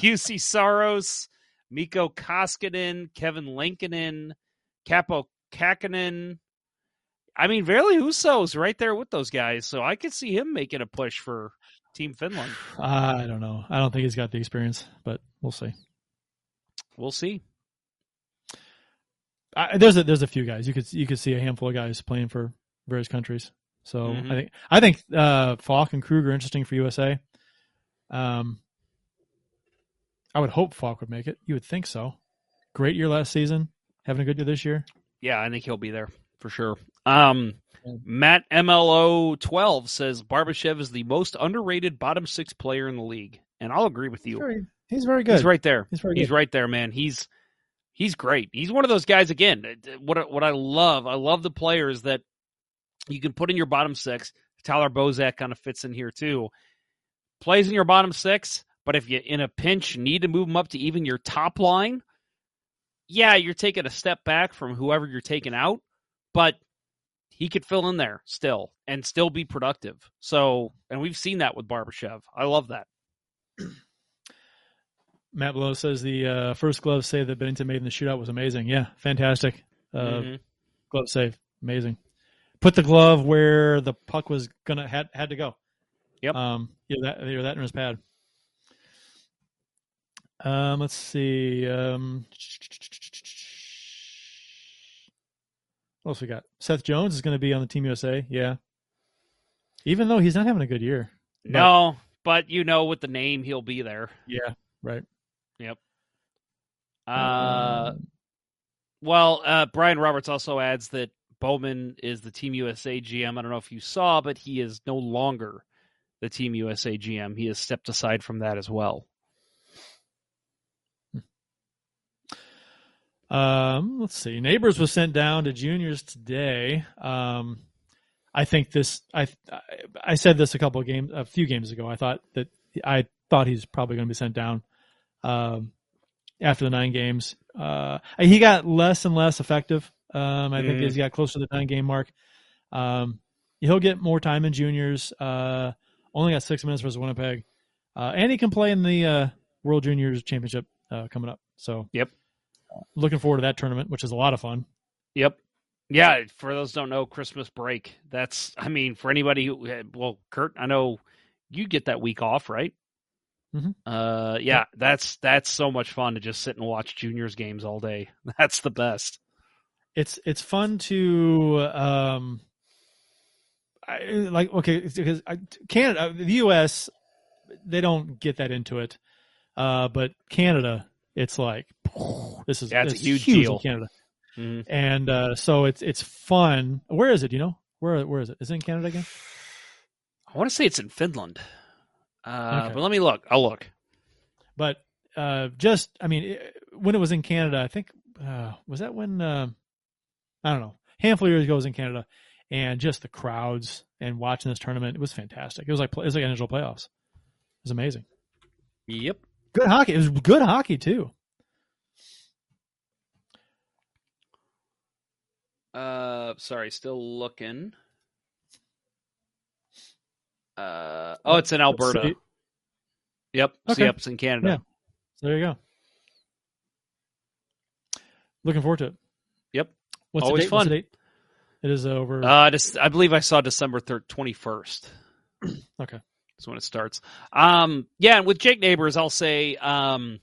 [SPEAKER 3] UC Saros, Mikko Koskinen, Kevin Lankinen, Kaapo Kähkönen. I mean, Ville Husso's right there with those guys, so I could see him making a push for Team Finland.
[SPEAKER 1] I don't know. I don't think he's got the experience, but we'll see.
[SPEAKER 3] We'll see.
[SPEAKER 1] I, there's a there's a few guys you could you could see a handful of guys playing for various countries. So
[SPEAKER 3] Mhm.
[SPEAKER 1] I think I think uh, Falk and Krug are interesting for USA. Um, I would hope Falk would make it. You would think so. Great year last season. Having a good year this year.
[SPEAKER 3] Yeah, I think he'll be there for sure. Um, Matt MLO twelve says Barbashev is the most underrated bottom six player in the league, and I'll agree with you.
[SPEAKER 1] Very, he's very good.
[SPEAKER 3] He's right there.
[SPEAKER 1] He's very
[SPEAKER 3] He's
[SPEAKER 1] good.
[SPEAKER 3] right there, man. He's he's great. He's one of those guys again. What what I love, I love the players that you can put in your bottom six. Tyler Bozak kind of fits in here too. Plays in your bottom six, but if you in a pinch need to move him up to even your top line, yeah, you're taking a step back from whoever you're taking out, but he could fill in there still and still be productive. So, and we've seen that with Barbashev. I love that.
[SPEAKER 1] Matt Below says the uh, first glove save that Binnington made in the shootout was amazing. Yeah, fantastic. Uh,
[SPEAKER 3] Mhm.
[SPEAKER 1] Glove save, amazing. Put the glove where the puck was gonna had had to go.
[SPEAKER 3] Yep.
[SPEAKER 1] Um. Yeah. That either that in his pad. Um. Let's see. Um. What else we got? Seth Jones is going to be on the Team USA. Yeah. Even though he's not having a good year.
[SPEAKER 3] No, but you know, with the name, he'll be there.
[SPEAKER 1] Yeah. Right. Yep.
[SPEAKER 3] Uh, well, uh, Brian Roberts also adds that Bowman is the Team USA GM. I don't know if you saw, but he is no longer the Team USA GM. He has stepped aside from that as well.
[SPEAKER 1] Um, let's see. Neighbors was sent down to juniors today. Um, I think this. I I said this a couple of games, a few games ago. I thought that I thought he's probably going to be sent down um, after the nine games. Uh, he got less and less effective. Um, I think
[SPEAKER 3] Mm.
[SPEAKER 1] as he got closer to the nine game mark. Um, he'll get more time in juniors. Uh, only got six minutes versus Winnipeg, uh, and he can play in the uh, World Juniors Championship uh, coming up. So,
[SPEAKER 3] Yep.
[SPEAKER 1] looking forward to that tournament, which is a lot of fun.
[SPEAKER 3] Yep. Yeah, for those who don't know, Christmas break. That's, I mean, for anybody who, well, Kurt, I know you get that week off, right?
[SPEAKER 1] Mhm.
[SPEAKER 3] Uh, yeah, that's that's so much fun to just sit and watch juniors games all day. That's the best.
[SPEAKER 1] It's it's fun to um I, like okay because I, Canada the US they don't get that into it uh but Canada it's like this is
[SPEAKER 3] it's a huge
[SPEAKER 1] in
[SPEAKER 3] deal.
[SPEAKER 1] Canada
[SPEAKER 3] Mhm.
[SPEAKER 1] and uh so it's it's fun where is it you know where where is it is it in Canada again
[SPEAKER 3] I want to say it's in Finland, uh,
[SPEAKER 1] Okay.
[SPEAKER 3] but let me look. I'll look.
[SPEAKER 1] but uh just I mean it, when it was in Canada I think uh was that when uh, I don't know handful of years ago it was in Canada and just the crowds and watching this tournament it was fantastic it was like it was like NHL playoffs it was amazing
[SPEAKER 3] Yep.
[SPEAKER 1] good hockey it was good hockey too
[SPEAKER 3] Uh, sorry, still looking. Uh, oh, it's in Alberta. Yep. So,
[SPEAKER 1] Okay.
[SPEAKER 3] yep, it's in Canada.
[SPEAKER 1] Yeah. so there you go looking forward to it. What's
[SPEAKER 3] Always
[SPEAKER 1] the date? What's the date? it is over
[SPEAKER 3] Uh, this, I believe I saw December third, twenty first.
[SPEAKER 1] okay
[SPEAKER 3] That's when it starts. Um, yeah, and with Jake Neighbors, I'll say, um,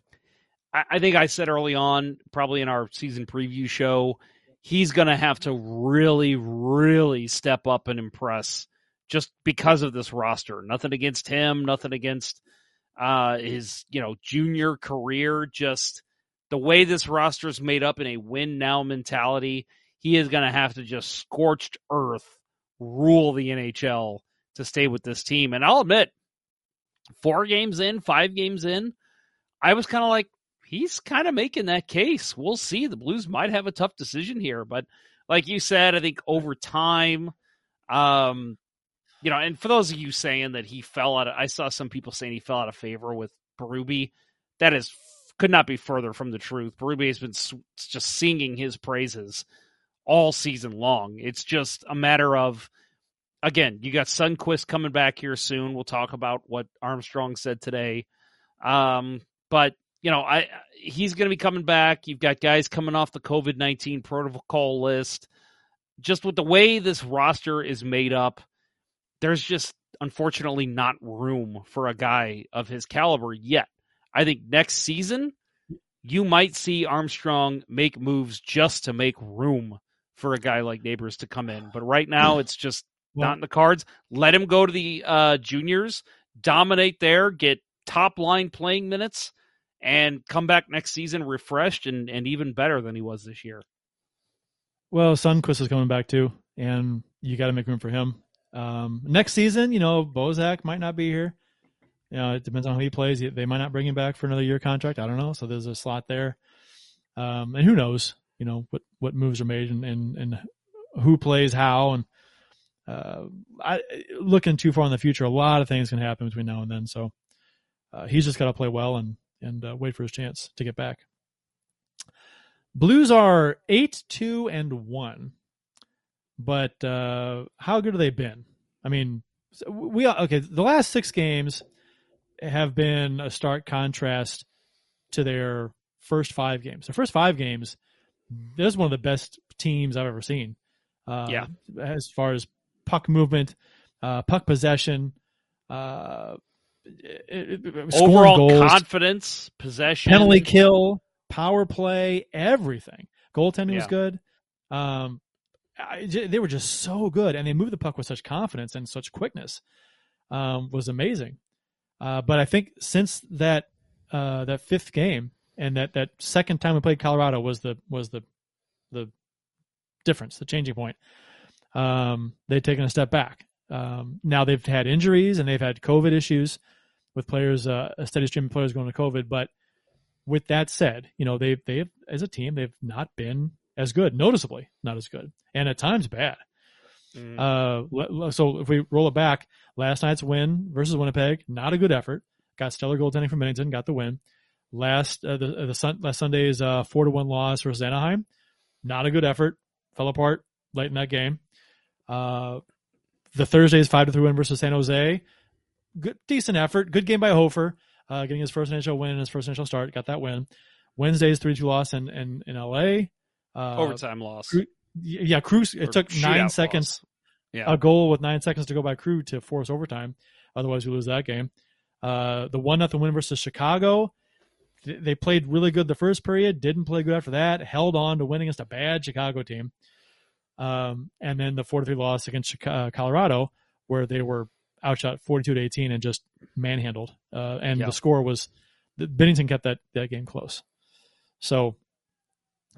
[SPEAKER 3] I, I think I said early on, probably in our season preview show, he's going to have to really, really step up and impress just because of this roster. Nothing against him, nothing against uh, his, you know, junior career. Just the way this roster is made up in a win now mentality, he is going to have to just scorched earth rule the NHL to stay with this team. And I'll admit, four games in, five games in, I was kind of like, he's kind of making that case. We'll see. The Blues might have a tough decision here, but like you said, I think over time, um, you know, and for those of you saying that he fell out, of, I saw some people saying he fell out of favor with Berube. That is could not be further from the truth. Berube has been just singing his praises all season long. It's just a matter of again, you got Sundqvist coming back here soon. We'll talk about what Armstrong said today. Um, but you know, I he's going to be coming back. You've got guys coming off the COVID nineteen protocol list. Just with the way this roster is made up, there's just unfortunately not room for a guy of his caliber yet. I think next season you might see Armstrong make moves just to make room for a guy like Neighbors to come in. But right now it's just
[SPEAKER 1] Well-
[SPEAKER 3] not in the cards. Let him go to the uh, juniors, dominate there, get top line playing minutes, and come back next season refreshed and, and even better than he was this year.
[SPEAKER 1] Well, Sundqvist is coming back too, and you got to make room for him. Um, next season, you know, Bozak might not be here. You know, it depends on how he plays. They might not bring him back for another year contract. I don't know. So there's a slot there, um, and who knows? You know what what moves are made and and, and who plays how. And uh, I looking too far in the future, a lot of things can happen between now and then. So uh, he's just got to play well and and uh, wait for his chance to get back. Blues are eight, two, and one, but uh, how good have they been? I mean, we okay. The last six games have been a stark contrast to their first five games. The first five games, this is one of the best teams I've ever seen. Uh,
[SPEAKER 3] Yeah.
[SPEAKER 1] as far as puck movement, uh, puck possession, uh, it- it-
[SPEAKER 3] Overall
[SPEAKER 1] goals,
[SPEAKER 3] confidence, possession,
[SPEAKER 1] penalty kill, power play, everything. Goaltending was good. Um, I, they were just so good, and they moved the puck with such confidence and such quickness. Um, was amazing. Uh, but I think since that uh, that fifth game and that, that second time we played Colorado was the was the the difference, the changing point. Um, they've taken a step back. Um, now they've had injuries and they've had COVID issues with players, uh, a steady stream of players going to COVID, but with that said, you know, they've, they've, as a team, they've not been as good, noticeably not as good, and at times bad.
[SPEAKER 3] Mm.
[SPEAKER 1] Uh, so if we roll it back, last night's win versus Winnipeg, not a good effort. Got stellar goaltending from Binnington, got the win. Last uh, the the sun, last Sunday's uh, four to one loss versus Anaheim, not a good effort. Fell apart late in that game. Uh, the Thursday's five to three win versus San Jose, good decent effort. Good game by Hofer, uh, getting his first NHL win, and his first NHL start, got that win. Wednesday's three two loss in in, in LA. Uh,
[SPEAKER 3] Overtime loss.
[SPEAKER 1] Cru- yeah, Cruz. It
[SPEAKER 3] Or
[SPEAKER 1] took nine seconds
[SPEAKER 3] loss. Yeah.
[SPEAKER 1] a goal with nine seconds to go by Crew to force overtime. Otherwise, we lose that game. Uh, the one nothing win versus Chicago. th- They played really good the first period. Didn't play good after that. Held on to win against a bad Chicago team. Um, and then the four to three loss against Chica- uh, Colorado, where they were outshot forty two to eighteen and just manhandled. Uh, and
[SPEAKER 3] Yeah.
[SPEAKER 1] the score was Binnington kept that that game close. So,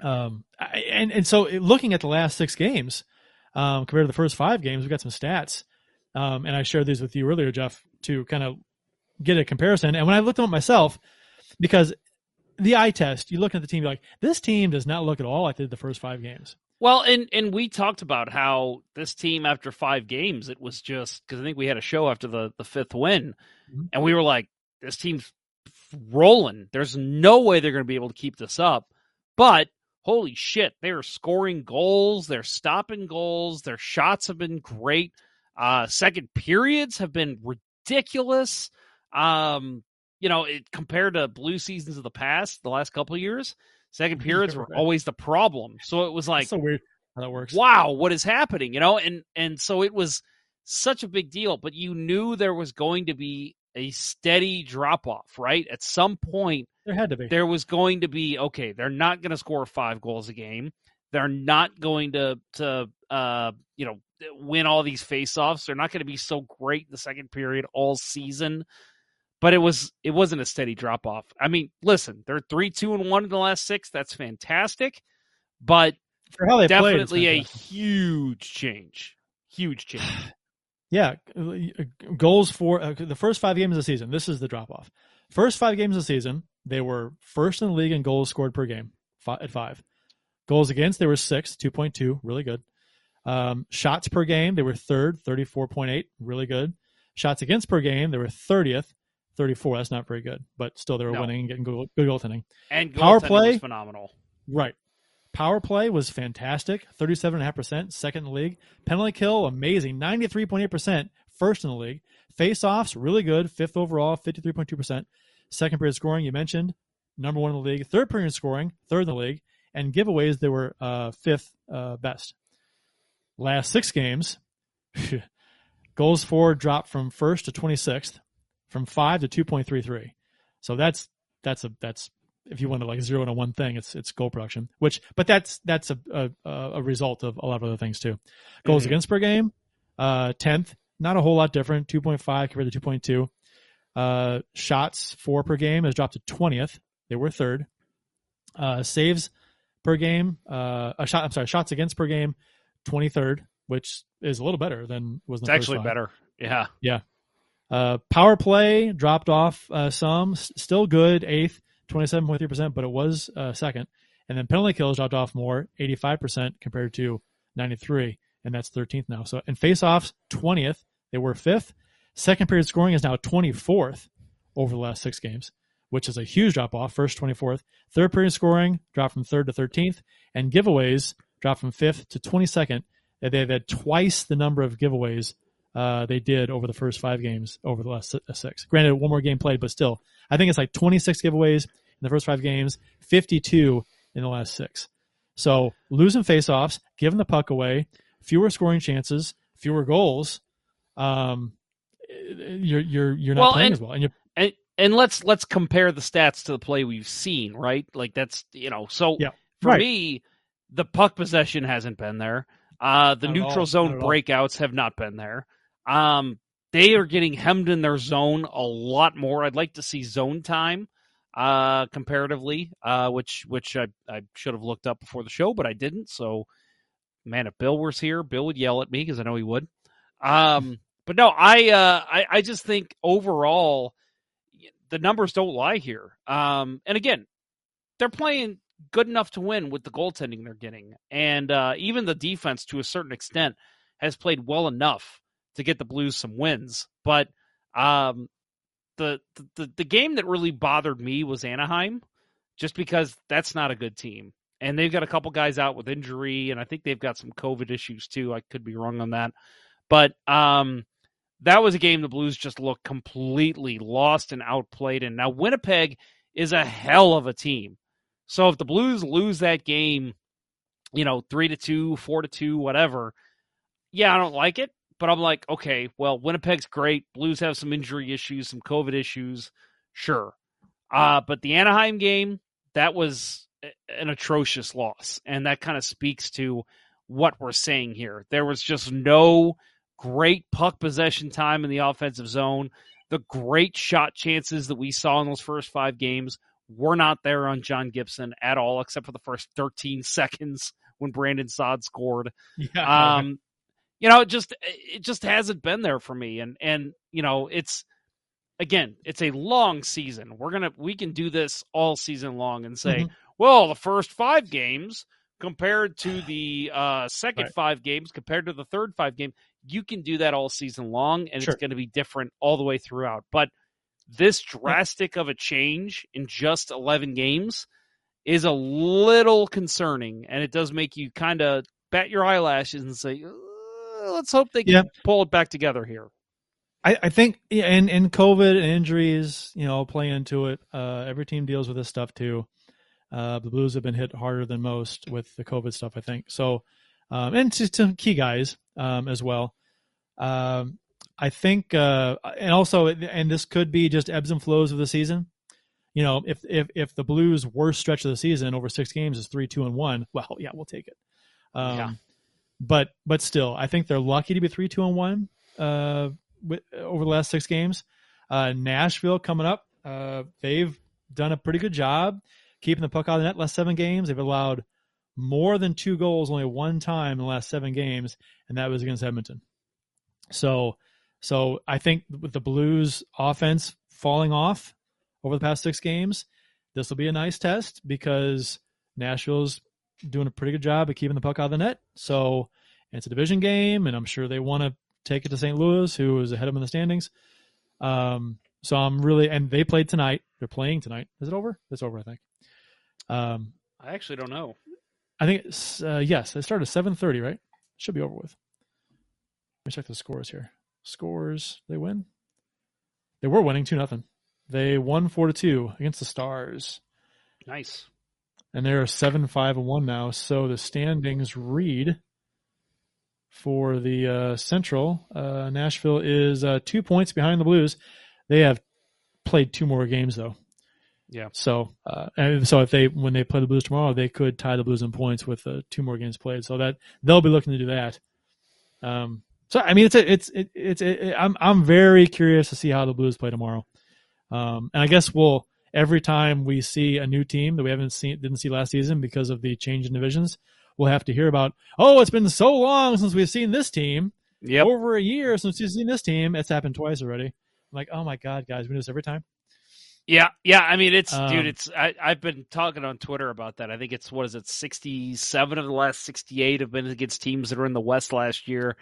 [SPEAKER 1] um, I, and and so looking at the last six games, um, compared to the first five games, we've got some stats. Um, and I shared these with you earlier, Jeff, to kind of get a comparison. And when I looked at myself, because the eye test, you look at the team, you're like, this team does not look at all like they did the first five games.
[SPEAKER 3] Well, and and we talked about how this team after five games, it was just because I think we had a show after the the fifth win,
[SPEAKER 1] Mhm.
[SPEAKER 3] and we were like, this team's rolling. There's no way they're going to be able to keep this up. But holy shit, they are scoring goals. They're stopping goals. Their shots have been great. Uh, second periods have been ridiculous. Um, you know, it, compared to blue seasons of the past, the last couple of years, second periods were always the problem. So it was like,
[SPEAKER 1] It's so weird how that works.
[SPEAKER 3] wow, what is happening? You know, and and so it was such a big deal, but you knew there was going to be a steady drop off, right? At some point,
[SPEAKER 1] There had to be.
[SPEAKER 3] there was going to be okay. They're not going to score five goals a game. They're not going to to uh you know win all these faceoffs. They're not going to be so great in the second period all season. But it was it wasn't a steady drop off. I mean, listen, they're three two and one in the last six. That's fantastic, but
[SPEAKER 1] For how they played,
[SPEAKER 3] definitely a huge change. Huge change.
[SPEAKER 1] Yeah, goals for uh, the first five games of the season. This is the drop off. First five games of the season, they were first in the league in goals scored per game fi- at five. Goals against, they were sixth, 2.2, really good. Um, shots per game, they were third, 34.8, really good. Shots against per game, they were 30th, 34. That's not very good, but still they were
[SPEAKER 3] No.
[SPEAKER 1] winning and getting good, good goaltending.
[SPEAKER 3] And
[SPEAKER 1] Power play?
[SPEAKER 3] was phenomenal.
[SPEAKER 1] Right. Power play was fantastic, 37.5%, second in the league. Penalty kill, amazing, 93.8%, first in the league. Face offs, really good, fifth overall, 53.2%. Second period scoring, you mentioned, number one in the league. Third period scoring, third in the league. And giveaways, they were uh, fifth uh, best. Last six games, goals for dropped from first to 26th, from five to 2.33. So that's that's a that's if you want to like zero in on one thing, it's it's goal production. Which, but that's that's a a, a result of a lot of other things too. Goals
[SPEAKER 3] Mhm.
[SPEAKER 1] against per game, uh, tenth, not a whole lot different. Two point five compared to two point two. Uh, shots for per game has dropped to twentieth. They were third. Uh, saves per game, uh, a shot. I'm sorry, shots against per game, twenty third, which is a little better than was
[SPEAKER 3] It's actually
[SPEAKER 1] five.
[SPEAKER 3] better. Yeah. Yeah.
[SPEAKER 1] Uh, power play dropped off uh, some, S- still good, eighth, 27.3%, but it was uh, second. And then penalty kills dropped off more, 85% compared to 93, and that's 13th now. So in faceoffs, 20th, they were fifth. Second period scoring is now 24th over the last six games, which is a huge drop off. First 24th. Third period scoring dropped from third to 13th, and giveaways dropped from fifth to 22nd. They've had twice the number of giveaways uh, they did over the first five games over the last uh, six. Granted, one more game played, but still, I think it's like 26 giveaways in the first five games, 52 in the last six. So losing faceoffs, giving the puck away, fewer scoring chances, fewer goals. Um, you're you're you're not
[SPEAKER 3] Well,
[SPEAKER 1] playing
[SPEAKER 3] and-
[SPEAKER 1] as well, and you're
[SPEAKER 3] and and let's let's compare the stats to the play we've seen, right? Like that's you know, so
[SPEAKER 1] Yeah,
[SPEAKER 3] for
[SPEAKER 1] right.
[SPEAKER 3] me, the puck possession hasn't been there. Uh the
[SPEAKER 1] Not
[SPEAKER 3] neutral zone breakouts have not been there. Um they are getting hemmed in their zone a lot more. I'd like to see zone time uh comparatively, uh which which I I should have looked up before the show, but I didn't. So man, if Bill was here, Bill would yell at me because I know he would. Um but no, I uh I, I just think overall the numbers don't lie here. Um, and again, they're playing good enough to win with the goaltending they're getting, and uh, even the defense to a certain extent has played well enough to get the Blues some wins. But um, the, the the game that really bothered me was Anaheim, just because that's not a good team, and they've got a couple guys out with injury, and I think they've got some COVID issues too. I could be wrong on that, but um, that was a game the Blues just looked completely lost and outplayed. And now Winnipeg is a hell of a team. So if the Blues lose that game, you know, three to two, four to two, whatever, yeah, I don't like it. But I'm like, okay, well, Winnipeg's great. Blues have some injury issues, some COVID issues, sure. Uh, but the Anaheim game, that was an atrocious loss, and that kind of speaks to what we're saying here. There was just no great puck possession time in the offensive zone. The great shot chances that we saw in those first five games were not there on John Gibson at all, except for the first 13 seconds when Brandon Saad scored. Yeah. Um, you know, it just it just hasn't been there for me, and and you know, it's again, it's a long season. We're gonna we can do this all season long and say, mm-hmm. well, the first five games compared to the uh, second right. five games compared to the third five game, you can do that all season long, and sure. it's going to be different all the way throughout. But this drastic of a change in just 11 games is a little concerning, and it does make you kind of bat your eyelashes and say, let's hope they can yeah. pull it back together here.
[SPEAKER 1] I, I think, yeah, and, and COVID and injuries, you know, play into it. Uh, every team deals with this stuff too. Uh, the Blues have been hit harder than most with the COVID stuff, I think. So, um, and to some key guys um, as well. Um, I think, uh, and also, and this could be just ebbs and flows of the season. You know, if if if the Blues' worst stretch of the season over six games is three, two, and one, well, yeah, we'll take it. Um, yeah. But but still, I think they're lucky to be three, two, and one uh, with, over the last six games. Uh, Nashville coming up, uh, they've done a pretty good job keeping the puck out of the net. Last seven games, they've allowed more than two goals only one time in the last seven games, and that was against Edmonton. So so I think with the Blues offense falling off over the past six games, this will be a nice test because Nashville's doing a pretty good job of keeping the puck out of the net. So it's a division game, and I'm sure they want to take it to St. Louis, who is ahead of them in the standings. Um, so I'm really, and they played tonight. They're playing tonight. Is it over? It's over, I think. Um,
[SPEAKER 3] I actually don't know.
[SPEAKER 1] I think it's, uh, yes, it started at 7:30, right? Should be over with. Let me check the scores here scores. They win. They were winning two nothing. They won four to two against the Stars.
[SPEAKER 3] Nice.
[SPEAKER 1] And they're seven five and one now. So the standings read for the uh, Central. Uh, Nashville is uh, two points behind the Blues. They have played two more games though.
[SPEAKER 3] Yeah.
[SPEAKER 1] So, uh, and so if they when they play the Blues tomorrow, they could tie the Blues in points with uh, two more games played. So that they'll be looking to do that. Um, so I mean, it's a, it's it, it's it, I'm I'm very curious to see how the Blues play tomorrow. Um, and I guess we'll every time we see a new team that we haven't seen didn't see last season because of the change in divisions, we'll have to hear about. Oh, it's been so long since we've seen this team.
[SPEAKER 3] Yep.
[SPEAKER 1] over a year since we've seen this team. It's happened twice already. I'm like, oh my god, guys, we do this every time.
[SPEAKER 3] Yeah, yeah. I mean, it's um, dude. It's I, I've been talking on Twitter about that. I think it's what is it, sixty seven of the last sixty eight have been against teams that are in the West last year.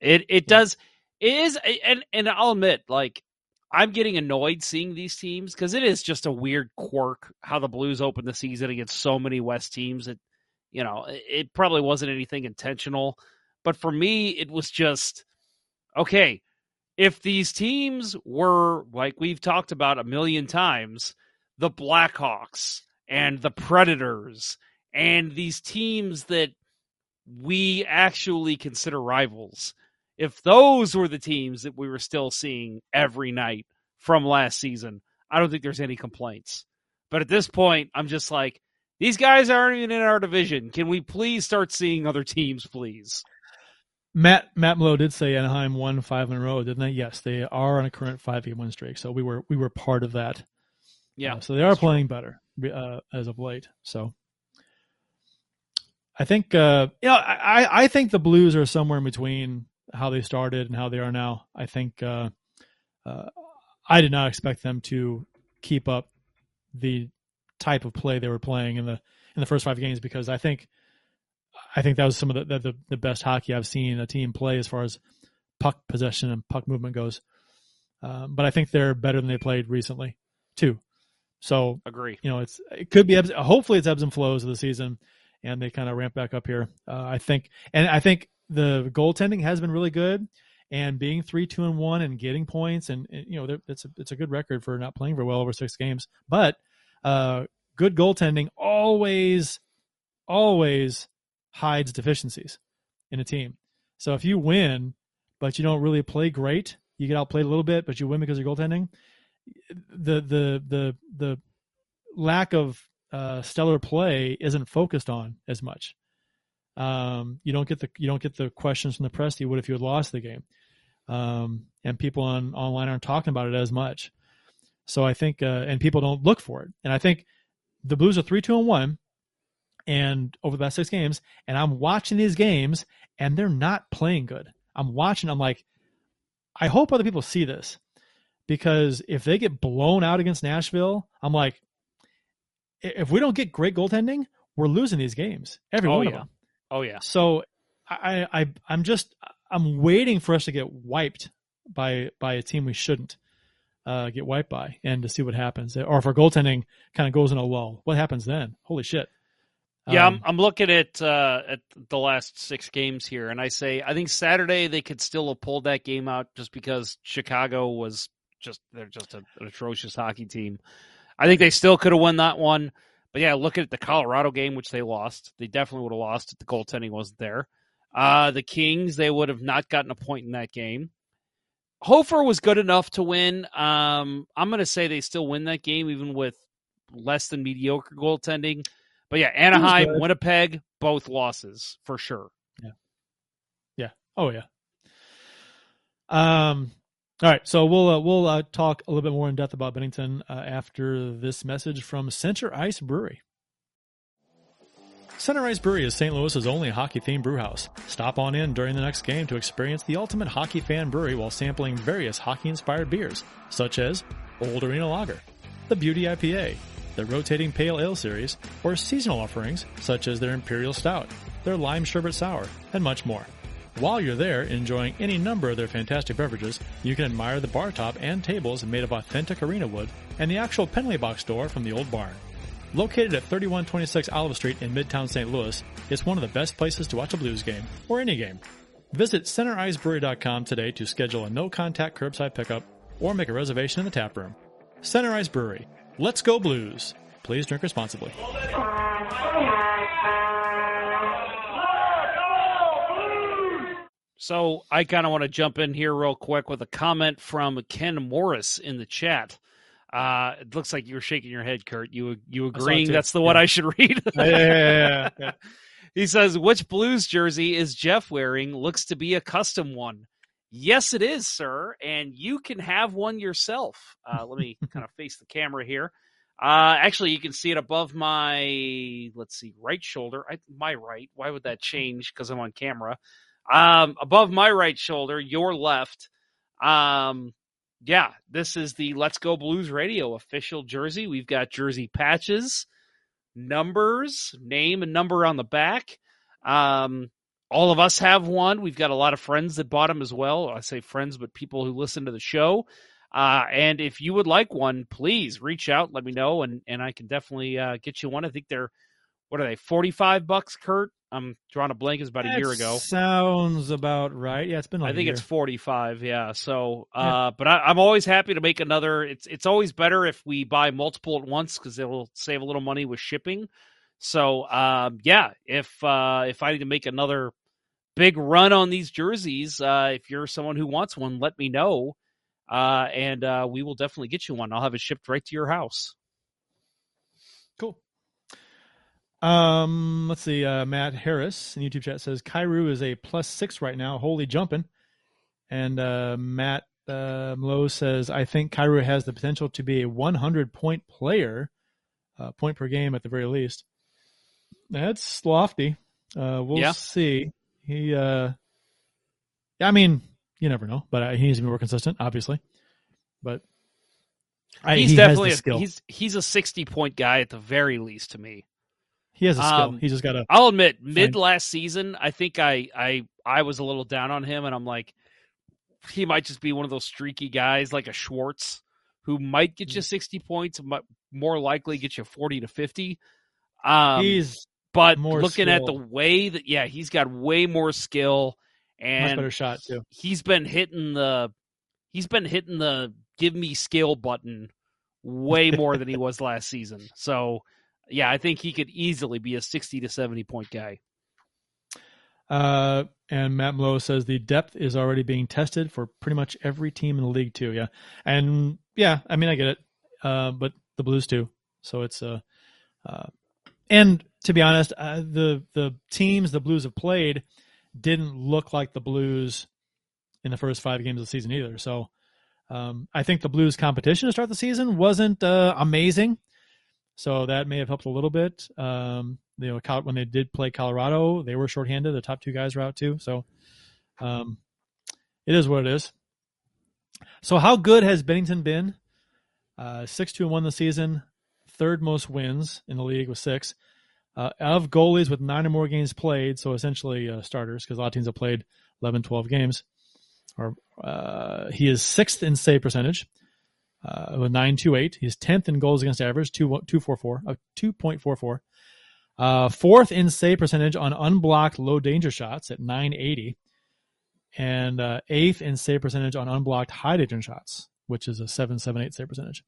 [SPEAKER 3] It it does it is and and I'll admit like I'm getting annoyed seeing these teams because it is just a weird quirk how the Blues open the season against so many West teams. That you know it probably wasn't anything intentional, but for me it was just okay. If these teams were like we've talked about a million times, the Blackhawks and the Predators and these teams that we actually consider rivals if those were the teams that we were still seeing every night from last season, I don't think there's any complaints. But at this point, I'm just like, these guys aren't even in our division. Can we please start seeing other teams, please?
[SPEAKER 1] Matt Matt Mallow did say Anaheim won five in a row, didn't they? Yes, they are on a current five game win streak. So we were we were part of that.
[SPEAKER 3] Yeah.
[SPEAKER 1] Uh, so they are playing true. better uh, as of late. So I think uh, you know I I think the Blues are somewhere in between how they started and how they are now. I think uh, uh, I did not expect them to keep up the type of play they were playing in the in the first five games because I think I think that was some of the the, the best hockey I've seen a team play as far as puck possession and puck movement goes. Um, but I think they're better than they played recently too. So
[SPEAKER 3] Agree.
[SPEAKER 1] you know, it's it could be ebbs, hopefully it's ebbs and flows of the season, and they kind of ramp back up here. Uh, I think, and I think the goaltending has been really good, and being three, two, and one, and getting points, and, and you know, it's a it's a good record for not playing for well over six games. But uh, good goaltending always, always hides deficiencies in a team. So if you win, but you don't really play great, you get outplayed a little bit, but you win because of goaltending the the the the lack of uh, stellar play isn't focused on as much. Um, you don't get the you don't get the questions from the press you would if you had lost the game, um, and people on online aren't talking about it as much. So I think, uh, and people don't look for it. And I think the Blues are three, two, and one, and over the last six games, and I'm watching these games, and they're not playing good. I'm watching. I'm like, I hope other people see this because if they get blown out against Nashville, I'm like, if we don't get great goaltending, we're losing these games. Every
[SPEAKER 3] Oh,
[SPEAKER 1] one
[SPEAKER 3] yeah.
[SPEAKER 1] of them.
[SPEAKER 3] Oh yeah.
[SPEAKER 1] So I, I I'm just I'm waiting for us to get wiped by by a team we shouldn't uh, get wiped by, and to see what happens, or if our goaltending kind of goes in a lull, what happens then? Holy shit!
[SPEAKER 3] Yeah,
[SPEAKER 1] Um,
[SPEAKER 3] I'm, I'm looking at uh, at the last six games here, and I say I think Saturday they could still have pulled that game out just because Chicago was just they're just a, an atrocious hockey team. I think they still could have won that one, but yeah, looking at the Colorado game, which they lost, they definitely would have lost if the goaltending wasn't there. Uh, the Kings, they would have not gotten a point in that game. Hofer was good enough to win. Um, I'm going to say they still win that game, even with less than mediocre goaltending. But yeah, Anaheim. Winnipeg, both losses for sure.
[SPEAKER 1] Yeah. Yeah. Oh yeah. Um. All right. So we'll uh, we'll uh, talk a little bit more in depth about Binnington uh, after this message from Center Ice Brewery. Center Ice Brewery is St. Louis's only hockey-themed brew house. Stop on in during the next game to experience the ultimate hockey fan brewery while sampling various hockey-inspired beers, such as Old Arena Lager, the Beauty IPA, the Rotating Pale Ale Series, or seasonal offerings such as their Imperial Stout, their Lime Sherbet Sour, and much more. While you're there enjoying any number of their fantastic beverages, you can admire the bar top and tables made of authentic arena wood and the actual penalty box door from the old barn. Located at 3126 Olive Street in Midtown St. Louis, it's one of the best places to watch a Blues game, or any game. Visit CenterIceBrewery.com today to schedule a no-contact curbside pickup or make a reservation in the tap room. Center Ice Brewery. Let's go Blues. Please drink responsibly.
[SPEAKER 3] So I kind of want to jump in here real quick with a comment from Ken Morris in the chat. Uh, it looks like you're shaking your head, Kurt. You you agreeing that's the one
[SPEAKER 1] Yeah.
[SPEAKER 3] I should read?
[SPEAKER 1] yeah, yeah, yeah, yeah.
[SPEAKER 3] He says, "Which Blues jersey is Jeff wearing? Looks to be a custom one." Yes, it is, sir, and you can have one yourself. Uh, let me kind of face the camera here. Uh, actually, you can see it above my let's see, right shoulder. I, my right. Why would that change? Because I'm on camera. Um, above my right shoulder, your left. Um, yeah, this is the Let's Go Blues Radio official jersey. We've got jersey patches, numbers, name and number on the back. Um, all of us have one. We've got a lot of friends that bought them as well. I say friends, but people who listen to the show. Uh, and if you would like one, please reach out, let me know, and and I can definitely uh, get you one. I think they're what are they, forty five bucks, Kurt? I'm drawing a blank. It's about a year ago.
[SPEAKER 1] Sounds about right. Yeah, it's been like
[SPEAKER 3] I think it's 45, yeah. So, uh,
[SPEAKER 1] Yeah.
[SPEAKER 3] but I, I'm always happy to make another. It's it's always better if we buy multiple at once because it will save a little money with shipping. So, um, yeah, if uh, if I need to make another big run on these jerseys, uh, if you're someone who wants one, let me know, uh, and uh, we will definitely get you one. I'll have it shipped right to your house.
[SPEAKER 1] Cool. Um, let's see. Uh, Matt Harris in YouTube chat says Kyrou is a plus six right now. Holy jumping. And uh, Matt uh, says I think Kyrou has the potential to be a 100 point player, uh, point per game at the very least. That's lofty. Uh, we'll
[SPEAKER 3] Yeah.
[SPEAKER 1] see. He, uh, I mean, you never know, but uh, he needs to be more consistent, obviously. But I,
[SPEAKER 3] he's
[SPEAKER 1] he
[SPEAKER 3] definitely a,
[SPEAKER 1] skill.
[SPEAKER 3] he's he's a sixty point guy at the very least to me.
[SPEAKER 1] He has a skill.
[SPEAKER 3] um,
[SPEAKER 1] he just got to.
[SPEAKER 3] I'll admit, mid last season, I think I I I was a little down on him, and I'm like, he might just be one of those streaky guys like a Schwartz who might get
[SPEAKER 1] Mm.
[SPEAKER 3] you sixty points, but more likely get you forty to fifty. Um,
[SPEAKER 1] He's
[SPEAKER 3] but
[SPEAKER 1] more
[SPEAKER 3] looking at the way that yeah, he's got way more skill,
[SPEAKER 1] much
[SPEAKER 3] and
[SPEAKER 1] better shot too.
[SPEAKER 3] he's been hitting the he's been hitting the give me skill button way more than he was last season. So yeah, I think he could easily be a 60 to 70 point guy.
[SPEAKER 1] Uh, and Matt Mlow says the depth is already being tested for pretty much every team in the league too. Yeah, and yeah, I mean I get it, uh, but the Blues too. So it's uh, uh, and to be honest, uh, the the teams the Blues have played didn't look like the Blues in the first five games of the season either. So um, I think the Blues competition to start the season wasn't uh, amazing. So that may have helped a little bit. Um, you know, when they did play Colorado, they were shorthanded. The top two guys were out too. So um, it is what it is. So how good has Binnington been? Uh, six two and one this season, third most wins in the league with six. Uh, of goalies with nine or more games played, so essentially uh, starters, because a lot of teams have played 11, 12 games. Or uh, he is sixth in save percentage uh, with nine two eight. He's tenth in goals against average, two two four four, uh, two point four four. Uh, fourth in save percentage on unblocked low danger shots at nine eighty, and uh, eighth in save percentage on unblocked high danger shots, which is a seven seven eight save percentage.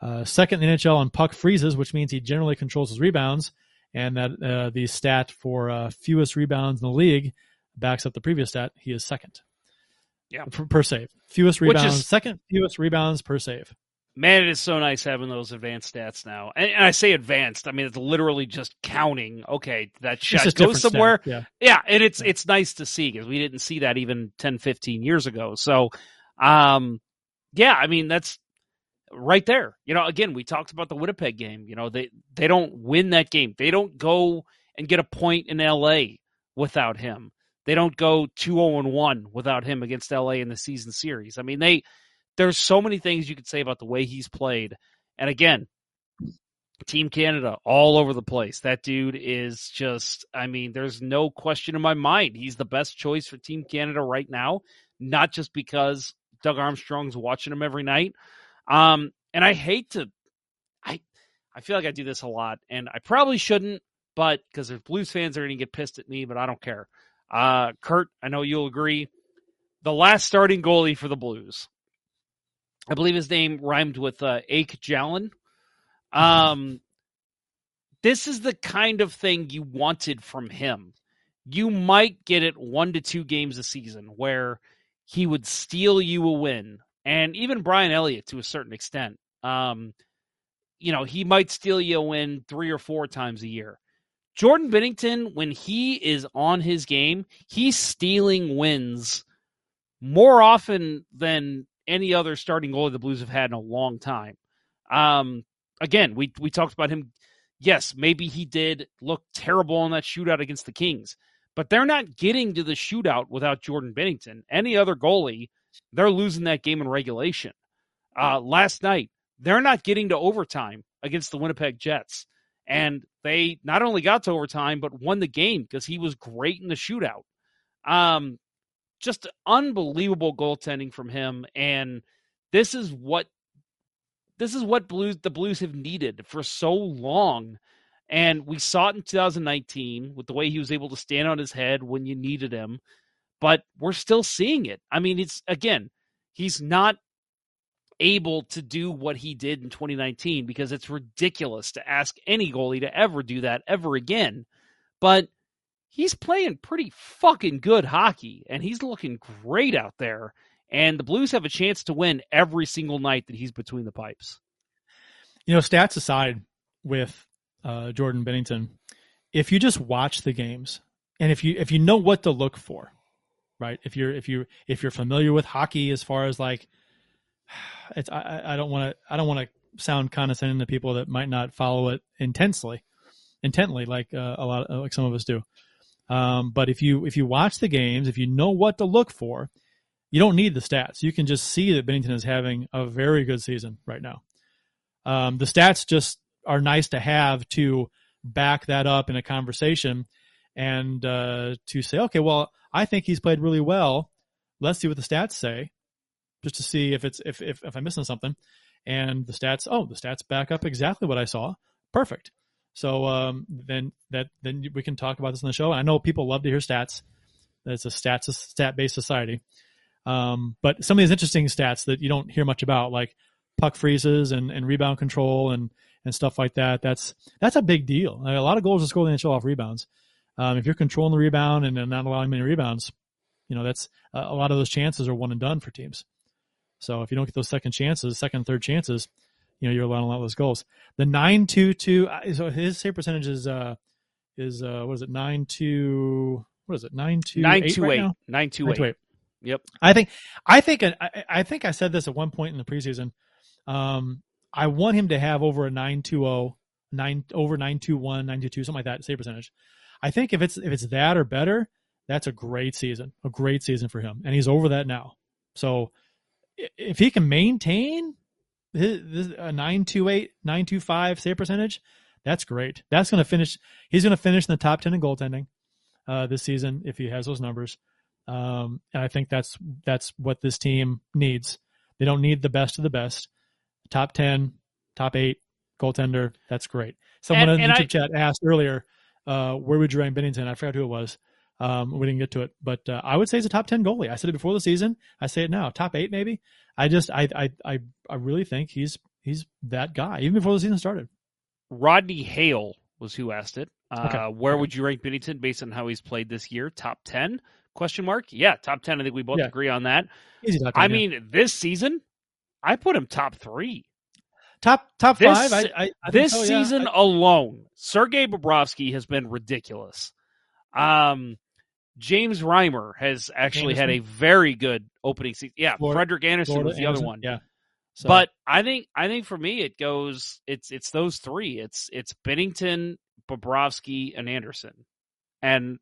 [SPEAKER 1] Uh, second in NHL on puck freezes, which means he generally controls his rebounds, and that uh, the stat for uh, fewest rebounds in the league backs up the previous stat. He is second.
[SPEAKER 3] Yeah.
[SPEAKER 1] per, per save. Fewest rebounds,
[SPEAKER 3] is-
[SPEAKER 1] second fewest rebounds per save.
[SPEAKER 3] Man, it is so nice having those advanced stats now. And, and I say advanced, I mean it's literally just counting. Okay, that shot goes
[SPEAKER 1] stat,
[SPEAKER 3] somewhere.
[SPEAKER 1] Yeah.
[SPEAKER 3] Yeah, and it's it's nice to see because we didn't see that even 10, 15 years ago. So, um, yeah, I mean that's right there. You know, again, we talked about the Winnipeg game. You know, they they don't win that game. They don't go and get a point in L.A. without him. They don't go 2-0 and 1 without him against LA in the season series. I mean, they there's so many things you could say about the way he's played. And again, Team Canada all over the place. That dude is just I mean, there's no question in my mind he's the best choice for Team Canada right now, not just because Doug Armstrong's watching him every night. Um and I hate to I I feel like I do this a lot and I probably shouldn't, but because there's Blues fans are going to get pissed at me, but I don't care. Uh, Kurt, I know you'll agree. The last starting goalie for the Blues, I believe his name rhymed with uh, Ake Jalen. Um, this is the kind of thing you wanted from him. You might get it one to two games a season where he would steal you a win, and even Brian Elliott to a certain extent. Um, you know, he might steal you a win three or four times a year. Jordan Binnington, when he is on his game, he's stealing wins more often than any other starting goalie the Blues have had in a long time. Um, again, we we talked about him. Yes, maybe he did look terrible in that shootout against the Kings, but they're not getting to the shootout without Jordan Binnington. Any other goalie, they're losing that game in regulation. Uh, last night, they're not getting to overtime against the Winnipeg Jets. And they not only got to overtime, but won the game because he was great in the shootout. Um, just unbelievable goaltending from him. And this is what this is what Blues the Blues have needed for so long. And we saw it in 2019 with the way he was able to stand on his head when you needed him. But we're still seeing it. I mean, it's again, he's not able to do what he did in 2019 because it's ridiculous to ask any goalie to ever do that ever again. But he's playing pretty fucking good hockey and he's looking great out there. And the Blues have a chance to win every single night that he's between the pipes.
[SPEAKER 1] You know, stats aside with uh, Jordan Binnington, if you just watch the games and if you if you know what to look for, right? If you're if you if you're familiar with hockey as far as like it's I, don't want to I don't want to sound condescending to people that might not follow it intensely, intently like uh, a lot like some of us do. Um, but if you if you watch the games, if you know what to look for, you don't need the stats. You can just see that Binnington is having a very good season right now. Um, the stats just are nice to have to back that up in a conversation and uh, to say, okay, well, I think he's played really well. Let's see what the stats say, just to see if it's if if, if I'm missing something. And the stats, oh, the stats back up exactly what I saw. Perfect. So um, then that then we can talk about this in the show. I know people love to hear stats. It's a stats stat based society. Um, but some of these interesting stats that you don't hear much about, like puck freezes and, and rebound control and and stuff like that. That's that's a big deal. Like, a lot of goals are scored in the NHL off rebounds. Um, if you're controlling the rebound and, and not allowing many rebounds, you know that's uh, a lot of those chances are one and done for teams. So if you don't get those second chances, second, third chances, you know you're allowing a lot of those goals. The nine two two, uh, so his save percentage is uh is uh what is it nine two what is it nine two
[SPEAKER 3] Nine
[SPEAKER 1] eight
[SPEAKER 3] two
[SPEAKER 1] right
[SPEAKER 3] eight.
[SPEAKER 1] now?
[SPEAKER 3] Nine two
[SPEAKER 1] Nine two
[SPEAKER 3] eight.
[SPEAKER 1] eight.
[SPEAKER 3] Yep.
[SPEAKER 1] I think I think I, I think I said this at one point in the preseason. Um, I want him to have over a 920, 9 over 921, 922, something like that save percentage. I think if it's if it's that or better, that's a great season, a great season for him, and he's over that now. So if he can maintain his, this, a 928, 925 save percentage, that's great. That's going to finish. He's going to finish in the top 10 in goaltending uh, this season if he has those numbers. Um, and I think that's that's what this team needs. They don't need the best of the best. Top ten, top eight goaltender. That's great. Someone
[SPEAKER 3] And-
[SPEAKER 1] in the YouTube
[SPEAKER 3] I-
[SPEAKER 1] chat asked earlier, uh, where would you rank Binnington? I forgot who it was. Um, we didn't get to it, but uh, I would say he's a top ten goalie. I said it before the season. I say it now. Top eight, maybe. I just, I, I, I, I really think he's he's that guy even before the season started.
[SPEAKER 3] Rodney Hale was who asked it. Uh,
[SPEAKER 1] Okay.
[SPEAKER 3] Where
[SPEAKER 1] Okay.
[SPEAKER 3] would you rank Binnington based on how he's played this year? Top ten? Question mark. Yeah, top ten. I think we both
[SPEAKER 1] Yeah.
[SPEAKER 3] agree on that.
[SPEAKER 1] Easy 10.
[SPEAKER 3] I
[SPEAKER 1] yeah.
[SPEAKER 3] mean, this season, I put him top three.
[SPEAKER 1] top top
[SPEAKER 3] this-
[SPEAKER 1] five. I, I, I
[SPEAKER 3] this
[SPEAKER 1] so, yeah.
[SPEAKER 3] season alone, Sergei Bobrovsky has been ridiculous. Um, James Reimer has actually had a very good opening season. Yeah,
[SPEAKER 1] Florida-
[SPEAKER 3] Frederik Andersen
[SPEAKER 1] Florida,
[SPEAKER 3] was the
[SPEAKER 1] Andersen,
[SPEAKER 3] other one.
[SPEAKER 1] Yeah. So,
[SPEAKER 3] But I think I think for me it goes it's it's those three. It's it's Binnington, Bobrovsky, and Andersen. And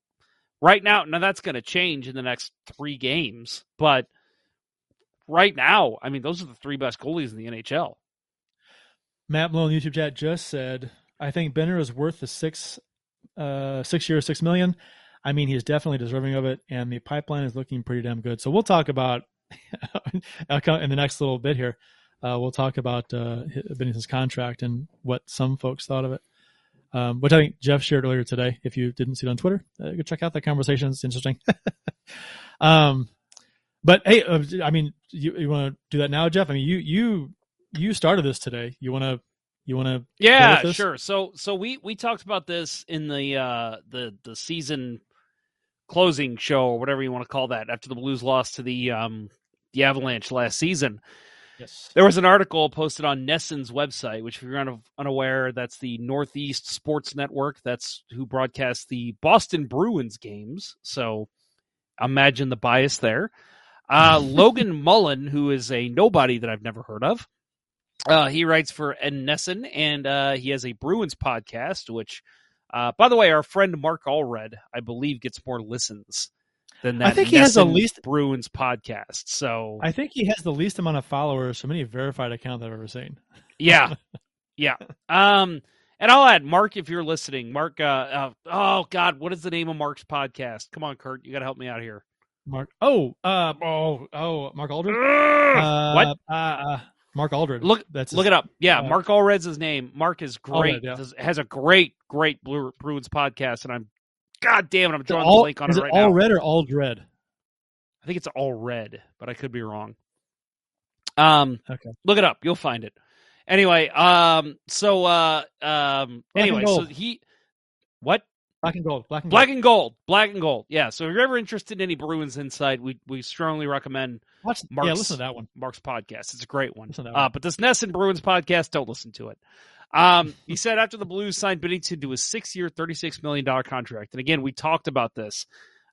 [SPEAKER 3] right now now that's gonna change in the next three games. But right now, I mean those are the three best goalies in the NHL.
[SPEAKER 1] Matt Malone YouTube chat just said, I think Binner is worth the six uh six years, six million. I mean, he's definitely deserving of it, and the pipeline is looking pretty damn good. So we'll talk about in the next little bit here. Uh, we'll talk about uh, Binnington's contract and what some folks thought of it, um, which I think Jeff shared earlier today. If you didn't see it on Twitter, uh, go check out that conversation. It's interesting. um, but hey, uh, I mean, you, you want to do that now, Jeff? I mean, you you you started this today. You want to you want to
[SPEAKER 3] Yeah, sure. So so we we talked about this in the uh the the season closing show or whatever you want to call that after the Blues lost to the um the Avalanche last season.
[SPEAKER 1] yes
[SPEAKER 3] There was an article posted on NESN's website, which if you're un- unaware, that's the Northeast Sports Network. That's who broadcasts the Boston Bruins games. So imagine the bias there. Uh, Logan Mullen, who is a nobody that I've never heard of, uh, he writes for Ed Nesson, and uh, he has a Bruins podcast, which, uh, by the way, our friend Mark Allred, I believe, gets more listens than that.
[SPEAKER 1] I think he has the least-
[SPEAKER 3] Bruins podcast. So
[SPEAKER 1] I think he has the least amount of followers from any verified account I've ever seen.
[SPEAKER 3] Yeah, yeah. Um, and I'll add Mark if you're listening. Mark, uh, uh, oh God, what is the name of Mark's podcast? Come on, Kurt, you got to help me out here.
[SPEAKER 1] Mark. Oh, uh, oh, oh, Mark Aldred. Uh,
[SPEAKER 3] what?
[SPEAKER 1] Uh, uh, Mark Aldred.
[SPEAKER 3] Look,
[SPEAKER 1] that's
[SPEAKER 3] look it up. Yeah,
[SPEAKER 1] uh,
[SPEAKER 3] Mark Allred's his name. Mark is great.
[SPEAKER 1] Allred, yeah.
[SPEAKER 3] Does- has a great, great Blue Bruins podcast, and I'm, God damn it, I'm drawing
[SPEAKER 1] all,
[SPEAKER 3] the blank on
[SPEAKER 1] is
[SPEAKER 3] it
[SPEAKER 1] it
[SPEAKER 3] right
[SPEAKER 1] all
[SPEAKER 3] now.
[SPEAKER 1] red or all dread?
[SPEAKER 3] I think it's all red, but I could be wrong. Um,
[SPEAKER 1] Okay.
[SPEAKER 3] look it up. You'll find it. Anyway, um, so uh, um,
[SPEAKER 1] Black
[SPEAKER 3] anyway, so he, what?
[SPEAKER 1] Black and gold. Black and
[SPEAKER 3] Black
[SPEAKER 1] gold.
[SPEAKER 3] and gold, black and gold. Yeah. So if you're ever interested in any Bruins insight, we we strongly recommend
[SPEAKER 1] Watch, yeah,
[SPEAKER 3] Mark's-
[SPEAKER 1] listen to that one.
[SPEAKER 3] Mark's podcast. It's a great one.
[SPEAKER 1] To that
[SPEAKER 3] Uh, but this NESN Bruins podcast, don't listen to it. Um, he said after the Blues signed Binnington to a six-year, thirty-six million dollar contract, and again, we talked about this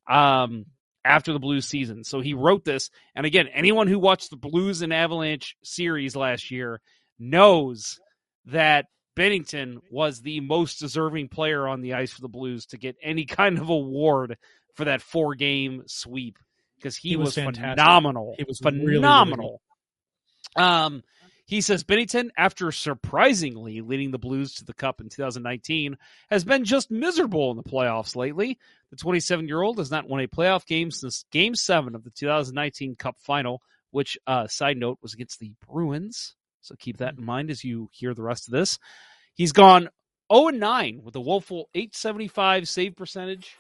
[SPEAKER 3] um, after the Blues season. So he wrote this, and again, anyone who watched the Blues and Avalanche series last year knows that Binnington was the most deserving player on the ice for the Blues to get any kind of award for that four-game sweep because he,
[SPEAKER 1] He was
[SPEAKER 3] was, phenomenal.
[SPEAKER 1] He was really, really
[SPEAKER 3] phenomenal. Um, he says Binnington, after surprisingly leading the Blues to the Cup in 2019, has been just miserable in the playoffs lately. The 27 year old has not won a playoff game since Game Seven of the 2019 Cup Final, which, uh, side note, was against the Bruins. So keep that in mind as you hear the rest of this. He's gone 0 9 with a woeful 875 save percentage.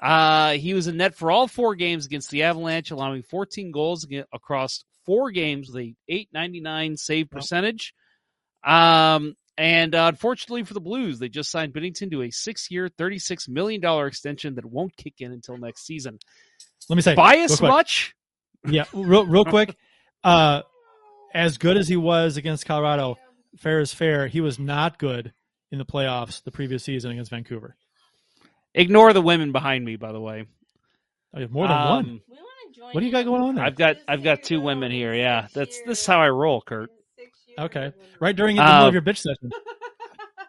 [SPEAKER 3] Uh, he was in net for all four games against the Avalanche, allowing 14 goals across four games with a 899 save percentage. Um, and uh, unfortunately for the Blues, they just signed Binnington to a six-year, $36 million extension that won't kick in until next season.
[SPEAKER 1] Let me say,
[SPEAKER 3] Bias much?
[SPEAKER 1] Yeah, real, real quick. Uh, as good as he was against Colorado, fair is fair. He was not good in the playoffs the previous season against Vancouver.
[SPEAKER 3] Ignore the women behind me, by the way.
[SPEAKER 1] I have more than
[SPEAKER 3] Um,
[SPEAKER 1] one. What do you got going on there?
[SPEAKER 3] I've got I've got two women here. Yeah, that's this is how I roll, Kurt.
[SPEAKER 1] Okay, right during the middle
[SPEAKER 3] Uh,
[SPEAKER 1] of your bitch session.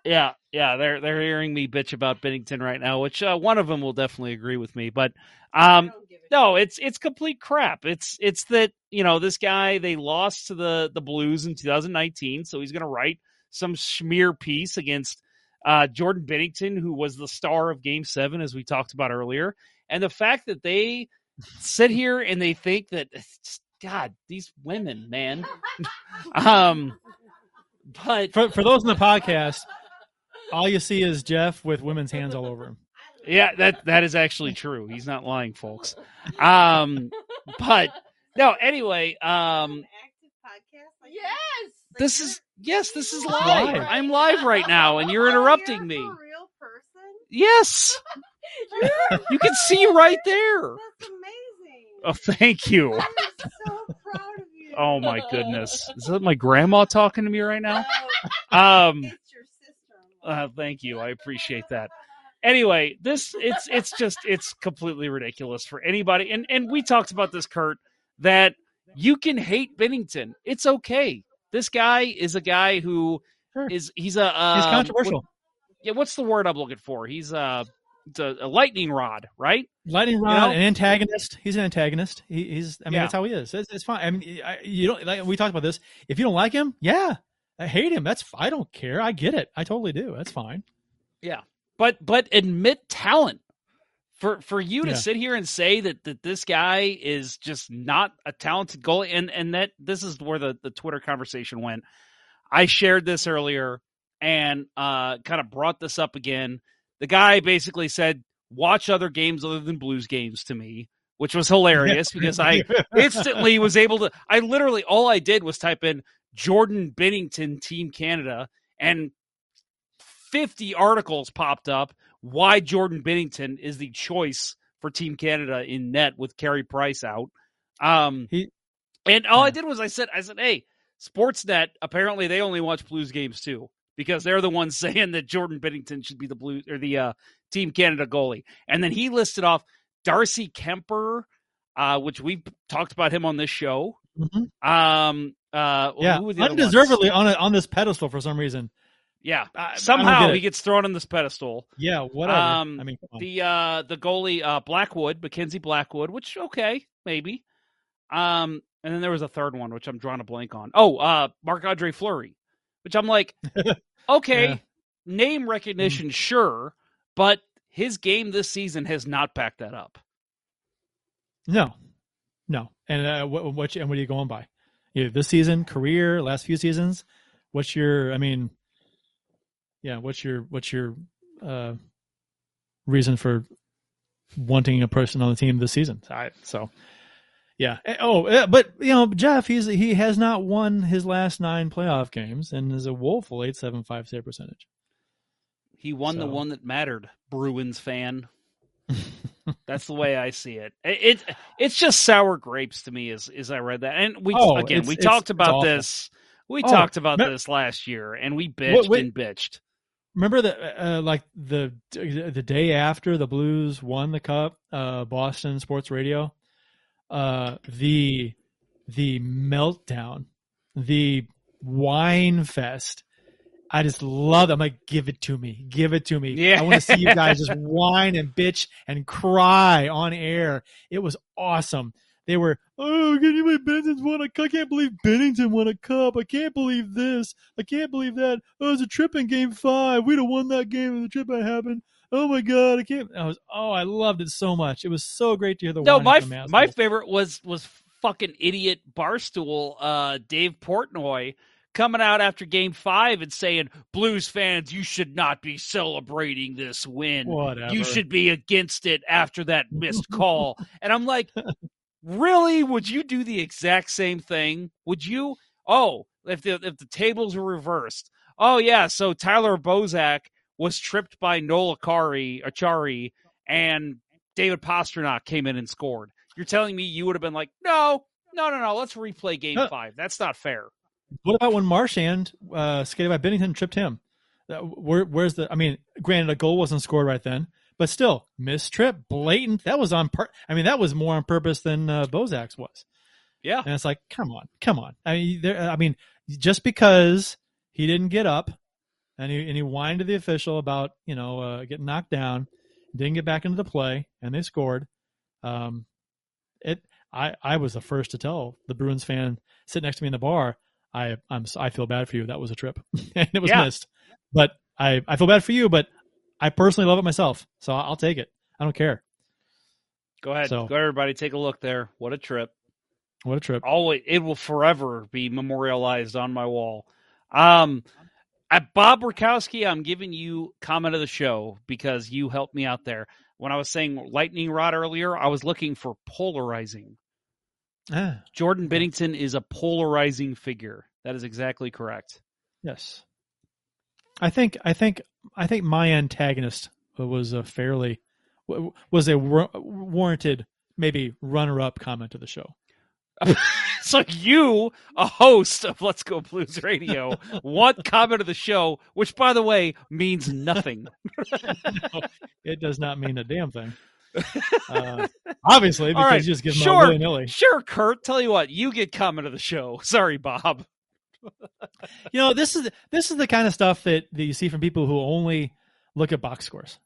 [SPEAKER 3] Yeah, yeah, they're they're hearing me bitch about Binnington right now, which uh, one of them will definitely agree with me. But um, no, it's it's complete crap. It's it's that you know this guy they lost to the the Blues in 2019, so he's going to write some smear piece against uh, Jordan Binnington, who was the star of Game Seven, as we talked about earlier, and the fact that they sit here and they think that God, these women, man. um, but
[SPEAKER 1] For for those in the podcast, all you see is Jeff with women's hands all over him.
[SPEAKER 3] Yeah, that that is actually true. He's not lying, folks. Um, but no. Anyway, um,
[SPEAKER 9] Yes.
[SPEAKER 3] This is yes, this is live.
[SPEAKER 1] live.
[SPEAKER 3] I'm live right now, and you're interrupting me.
[SPEAKER 9] A real person.
[SPEAKER 3] Yes, you can see right there.
[SPEAKER 9] That's amazing.
[SPEAKER 3] Oh, thank you.
[SPEAKER 9] I'm so proud of you.
[SPEAKER 3] Oh my goodness, is that my grandma talking to me right now? Um,
[SPEAKER 9] It's your sister.
[SPEAKER 3] Uh, thank you. I appreciate that. Anyway, this it's it's just it's completely ridiculous for anybody. And and we talked about this, Kurt, that you can hate Binnington. It's okay. This guy is a guy who
[SPEAKER 1] Sure.
[SPEAKER 3] is he's a uh,
[SPEAKER 1] He's controversial.
[SPEAKER 3] what- yeah, what's the word I'm looking for? He's a a, a lightning rod, right?
[SPEAKER 1] Lightning rod,
[SPEAKER 3] know?
[SPEAKER 1] an antagonist. He's an antagonist. He, he's. I mean,
[SPEAKER 3] Yeah.
[SPEAKER 1] that's how he is. It's, it's fine. I mean, I, you don't. Like, we talked about this. If you don't like him, yeah, I hate him. That's. I don't care. I get it. I totally do. That's fine.
[SPEAKER 3] Yeah, but but admit talent. For for you to
[SPEAKER 1] Yeah.
[SPEAKER 3] sit here and say that that this guy is just not a talented goalie, and and that this is where the the Twitter conversation went. I shared this earlier and uh, kind of brought this up again. The guy basically said, "Watch other games other than Blues games." To me, which was hilarious because I instantly was able to. I literally all I did was type in Jordan Binnington Team Canada, and 50 articles popped up why Jordan Binnington is the choice for Team Canada in net with Carey Price out. Um,
[SPEAKER 1] He-
[SPEAKER 3] and all I did was I said, I said, hey, Sportsnet, apparently they only watch Blues games too because they're the ones saying that Jordan Binnington should be the Blue or the uh, Team Canada goalie. And then he listed off Darcy Kuemper, uh, which we talked about him on this show.
[SPEAKER 1] Mhm.
[SPEAKER 3] Um, uh,
[SPEAKER 1] Yeah,
[SPEAKER 3] who were the ones?
[SPEAKER 1] undeservedly on a, on this pedestal for some reason.
[SPEAKER 3] Yeah,
[SPEAKER 1] I-
[SPEAKER 3] somehow
[SPEAKER 1] get
[SPEAKER 3] he gets thrown on this pedestal.
[SPEAKER 1] Yeah, whatever.
[SPEAKER 3] Um,
[SPEAKER 1] I mean.
[SPEAKER 3] The uh the goalie uh Blackwood, Mackenzie Blackwood, which okay, maybe. Um and then there was a third one which I'm drawing a blank on. Oh, uh Marc Andre Fleury, which I'm like, okay,
[SPEAKER 1] Yeah.
[SPEAKER 3] name recognition sure, but his game this season has not backed that up.
[SPEAKER 1] no, no. And uh, what, what and what are you going by? You this season, career, last few seasons. What's your? I mean, yeah. What's your? What's your uh, reason for wanting a person on the team this season? I, so, yeah. Eh, Oh, eh, but you know, Jeff, he's he has not won his last nine playoff games and is a woeful eight seven five save percentage.
[SPEAKER 3] He won the one that mattered, Bruins fan. That's the way I see it. It, it it's just sour grapes to me as as I read that. And we
[SPEAKER 1] Oh,
[SPEAKER 3] again we talked about this. We
[SPEAKER 1] Oh,
[SPEAKER 3] talked about this last year, and we bitched and bitched.
[SPEAKER 1] Remember that, uh, like the the day after the Blues won the cup, uh, Boston Sports Radio, uh, the the meltdown, the whine fest I just love. It. I'm like, give it to me, give it to me.
[SPEAKER 3] Yeah.
[SPEAKER 1] I want to see you guys just whine and bitch and cry on air. It was awesome. They were, oh, can you believe Binnington's won a cup? I can't believe Binnington won a cup. I can't believe this. I can't believe that. Oh, it was a trip in game five. We'd have won that game if the trip had happened. Oh my god, I can't. I was, oh, I loved it so much. It was so great to hear the
[SPEAKER 3] No, my my favorite was was fucking idiot barstool uh, Dave Portnoy coming out after Game Five and saying, "Blues fans, you should not be celebrating this win.
[SPEAKER 1] Whatever.
[SPEAKER 3] You should be against it after that missed call." and I'm like, really? Would you do the exact same thing? Would you? Oh, if the if the tables were reversed. Oh yeah, so Tyler Bozak was tripped by Noel Acciari, Acciari, and David Pastrnak came in and scored. You're telling me you would have been like, no, no, no, no. Let's replay Game
[SPEAKER 1] Huh.
[SPEAKER 3] Five. That's not fair.
[SPEAKER 1] What about when Marchand uh, skated by Binnington tripped him? Uh, Where, where's the? I mean, granted, a goal wasn't scored right then, but still, missed trip, blatant. That was on. Pur- I mean, that was more on purpose than uh, Bozak's was.
[SPEAKER 3] Yeah,
[SPEAKER 1] And it's like, come on, come on. I mean, there, I mean, just because he didn't get up and he and he whined to the official about you know uh, getting knocked down, didn't get back into the play, and they scored. Um, it. I I was the first to tell the Bruins fan sitting next to me in the bar. I I'm I feel bad for you. That was a trip, and it was
[SPEAKER 3] Yeah.
[SPEAKER 1] missed. But I I feel bad for you, but I personally love it myself, so I'll take it. I don't care.
[SPEAKER 3] go ahead,
[SPEAKER 1] So-
[SPEAKER 3] go everybody, take a look there. What a trip!
[SPEAKER 1] What a trip.
[SPEAKER 3] Always, it will forever be memorialized on my wall. Um, at Bob Rakowski, I'm giving you comment of the show because you helped me out there. When I was saying lightning rod earlier, I was looking for polarizing.
[SPEAKER 1] Ah,
[SPEAKER 3] Jordan Binnington is a polarizing figure. That is exactly correct.
[SPEAKER 1] Yes. I think I think I think my antagonist was a fairly was a war- warranted maybe runner up comment to the show.
[SPEAKER 3] so you, a host of Let's Go Blues Radio, want comment of the show, which by the way means nothing.
[SPEAKER 1] It does not mean a damn thing. Uh, obviously, because
[SPEAKER 3] right,
[SPEAKER 1] you just give them
[SPEAKER 3] sure,
[SPEAKER 1] willy nilly.
[SPEAKER 3] sure, Kurt. Tell you what, you get comment of the show. Sorry, Bob.
[SPEAKER 1] You know, this is this is the kind of stuff that, that you see from people who only look at box scores.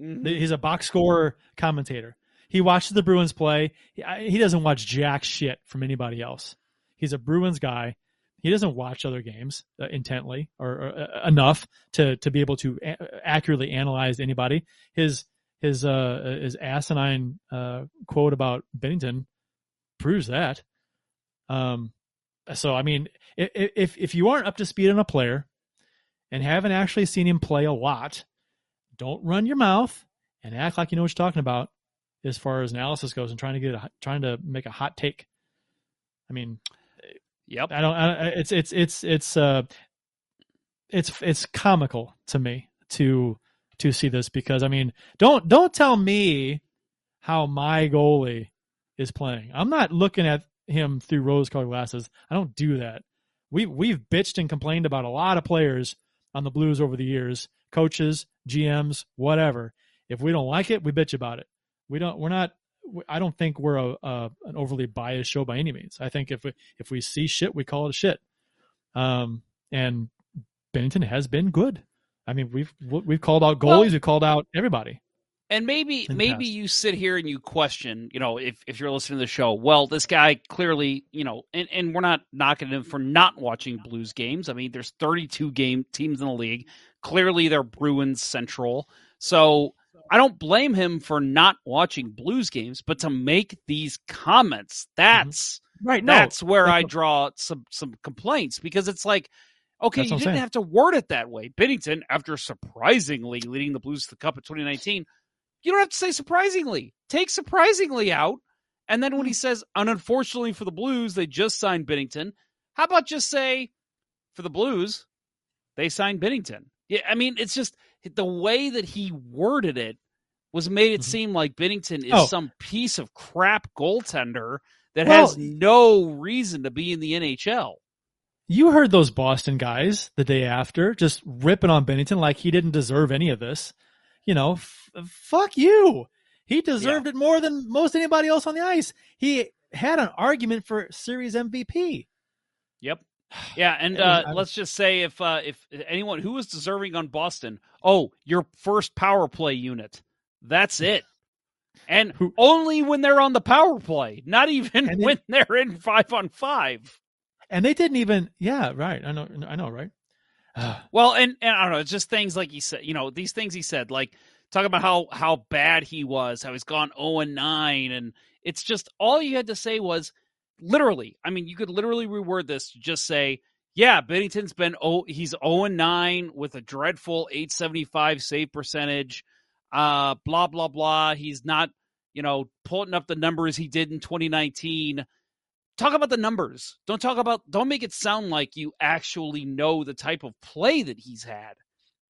[SPEAKER 3] Mhm.
[SPEAKER 1] He's a box score commentator. He watches the Bruins play. He, he doesn't watch jack shit from anybody else. He's a Bruins guy. He doesn't watch other games uh, intently or, or uh, enough to to be able to a- accurately analyze anybody. His his uh his asinine uh quote about Binnington proves that. Um, so I mean, if if you aren't up to speed on a player and haven't actually seen him play a lot, don't run your mouth and act like you know what you're talking about as far as analysis goes and trying to get a, trying to make a hot take. I mean,
[SPEAKER 3] Yep.
[SPEAKER 1] I don't. I, it's it's it's it's uh, it's it's comical to me to to see this because I mean, don't don't tell me how my goalie is playing. I'm not looking at him through rose-colored glasses. I don't do that. We we've bitched and complained about a lot of players on the Blues over the years, coaches, GMs, whatever. If we don't like it, we bitch about it. We don't. We're not. I don't think we're a, a an overly biased show by any means. I think if we if we see shit, we call it shit. Um, and Binnington has been good. I mean, we've we've called out goalies,
[SPEAKER 3] Well-
[SPEAKER 1] we've called out everybody.
[SPEAKER 3] And maybe
[SPEAKER 1] the
[SPEAKER 3] maybe
[SPEAKER 1] past.
[SPEAKER 3] you sit here and you question, you know, if, if you're listening to the show, well, this guy clearly, you know, and, and we're not knocking him for not watching Blues games. I mean, there's 32 game teams in the league. Clearly they're Bruins central. So I don't blame him for not watching Blues games, but to make these comments, that's
[SPEAKER 1] Right.
[SPEAKER 3] that's where I draw some some complaints because it's like, okay,
[SPEAKER 1] That's
[SPEAKER 3] you didn't
[SPEAKER 1] saying.
[SPEAKER 3] have to word it that way. Binnington, after surprisingly leading the Blues to the Cup in 2019, you don't have to say surprisingly. Take surprisingly out, and then
[SPEAKER 1] Hmm.
[SPEAKER 3] when he says, and unfortunately for the Blues, they just signed Binnington. How about just say, for the Blues, they signed Binnington? Yeah, I mean, it's just the way that he worded it was made it
[SPEAKER 1] Mhm.
[SPEAKER 3] seem like Binnington is
[SPEAKER 1] Oh.
[SPEAKER 3] some piece of crap goaltender that
[SPEAKER 1] Well-
[SPEAKER 3] has no reason to be in the NHL.
[SPEAKER 1] You heard those Boston guys the day after just ripping on Binnington like he didn't deserve any of this. You know, fuck you. He deserved it more than most anybody else on the ice. He had an argument for series MVP.
[SPEAKER 3] Yep. Yeah, and uh, let's just say if uh, if anyone who was deserving on Boston, oh, your first power play unit. That's it. And
[SPEAKER 1] Who-
[SPEAKER 3] only when they're on the power play, not even
[SPEAKER 1] then-
[SPEAKER 3] when they're in five on five.
[SPEAKER 1] And they didn't even. Yeah, right. I know. I know. Right.
[SPEAKER 3] Well, and, and I don't know, it's just things like he said, you know, these things he said, like talk about how how bad he was, how he's gone 0 and 9 and it's just all you had to say was literally, I mean, you could literally reword this to just say, yeah, Binnington's been oh he's 0 and 9 with a dreadful 875 save percentage. Uh blah blah blah. He's not, you know, pulling up the numbers he did in 2019 talk about the numbers. Don't talk about don't make it sound like you actually know the type of play that he's had.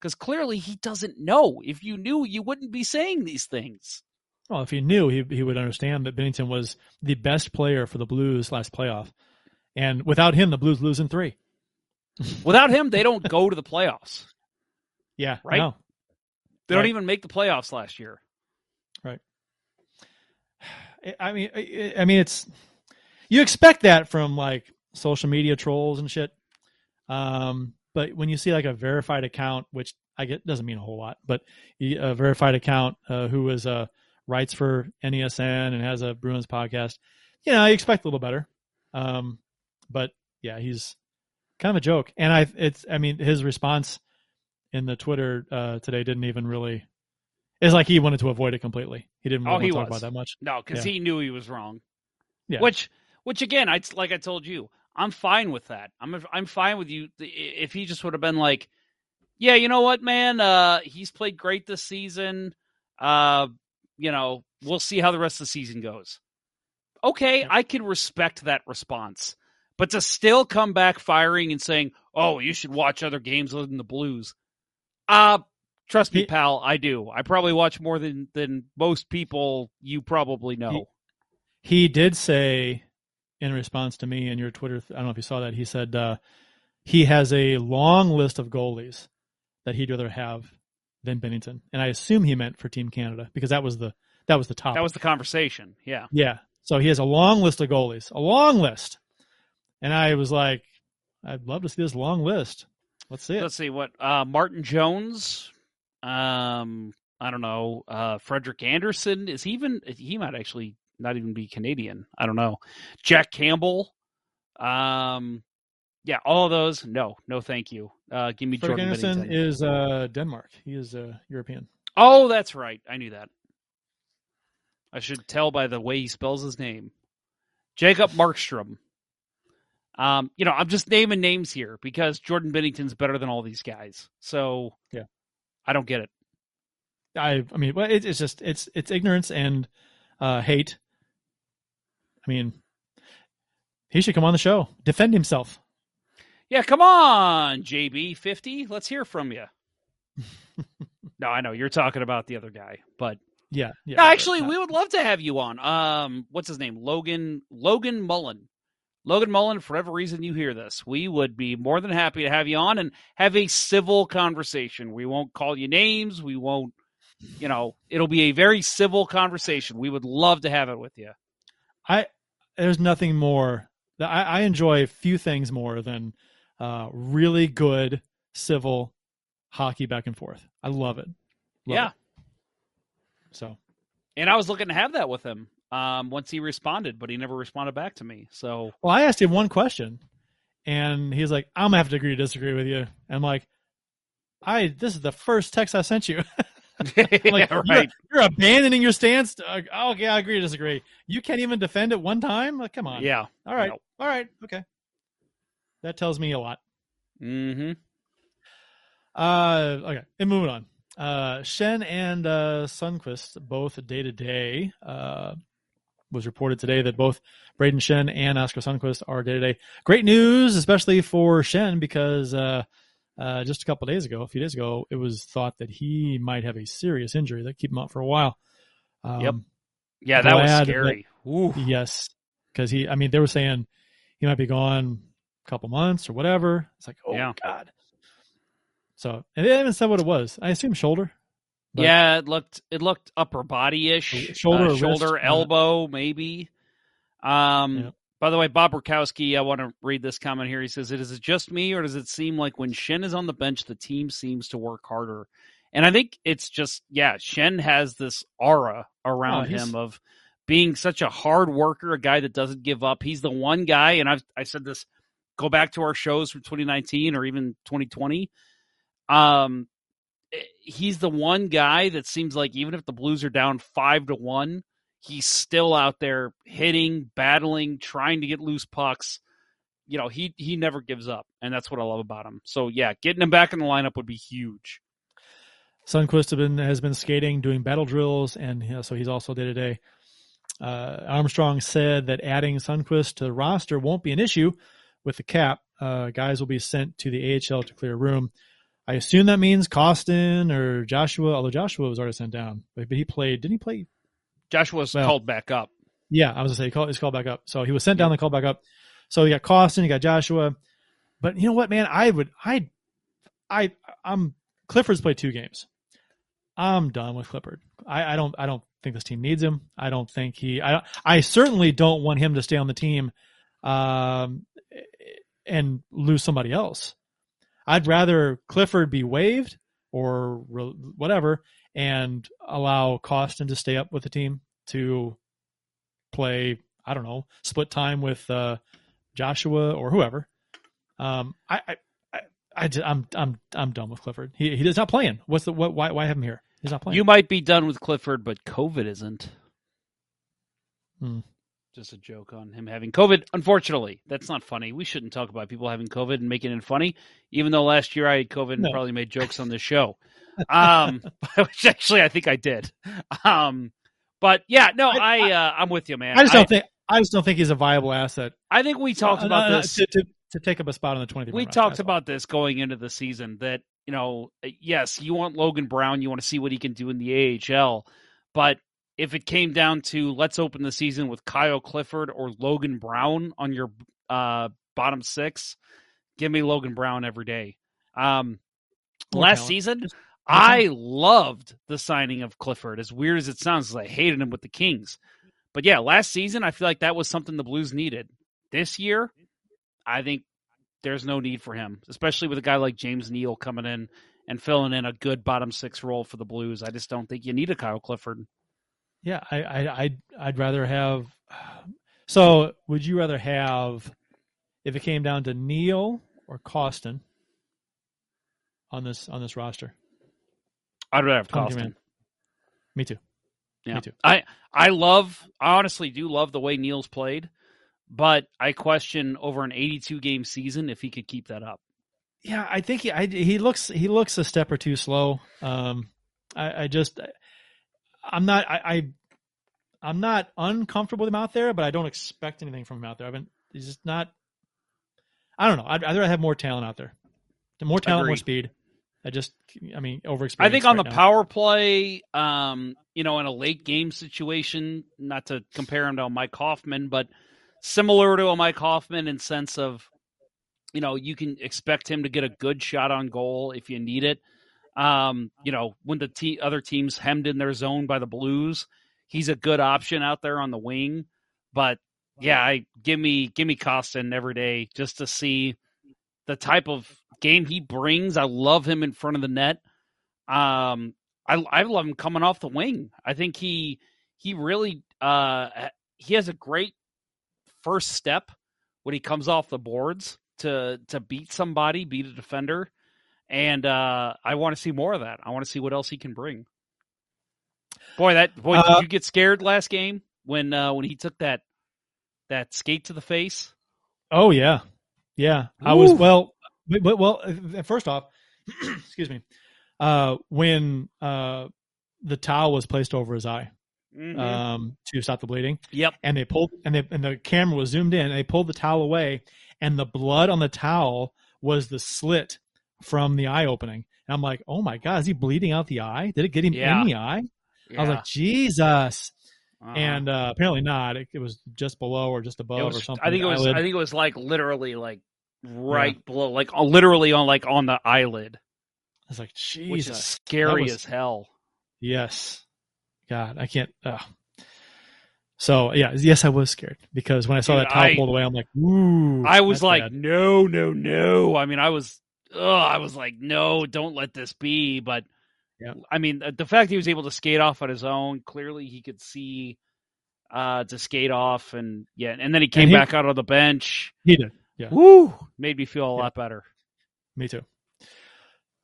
[SPEAKER 3] Because clearly he doesn't know. If you knew, you wouldn't be saying these things.
[SPEAKER 1] Well, if he knew, he he would understand that Binnington was the best player for the Blues last playoff, and without him, the Blues lose in three.
[SPEAKER 3] Without him, they don't go to the playoffs.
[SPEAKER 1] Yeah.
[SPEAKER 3] Right?
[SPEAKER 1] No.
[SPEAKER 3] They don't even make the playoffs last year.
[SPEAKER 1] Right. I mean, I mean, it's you expect that from like social media trolls and shit. Um, but when you see like a verified account, which I get doesn't mean a whole lot, but a verified account uh, who is uh, writes for NESN and has a Bruins podcast, you know, you expect a little better. Um, but yeah, he's kind of a joke, and I it's I mean his response in the Twitter uh, today didn't even really. It's like he wanted to avoid it completely. He didn't
[SPEAKER 3] Oh,
[SPEAKER 1] want
[SPEAKER 3] he
[SPEAKER 1] to talk
[SPEAKER 3] was.
[SPEAKER 1] about that much.
[SPEAKER 3] No, because
[SPEAKER 1] Yeah.
[SPEAKER 3] he knew he was wrong.
[SPEAKER 1] Yeah.
[SPEAKER 3] Which, which again, I like I told you, I'm fine with that. I'm I'm fine with you. If he just would have been like, yeah, you know what, man, uh, he's played great this season. Uh, you know, we'll see how the rest of the season goes. Okay, I can respect that response, but to still come back firing and saying, "Oh, you should watch other games other than the Blues," uh trust me, pal, I do. I probably watch more than than most people you probably know.
[SPEAKER 1] He did say in response to me and your Twitter, I don't know if you saw that. He said uh, he has a long list of goalies that he'd rather have than Binnington, and I assume he meant for Team Canada because that was the that was the top.
[SPEAKER 3] that was the conversation. Yeah.
[SPEAKER 1] yeah. So he has a long list of goalies, a long list, and I was like, I'd love to see this long list. Let's see it.
[SPEAKER 3] Let's see what uh, Martin Jones. Um, I don't know. Uh, Frederik Andersen is he even. He might actually not even be Canadian. I don't know. Jack Campbell. Um, yeah, all of those. No, no, thank you. Uh, give me
[SPEAKER 1] Frederik
[SPEAKER 3] Jordan
[SPEAKER 1] Andersen
[SPEAKER 3] Binnington.
[SPEAKER 1] is uh, Denmark. He is uh, European.
[SPEAKER 3] Oh, that's right. I knew that. I should tell by the way he spells his name. Jacob Markstrom. Um, you know, I'm just naming names here because Jordan Binnington's better than all these guys. So
[SPEAKER 1] Yeah.
[SPEAKER 3] I don't get it.
[SPEAKER 1] I I mean, well, it, it's just it's it's ignorance and uh, hate. I mean, he should come on the show, defend himself.
[SPEAKER 3] Yeah, come on, JB fifty. Let's hear from you. no, I know you're talking about the other guy, but
[SPEAKER 1] Yeah, yeah.
[SPEAKER 3] no, actually, we would love to have you on. Um, what's his name? Logan Logan Mullen. Logan Mullen, for whatever reason you hear this, we would be more than happy to have you on and have a civil conversation. We won't call you names. We won't, you know, it'll be a very civil conversation. We would love to have it with you.
[SPEAKER 1] I there's nothing more that I, I enjoy few things more than uh, really good civil hockey back and forth. I love it. Love
[SPEAKER 3] yeah.
[SPEAKER 1] it. So
[SPEAKER 3] And I was looking to have that with him um, once he responded, but he never responded back to me. So
[SPEAKER 1] Well, I asked him one question, and he's like, "I'm gonna have to agree to disagree with you." I'm like, "I this is the first text I sent you." Like,
[SPEAKER 3] yeah,
[SPEAKER 1] you're, you're abandoning your stance. Uh, oh, okay, I agree to disagree. You can't even defend it one time. Like, come on.
[SPEAKER 3] Yeah.
[SPEAKER 1] All right.
[SPEAKER 3] No.
[SPEAKER 1] All right. Okay. That tells me a lot.
[SPEAKER 3] Mm-hmm.
[SPEAKER 1] Uh, okay, and moving on. Uh, Schenn and uh, Sundqvist both day to day. Uh, was reported today that both Brayden Schenn and Oskar Sundqvist are day to day. Great news, especially for Schenn, because uh, uh, just a couple days ago, a few days ago, it was thought that he might have a serious injury that keep him out for a while. Um,
[SPEAKER 3] Yep. Yeah, that was
[SPEAKER 1] glad that-
[SPEAKER 3] scary.
[SPEAKER 1] Yes, because he. I mean, they were saying he might be gone a couple months or whatever. It's like, oh
[SPEAKER 3] Yeah.
[SPEAKER 1] god. So, and they haven't said what it was. I assume shoulder.
[SPEAKER 3] yeah, it looked it looked upper body ish,
[SPEAKER 1] Shoulder,
[SPEAKER 3] uh, shoulder,
[SPEAKER 1] yeah.
[SPEAKER 3] elbow, maybe. Um,
[SPEAKER 1] Yeah.
[SPEAKER 3] By the way, Bob Rakowski, I want to read this comment here. He says, "Is it just me, or does it seem like when Schenn is on the bench, the team seems to work harder?" And I think it's just, yeah, Schenn has this aura around
[SPEAKER 1] Oh,
[SPEAKER 3] him of being such a hard worker, a guy that doesn't give up. He's the one guy, and I've I said this. Go back to our shows from 2019 or even 2020. Um, eh, he's the one guy that seems like even if the Blues are down five to one, he's still out there hitting, battling, trying to get loose pucks. You know, he he never gives up, and that's what I love about him. So yeah, getting him back in the lineup would be huge.
[SPEAKER 1] Sundqvist have been, has been skating, doing battle drills, and you know, so he's also day to day. Armstrong said that adding Sundqvist to the roster won't be an issue with the cap. Uh, guys will be sent to the AHL to clear room. I assume that means Kostin or Joshua, although Joshua was already sent down, but he played. Didn't he play?
[SPEAKER 3] Joshua's
[SPEAKER 1] Well-
[SPEAKER 3] called back up.
[SPEAKER 1] Yeah, I was gonna say he called, he's called back up. So he was sent down, then called back up. So you got Kostin, you got Joshua, but you know what, man? I would, I, I, I'm Clifford's played two games. I'm done with Clifford. I, I don't, I don't think this team needs him. I don't think he. I, I certainly don't want him to stay on the team, um, and lose somebody else. I'd rather Clifford be waived or re- whatever, and allow Kostin to stay up with the team to play. I don't know, split time with uh, Joshua or whoever. Um, I, I, I, I, I'm, I'm, I'm done with Clifford. He, he's not playing. What's the what? Why, why have him here? He's not playing.
[SPEAKER 3] You might be done with Clifford, but COVID isn't.
[SPEAKER 1] Hmm.
[SPEAKER 3] Just a joke on him having COVID. Unfortunately, that's not funny. We shouldn't talk about people having COVID and making it funny. Even though last year I had COVID and
[SPEAKER 1] No.
[SPEAKER 3] probably made jokes on this show, um, which actually I think I did. Um, but yeah, no, I, uh, I'm with you, man.
[SPEAKER 1] I just don't think. I just don't think he's a viable asset.
[SPEAKER 3] I think we talked
[SPEAKER 1] Uh,
[SPEAKER 3] about
[SPEAKER 1] uh,
[SPEAKER 3] this.
[SPEAKER 1] to, to, to take up a spot on the 23.
[SPEAKER 3] we talked about this going into the season that you know yes you want logan brown you want to see what he can do in the ahl but if it came down to let's open the season with kyle clifford or logan brown on your uh, bottom six give me logan brown every day um, last
[SPEAKER 1] talent.
[SPEAKER 3] season i loved the signing of clifford as weird as it sounds i hated him with the kings but yeah last season i feel like that was something the blues needed this year i think there's no need for him, especially with a guy like James Neal coming in and filling in a good bottom six role for the Blues. I just don't think you need a Kyle Clifford.
[SPEAKER 1] Yeah, I, I, I'd, I'd rather have. So, would you rather have, if it came down to Neal or Kostin on this on this roster?
[SPEAKER 3] I'd rather have.
[SPEAKER 1] Kostin. Me too.
[SPEAKER 3] Yeah.
[SPEAKER 1] Me too.
[SPEAKER 3] I I love I honestly do love the way Neal's played, but I question over an 82 game season if he could keep that up.
[SPEAKER 1] Yeah, I think he I, he looks he looks a step or two slow. Um, I, I just I'm not I, I I'm not uncomfortable with him out there, but I don't expect anything from him out there. I've been he's just not. I don't know. I'd rather have more talent out there. More talent, more speed. I just I mean over
[SPEAKER 3] I think on the
[SPEAKER 1] now.
[SPEAKER 3] power play, um, you know, in a late game situation, not to compare him to Mike Hoffman, but similar to a Mike Hoffman in sense of, you know, you can expect him to get a good shot on goal if you need it. Um, you know, when the te- other teams hemmed in their zone by the Blues, he's a good option out there on the wing. But yeah, I give me give me Kostin every day just to see the type of game he brings. I love him in front of the net. Um, I I love him coming off the wing. I think he he really uh he has a great first step when he comes off the boards to to beat somebody, beat a defender, and uh I want to see more of that. I want to see what else he can bring. Boy, that boy,
[SPEAKER 1] Uh,
[SPEAKER 3] did you get scared last game when uh when he took that that skate to the face?
[SPEAKER 1] Oh yeah, yeah. I was well. But, but- well, uh, first off, excuse me. Uh, when uh, the towel was placed over his eye
[SPEAKER 3] Mhm.
[SPEAKER 1] um, to stop the bleeding,
[SPEAKER 3] yep.
[SPEAKER 1] and they pulled and they and the camera was zoomed in, and they pulled the towel away, and the blood on the towel was the slit from the eye opening. And I'm like, oh my god, is he bleeding out the eye? Did it get him
[SPEAKER 3] Yeah.
[SPEAKER 1] in the eye? I was like, Jesus.
[SPEAKER 3] Uh-huh.
[SPEAKER 1] And uh, apparently not. It, it was just below or just above
[SPEAKER 3] It
[SPEAKER 1] or something.
[SPEAKER 3] I think it was.
[SPEAKER 1] Eyelid.
[SPEAKER 3] I think it was like literally like right below, like uh, literally on like on the eyelid,
[SPEAKER 1] I was like, Jesus.
[SPEAKER 3] scary
[SPEAKER 1] was-
[SPEAKER 3] as hell.
[SPEAKER 1] Yes. God, I can't. Uh. So yeah, yes, I was scared because when I saw
[SPEAKER 3] Dude,
[SPEAKER 1] that towel
[SPEAKER 3] I-
[SPEAKER 1] pulled away, I'm like, ooh.
[SPEAKER 3] I was like,
[SPEAKER 1] bad.
[SPEAKER 3] no, no, no. I mean, I was, ugh, I was like, no, don't let this be. But
[SPEAKER 1] Yeah.
[SPEAKER 3] I mean, the- the fact he was able to skate off on his own, clearly he could see uh, to skate off, and yeah, and then he came
[SPEAKER 1] he-
[SPEAKER 3] back out on the bench.
[SPEAKER 1] he did. Yeah.
[SPEAKER 3] Woo, made me feel a
[SPEAKER 1] Yeah.
[SPEAKER 3] lot better.
[SPEAKER 1] Me too.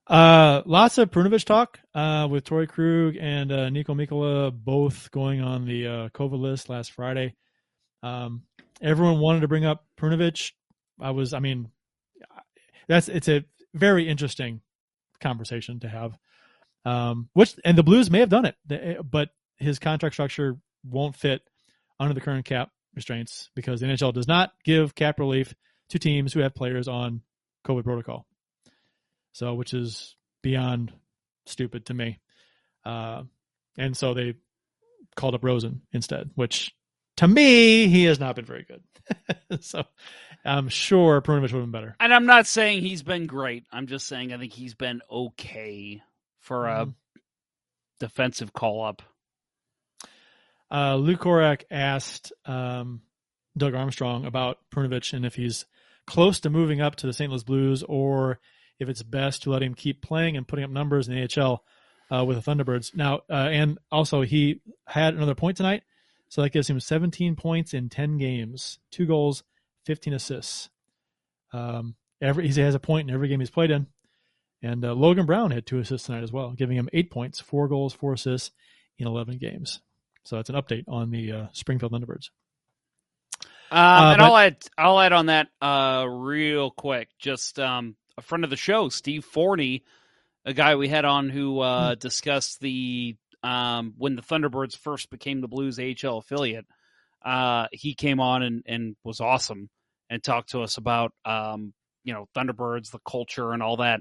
[SPEAKER 1] Uh, lots of Perunovich talk uh, with Torey Krug and uh, Niko Mikkola both going on the uh, COVID list last Friday. Um, everyone wanted to bring up Perunovich. I was, I mean, that's it's a very interesting conversation to have. Um, which and the Blues may have done it, but his contract structure won't fit under the current cap restraints because the NHL does not give cap relief to teams who have players on COVID protocol. So, which is beyond stupid to me. Uh, and so they called up Rosen instead, which to me, he has not been very good. so I'm sure Perunovich would have been better.
[SPEAKER 3] And I'm not saying he's been great. I'm just saying I think he's been okay for a
[SPEAKER 1] Mhm.
[SPEAKER 3] defensive call up.
[SPEAKER 1] Uh, Lou Korac asked um, Doug Armstrong about Perunovich and if he's close to moving up to the St. Louis Blues or if it's best to let him keep playing and putting up numbers in the AHL uh, with the Thunderbirds. Now, uh, and also he had another point tonight, so that gives him 17 points in 10 games, two goals, 15 assists. Um, every he has a point in every game he's played in. And uh, Logan Brown had two assists tonight as well, giving him eight points, four goals, four assists in 11 games. So that's an update on the uh, Springfield Thunderbirds.
[SPEAKER 3] Um,
[SPEAKER 1] Uh,
[SPEAKER 3] and
[SPEAKER 1] but-
[SPEAKER 3] I'll add, I'll add on that uh, real quick. Just um, a friend of the show, Steve Forney, a guy we had on who uh,
[SPEAKER 1] Hmm.
[SPEAKER 3] discussed the um, when the Thunderbirds first became the Blues AHL affiliate. Uh, he came on and, and was awesome and talked to us about um, you know Thunderbirds, the culture, and all that.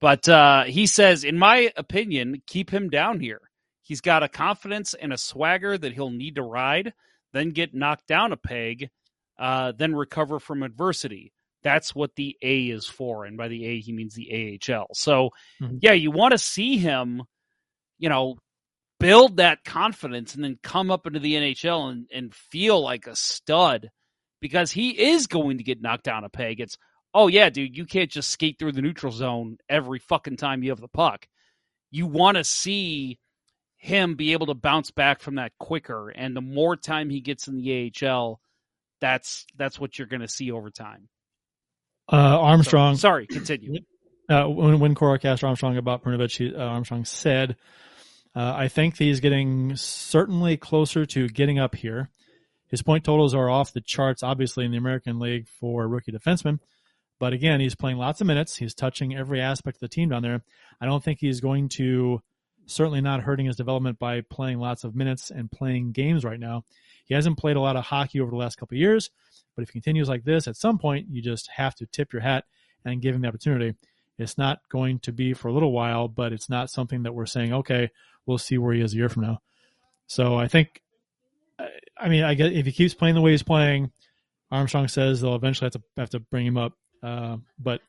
[SPEAKER 3] But uh, he says, in my opinion, keep him down here. He's got a confidence and a swagger that he'll need to ride, then get knocked down a peg, uh, then recover from adversity. That's what the A is for. And by the A, he means the AHL. So,
[SPEAKER 1] Mhm.
[SPEAKER 3] yeah, you want to see him, you know, build that confidence and then come up into the NHL and, and feel like a stud because he is going to get knocked down a peg. It's, oh, yeah, dude, you can't just skate through the neutral zone every fucking time you have the puck. You want to see him be able to bounce back from that quicker. And the more time he gets in the AHL, that's that's what you're going to see over time.
[SPEAKER 1] Uh, Armstrong.
[SPEAKER 3] So- sorry, continue.
[SPEAKER 1] uh, when when Korac asked Armstrong about Perunovich, uh, Armstrong said, uh, "I think he's getting certainly closer to getting up here. His point totals are off the charts, obviously in the American League for rookie defenseman, but again, he's playing lots of minutes. He's touching every aspect of the team down there. I don't think he's going to." Certainly not hurting his development by playing lots of minutes and playing games right now. He hasn't played a lot of hockey over the last couple years, but if he continues like this, at some point you just have to tip your hat and give him the opportunity. It's not going to be for a little while, but it's not something that we're saying, okay, we'll see where he is a year from now. So I think, I- I mean, I guess if he keeps playing the way he's playing, Armstrong says they'll eventually have to have to bring him up. Uh, but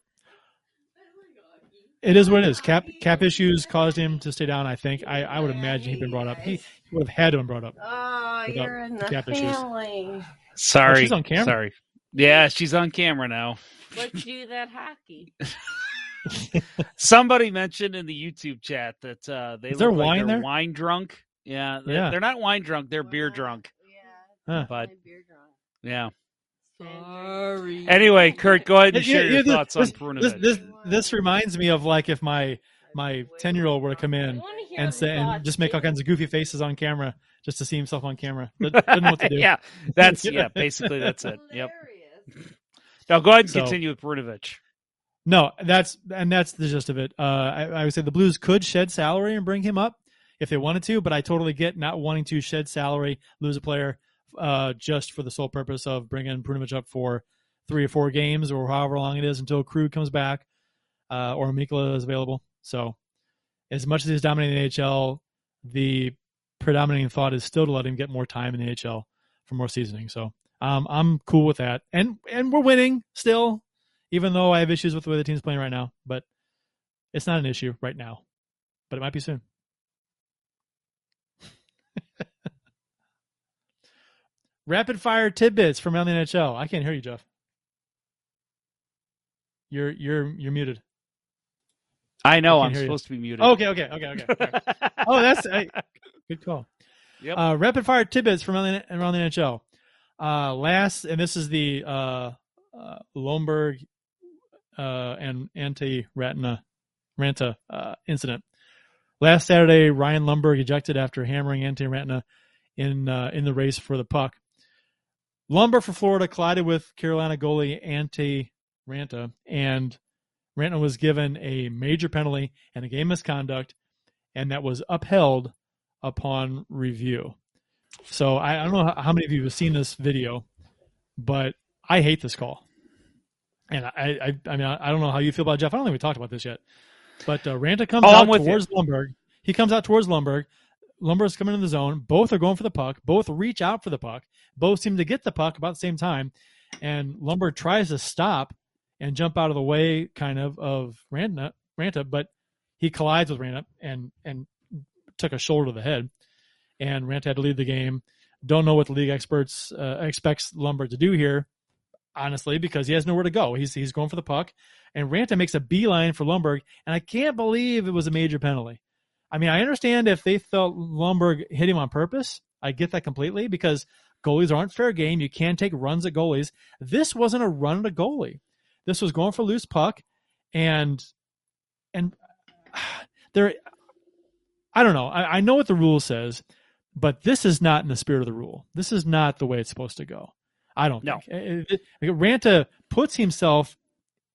[SPEAKER 1] it is what it is. Cap cap issues caused him to stay down. I think. I, I would imagine he'd been brought up. He, he would have had to have been brought up.
[SPEAKER 9] Oh, you're in the
[SPEAKER 1] cap issues.
[SPEAKER 9] family.
[SPEAKER 3] Sorry,
[SPEAKER 1] Oh, she's on camera?
[SPEAKER 3] Sorry. Yeah, she's on camera now.
[SPEAKER 10] Let's do that hockey.
[SPEAKER 3] Somebody mentioned in the YouTube chat that uh, they
[SPEAKER 1] Is there
[SPEAKER 3] look like
[SPEAKER 1] wine
[SPEAKER 3] they're
[SPEAKER 1] there?
[SPEAKER 3] wine drunk. Yeah, they're,
[SPEAKER 1] Yeah.
[SPEAKER 3] they're not wine drunk; they're beer drunk.
[SPEAKER 1] Huh.
[SPEAKER 3] But
[SPEAKER 9] beer drunk.
[SPEAKER 3] yeah.
[SPEAKER 10] Sorry.
[SPEAKER 3] Anyway, Kurt, go ahead and
[SPEAKER 1] Yeah,
[SPEAKER 3] share
[SPEAKER 1] yeah,
[SPEAKER 3] your
[SPEAKER 1] this-
[SPEAKER 3] thoughts
[SPEAKER 1] this,
[SPEAKER 3] on
[SPEAKER 1] this,
[SPEAKER 3] Perunovich.
[SPEAKER 1] this this reminds me of like if my my ten year old were to come in and say and just make all kinds of goofy faces on camera just to see himself on camera. Doesn't know what to do.
[SPEAKER 3] yeah, that's yeah. Basically, that's it. Yep. Now go ahead and
[SPEAKER 1] So-
[SPEAKER 3] continue with Perunovich.
[SPEAKER 1] No, that's and that's the gist of it. Uh, I, I would say the Blues could shed salary and bring him up if they wanted to, but I totally get not wanting to shed salary, lose a player, uh, just for the sole purpose of bringing Perunovich up for three or four games or however long it is until Krug comes back, uh, or Mikkola is available. So, as much as he's dominating the AHL, the predominating thought is still to let him get more time in the AHL for more seasoning. So, um, I'm cool with that, and and we're winning still even though I have issues with the way the team's playing right now. But it's not an issue right now, but it might be soon. Rapid fire tidbits from around the NHL. I can't hear you, Jeff. You're you're you're muted.
[SPEAKER 3] I know
[SPEAKER 1] I
[SPEAKER 3] I'm
[SPEAKER 1] can't you.
[SPEAKER 3] supposed to be muted.
[SPEAKER 1] Okay, okay, okay, okay. okay. oh, that's I, good call.
[SPEAKER 3] Yep.
[SPEAKER 1] Uh, rapid fire tidbits from around the, around the NHL. Uh, last, and this is the uh, uh, Lomberg uh, and Antti Raanta Raanta uh, incident. Last Saturday, Ryan Lumberg ejected after hammering Antti Raanta in uh, in the race for the puck. Lumber for Florida collided with Carolina goalie Antti Raanta, and Raanta was given a major penalty and a game misconduct, and that was upheld upon review. So I, I don't know how many of you have seen this video, but I hate this call. And I, I, I mean, I don't know how you feel about Jeff. I don't think we talked about this yet. But uh, Raanta comes
[SPEAKER 3] Oh,
[SPEAKER 1] out
[SPEAKER 3] with you.
[SPEAKER 1] towards Lumberg. He comes out towards Lumberg. Lumberg's coming in the zone. Both are going for the puck. Both reach out for the puck. Both seem to get the puck about the same time. And Lumberg tries to stop and jump out of the way, kind of, of Raanta, Raanta but he collides with Raanta and and took a shoulder to the head. And Raanta had to leave the game. Don't know what the league experts uh, expects Lumberg to do here, honestly, because he has nowhere to go. He's he's going for the puck, and Raanta makes a beeline for Lumberg, and I can't believe it was a major penalty. I mean, I understand if they thought Lumberg hit him on purpose. I get that completely because goalies aren't fair game. You can't take runs at goalies. This wasn't a run at a goalie. This was going for loose puck, and and there, I don't know. I, I know what the rule says, but this is not in the spirit of the rule. This is not the way it's supposed to go. I don't
[SPEAKER 3] know.
[SPEAKER 1] think. It- it- Raanta puts himself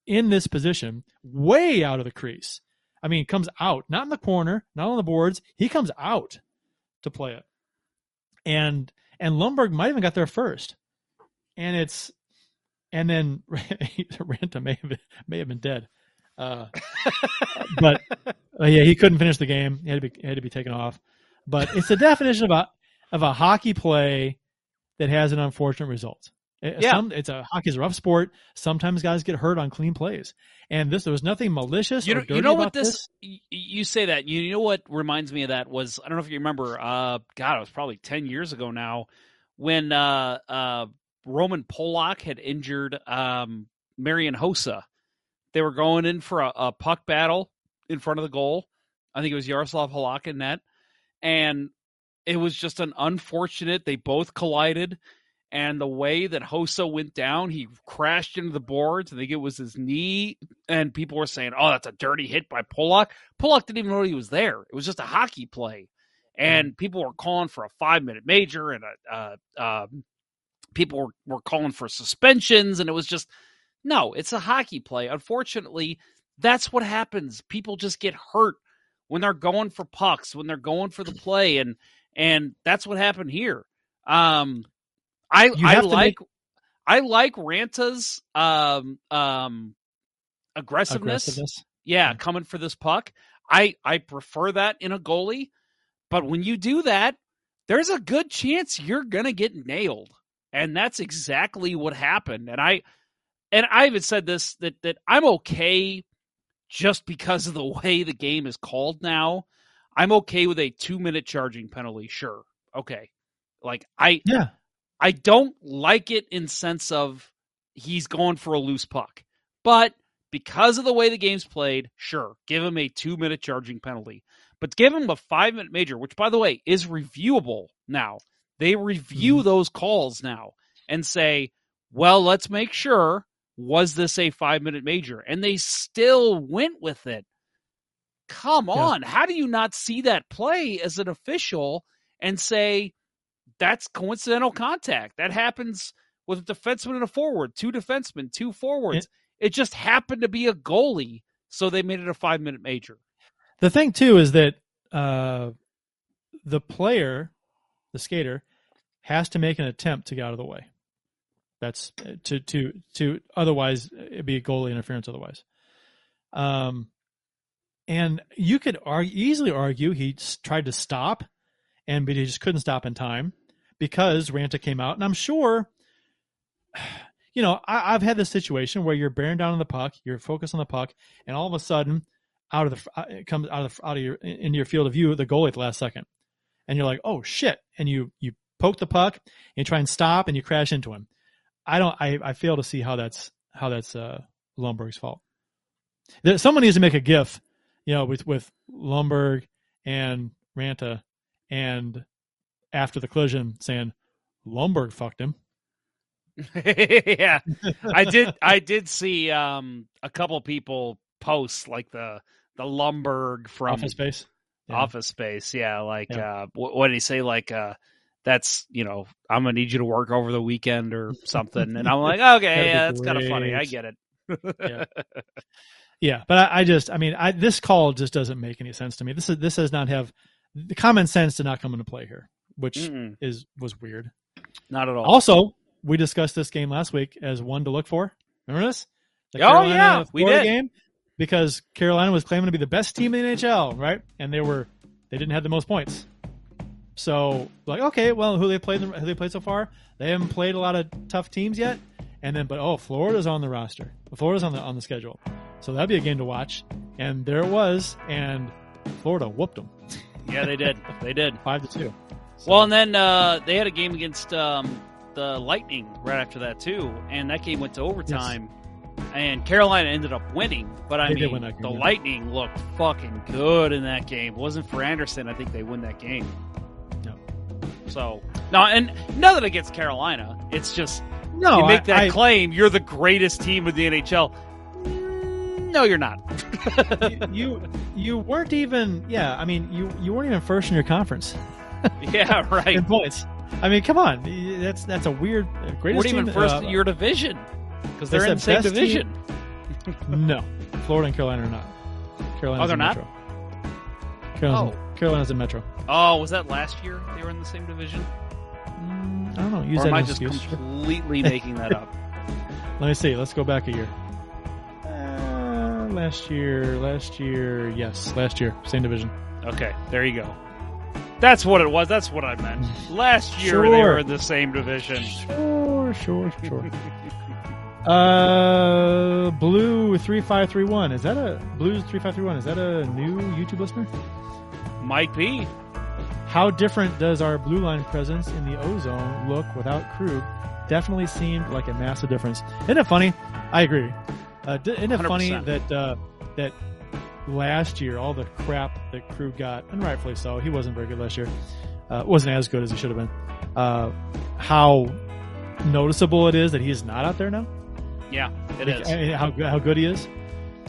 [SPEAKER 1] in this position way out of the crease. I mean, comes out, not in the corner, not on the boards. He comes out to play it. And and Lumberg might have even got there first. And it's and then Raanta may have been, may have been dead. Uh, but uh, yeah, he couldn't finish the game. He had to be he had to be taken off. But it's the definition of a of a hockey play that has an unfortunate result.
[SPEAKER 3] Yeah.
[SPEAKER 1] some- it's a hockey's a rough sport. Sometimes guys get hurt on clean plays, and this there was nothing malicious.
[SPEAKER 3] You know, you know what this, y- You say that. You know what reminds me of that was I don't know if you remember. Uh, God, it was probably ten years ago now when uh, uh, Roman Polak had injured um, Marian Hossa. They were going in for a, a puck battle in front of the goal. I think it was Yaroslav Halak in net, and it was just an unfortunate. They both collided. And the way that Hossa went down, he crashed into the boards. I think it was his knee, and people were saying, "Oh, that's a dirty hit by Polak." Polak didn't even know he was there. It was just a hockey play, and people were calling for a five-minute major, and a, uh, um, people were, were calling for suspensions, and it was just no. It's a hockey play. Unfortunately, that's what happens. People just get hurt when they're going for pucks, when they're going for the play, and and that's what happened here. Um, I I like
[SPEAKER 1] make-
[SPEAKER 3] I like Raanta's um um aggressiveness.
[SPEAKER 1] aggressiveness.
[SPEAKER 3] Yeah, coming for this puck. I I prefer that in a goalie, but when you do that, there's a good chance you're going to get nailed. And that's exactly what happened. And I and I even said this that that I'm okay just because of the way the game is called now. I'm okay with a 2-minute charging penalty, sure. Okay. Like I
[SPEAKER 1] Yeah.
[SPEAKER 3] I don't like it in sense of he's going for a loose puck. But because of the way the game's played, sure, give him a two minute charging penalty. But give him a five minute major, which by the way is reviewable now. They review mm-hmm. those calls now and say, well, let's make sure was this a five minute major? And they still went with it. Come
[SPEAKER 1] Yeah.
[SPEAKER 3] on. How do you not see that play as an official and say, that's coincidental contact. That happens with a defenseman and a forward, two defensemen, two forwards. It, just happened to be a goalie, so they made it a five minute major.
[SPEAKER 1] The thing too is that uh, the player, the skater, has to make an attempt to get out of the way. That's uh, to to to otherwise it'd be a goalie interference otherwise. Um, and you could argue, easily argue he tried to stop, and but he just couldn't stop in time because Raanta came out, and I'm sure. You know, I, I've had this situation where you're bearing down on the puck, you're focused on the puck, and all of a sudden, out of the uh, it comes out of the, out of your into your field of view the goalie at the last second, and you're like, oh shit, and you you poke the puck and you try and stop and you crash into him. I don't. I, I fail to see how that's how that's uh, Lumberg's fault. There, someone needs to make a GIF, you know, with with Lumberg and Raanta, and after the collision saying Lumberg fucked him.
[SPEAKER 3] yeah, I did. I did see um, a couple people post like the the Lumberg from
[SPEAKER 1] Office Space. Yeah.
[SPEAKER 3] Office Space. Yeah, like
[SPEAKER 1] Yeah.
[SPEAKER 3] uh, what, what did he say? Like uh, that's you know I'm gonna need you to work over the weekend or something. And I'm like, okay, yeah, that's kind of funny. I get it.
[SPEAKER 1] Yeah. Yeah, but I, I just, I mean, I this call just doesn't make any sense to me. This is this does not have the common sense did not come into play here, which
[SPEAKER 3] Mm-mm.
[SPEAKER 1] is was weird.
[SPEAKER 3] Not at all.
[SPEAKER 1] Also, we discussed this game last week as one to look for. Remember this? The
[SPEAKER 3] Oh, yeah, we
[SPEAKER 1] Florida
[SPEAKER 3] did.
[SPEAKER 1] game because Carolina was claiming to be the best team in the NHL, right? And they were they didn't have the most points. So like, okay, well, who they played who they played so far? They haven't played a lot of tough teams yet. And then, but oh, Florida's on the roster. Florida's on the on the schedule, so that'd be a game to watch. And there it was, and Florida whooped them
[SPEAKER 3] yeah, they did. They did.
[SPEAKER 1] five to two. So-
[SPEAKER 3] Well, and then uh, they had a game against um, the Lightning right after that too, and that game went to overtime. And Carolina ended up winning, but I
[SPEAKER 1] They
[SPEAKER 3] mean,
[SPEAKER 1] game,
[SPEAKER 3] the
[SPEAKER 1] yeah.
[SPEAKER 3] Lightning looked fucking good in that game. wasn't for Andersen, I think they win that game.
[SPEAKER 1] No.
[SPEAKER 3] So no, and nothing against Carolina. It's just
[SPEAKER 1] no,
[SPEAKER 3] you make
[SPEAKER 1] I-
[SPEAKER 3] that
[SPEAKER 1] I-
[SPEAKER 3] claim, you're the greatest team in the NHL. No, you're not.
[SPEAKER 1] you you weren't even yeah i mean you you weren't even first in your conference
[SPEAKER 3] yeah, right.
[SPEAKER 1] in points i mean come on that's that's a weird uh, greatest
[SPEAKER 3] Weren't even first
[SPEAKER 1] uh,
[SPEAKER 3] in your division because
[SPEAKER 1] they
[SPEAKER 3] they're in the same division.
[SPEAKER 1] no florida and carolina are not carolina's
[SPEAKER 3] Oh, they're
[SPEAKER 1] in
[SPEAKER 3] not?
[SPEAKER 1] metro carolina's,
[SPEAKER 3] Oh.
[SPEAKER 1] carolina's in metro
[SPEAKER 3] Oh, was that last year they were in the same division?
[SPEAKER 1] Mm, i don't know use
[SPEAKER 3] or
[SPEAKER 1] that
[SPEAKER 3] am I just
[SPEAKER 1] excuse
[SPEAKER 3] completely making that up?
[SPEAKER 1] let me see let's go back a year last year last year yes last year same division
[SPEAKER 3] Okay, there you go. That's what it was. That's what I meant. Last year they were in the same division.
[SPEAKER 1] Sure, sure, sure. uh, Blue three five three one. Is that a Blues three five three one? Is that a new YouTube listener?
[SPEAKER 3] Might be.
[SPEAKER 1] How different does our blue line presence in the ozone look without Krug? Definitely seemed like a massive difference. Isn't it funny? I agree. Uh, isn't it funny
[SPEAKER 3] 100%.
[SPEAKER 1] that uh, that last year all the crap that Krug got, and rightfully so, he wasn't very good last year. Uh, wasn't as good as he should have been. Uh, how noticeable it is that he is not out there now.
[SPEAKER 3] Yeah, it
[SPEAKER 1] Like,
[SPEAKER 3] is.
[SPEAKER 1] how how good he is.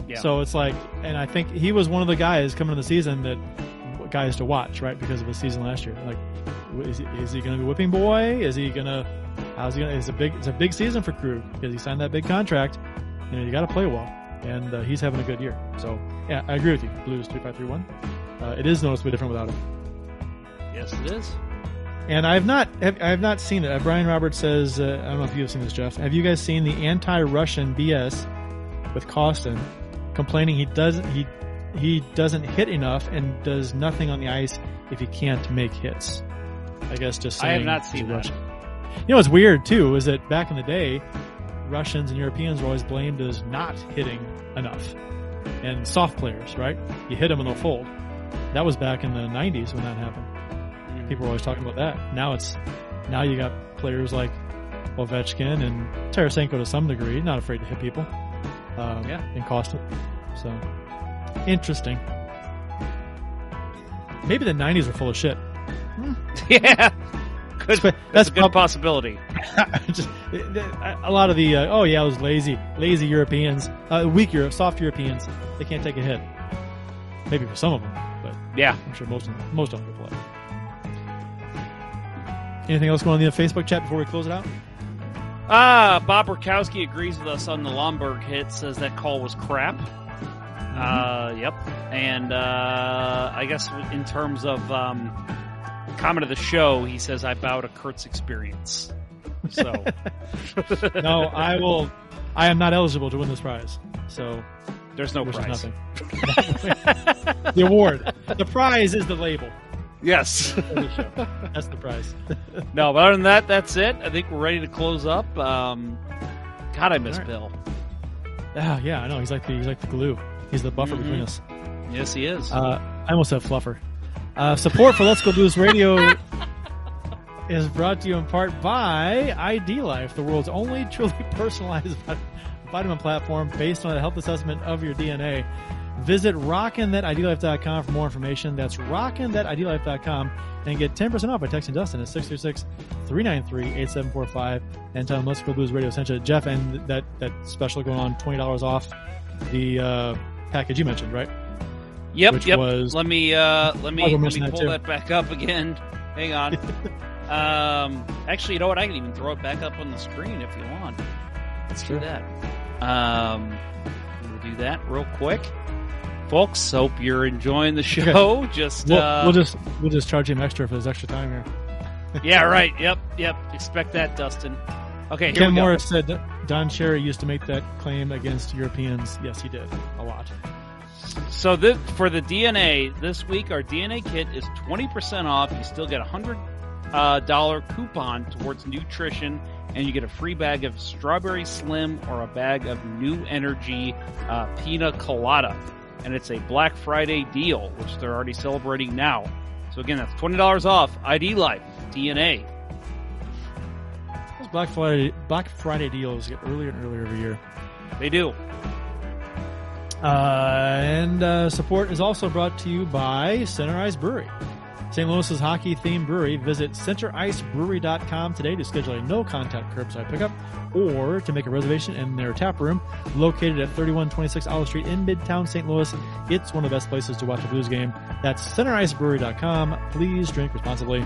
[SPEAKER 3] Yeah.
[SPEAKER 1] So it's like, and I think he was one of the guys coming into the season that guys to watch, right? Because of his season last year. Like, is he, is he going to be whipping boy? Is he going to? How's he going? to It's a big, it's a big season for Krug because he signed that big contract. You know, you got to play well, and uh, he's having a good year. So yeah, I agree with you. Blues three five three one. Uh, it is noticeably different without him.
[SPEAKER 3] yes, it is.
[SPEAKER 1] And I have not, have, I have not seen it. Uh, Brian Roberts says, uh, I don't know if you have seen this, Jeff. Have you guys seen the anti-Russian BS with Kostin complaining he doesn't he he doesn't hit enough and does nothing on the ice if he can't make hits? I guess just
[SPEAKER 3] I have not seen that.
[SPEAKER 1] Russian. You know what's weird too is that back in the day, Russians and Europeans were always blamed as not hitting enough, and soft players, right? You hit them and they'll fold. That was back in the '90s when that happened people were always talking about that. Now it's now you got players like Ovechkin and Tarasenko to some degree, not afraid to hit people. Um,
[SPEAKER 3] Yeah.
[SPEAKER 1] and Kostin. So interesting. Maybe the '90s were full of shit.
[SPEAKER 3] yeah.
[SPEAKER 1] That's
[SPEAKER 3] That's a
[SPEAKER 1] prob-
[SPEAKER 3] possibility.
[SPEAKER 1] Just a lot of the uh, oh yeah, those lazy, lazy Europeans, uh, weak Europe, soft Europeans, they can't take a hit. Maybe for some of them, but
[SPEAKER 3] Yeah.
[SPEAKER 1] I'm sure most of them, most of them play. Anything else going on in the Facebook chat before we close it out?
[SPEAKER 3] Ah, Bob Rakowski agrees with us on the Lomberg hit. Says that call was crap. Uh, yep. And uh, I guess in terms of um, comment of the show, he says I bow to Kurt's experience. So
[SPEAKER 1] No, I will. I am not eligible to win this prize, so
[SPEAKER 3] there's no prize.
[SPEAKER 1] nothing. the award, the prize is the label.
[SPEAKER 3] Yes.
[SPEAKER 1] of the show. That's the prize.
[SPEAKER 3] no, but other than that, that's it. I think we're ready to close up. Um, God, I miss
[SPEAKER 1] right.
[SPEAKER 3] Bill.
[SPEAKER 1] Ah, yeah, I know. He's like the he's like the glue. He's the buffer
[SPEAKER 3] Mhm.
[SPEAKER 1] between us.
[SPEAKER 3] Yes, he is.
[SPEAKER 1] Uh, I almost said fluffer. Uh, support for Let's Go Blues Radio. is brought to you in part by ID Life, the world's only truly personalized vitamin platform based on a health assessment of your DNA. Visit rockinthatidlife.com for more information. That's rockinthatidlife.com and get 10% off by texting Dustin at 636-393-8745 and tell him Let's Go Blues Radio sent you. Jeff, and that, that special going on, $20 off the uh, package you mentioned, right?
[SPEAKER 3] Yep, yep.
[SPEAKER 1] was-
[SPEAKER 3] let me uh, let me let me
[SPEAKER 1] that
[SPEAKER 3] pull
[SPEAKER 1] too.
[SPEAKER 3] that back up again. Hang on. um, actually, you know what? I can even throw it back up on the screen if you want.
[SPEAKER 1] That's
[SPEAKER 3] do that. Um, we'll do that real quick, folks. Hope you're enjoying the show. Just
[SPEAKER 1] We'll,
[SPEAKER 3] uh,
[SPEAKER 1] we'll just we'll just charge him extra for his extra time here.
[SPEAKER 3] yeah, right. Yep, yep. Expect that, Dustin. Okay,
[SPEAKER 1] Ken. Morris said that Don Cherry used to make that claim against Europeans. Yes, he did a lot.
[SPEAKER 3] So this, for the DNA this week, our DNA kit is twenty percent off. You still get a hundred dollar coupon towards nutrition, and you get a free bag of strawberry slim or a bag of New Energy uh, Pina Colada. And it's a Black Friday deal, which they're already celebrating now. So again, that's twenty dollars off. ID Life DNA.
[SPEAKER 1] Those Black Friday Black Friday deals get earlier and earlier every year.
[SPEAKER 3] They do.
[SPEAKER 1] Uh, and uh, support is also brought to you by Center Ice Brewery. St. Louis's hockey themed brewery. Visit centericebrewery.com today to schedule a no contact curbside pickup or to make a reservation in their tap room located at 3126 Olive Street in Midtown St. Louis. It's one of the best places to watch a blues game. That's centericebrewery.com. Please drink responsibly.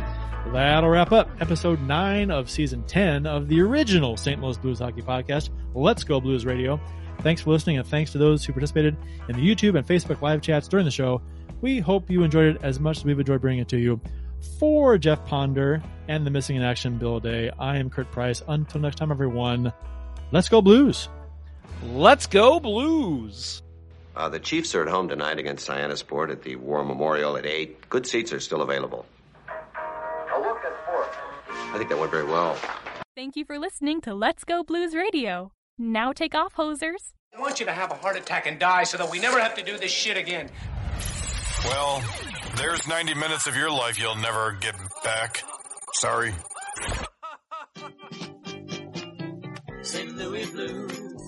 [SPEAKER 1] That'll wrap up episode 9 of season 10 of the original St. Louis Blues Hockey Podcast. Let's Go Blues Radio. Thanks for listening and thanks to those who participated in the YouTube and Facebook live chats during the show. We hope you enjoyed it as much as we've enjoyed bringing it to you. For Jeff Ponder and the Missing in Action Bill Day, I am Kurt Price. Until next time, everyone, let's go Blues.
[SPEAKER 3] Let's go Blues.
[SPEAKER 11] Uh, the Chiefs are at home tonight against Sport at the War Memorial at 8. Good seats are still available.
[SPEAKER 12] A look at fourth.
[SPEAKER 11] I think that went very well.
[SPEAKER 13] Thank you for listening to Let's Go Blues Radio. Now take off, hosers.
[SPEAKER 14] I want you to have a heart attack and die so that we never have to do this shit again.
[SPEAKER 15] Well, there's 90 minutes of your life you'll never get back. Sorry.
[SPEAKER 16] St. Louis Blues,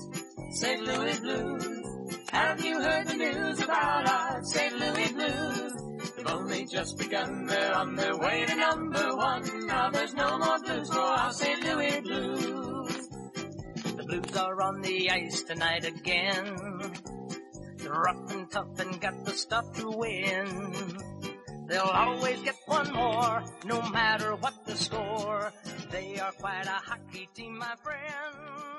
[SPEAKER 16] St. Louis Blues. Have you heard the news about our St. Louis Blues? They've only just begun, they're on their way to number one. Now there's no more blues for our St. Louis Blues. Blues are on the ice tonight again. They're rough and tough and got the stuff to win. They'll always get one more, no matter what the score. They are quite a hockey team, my friend.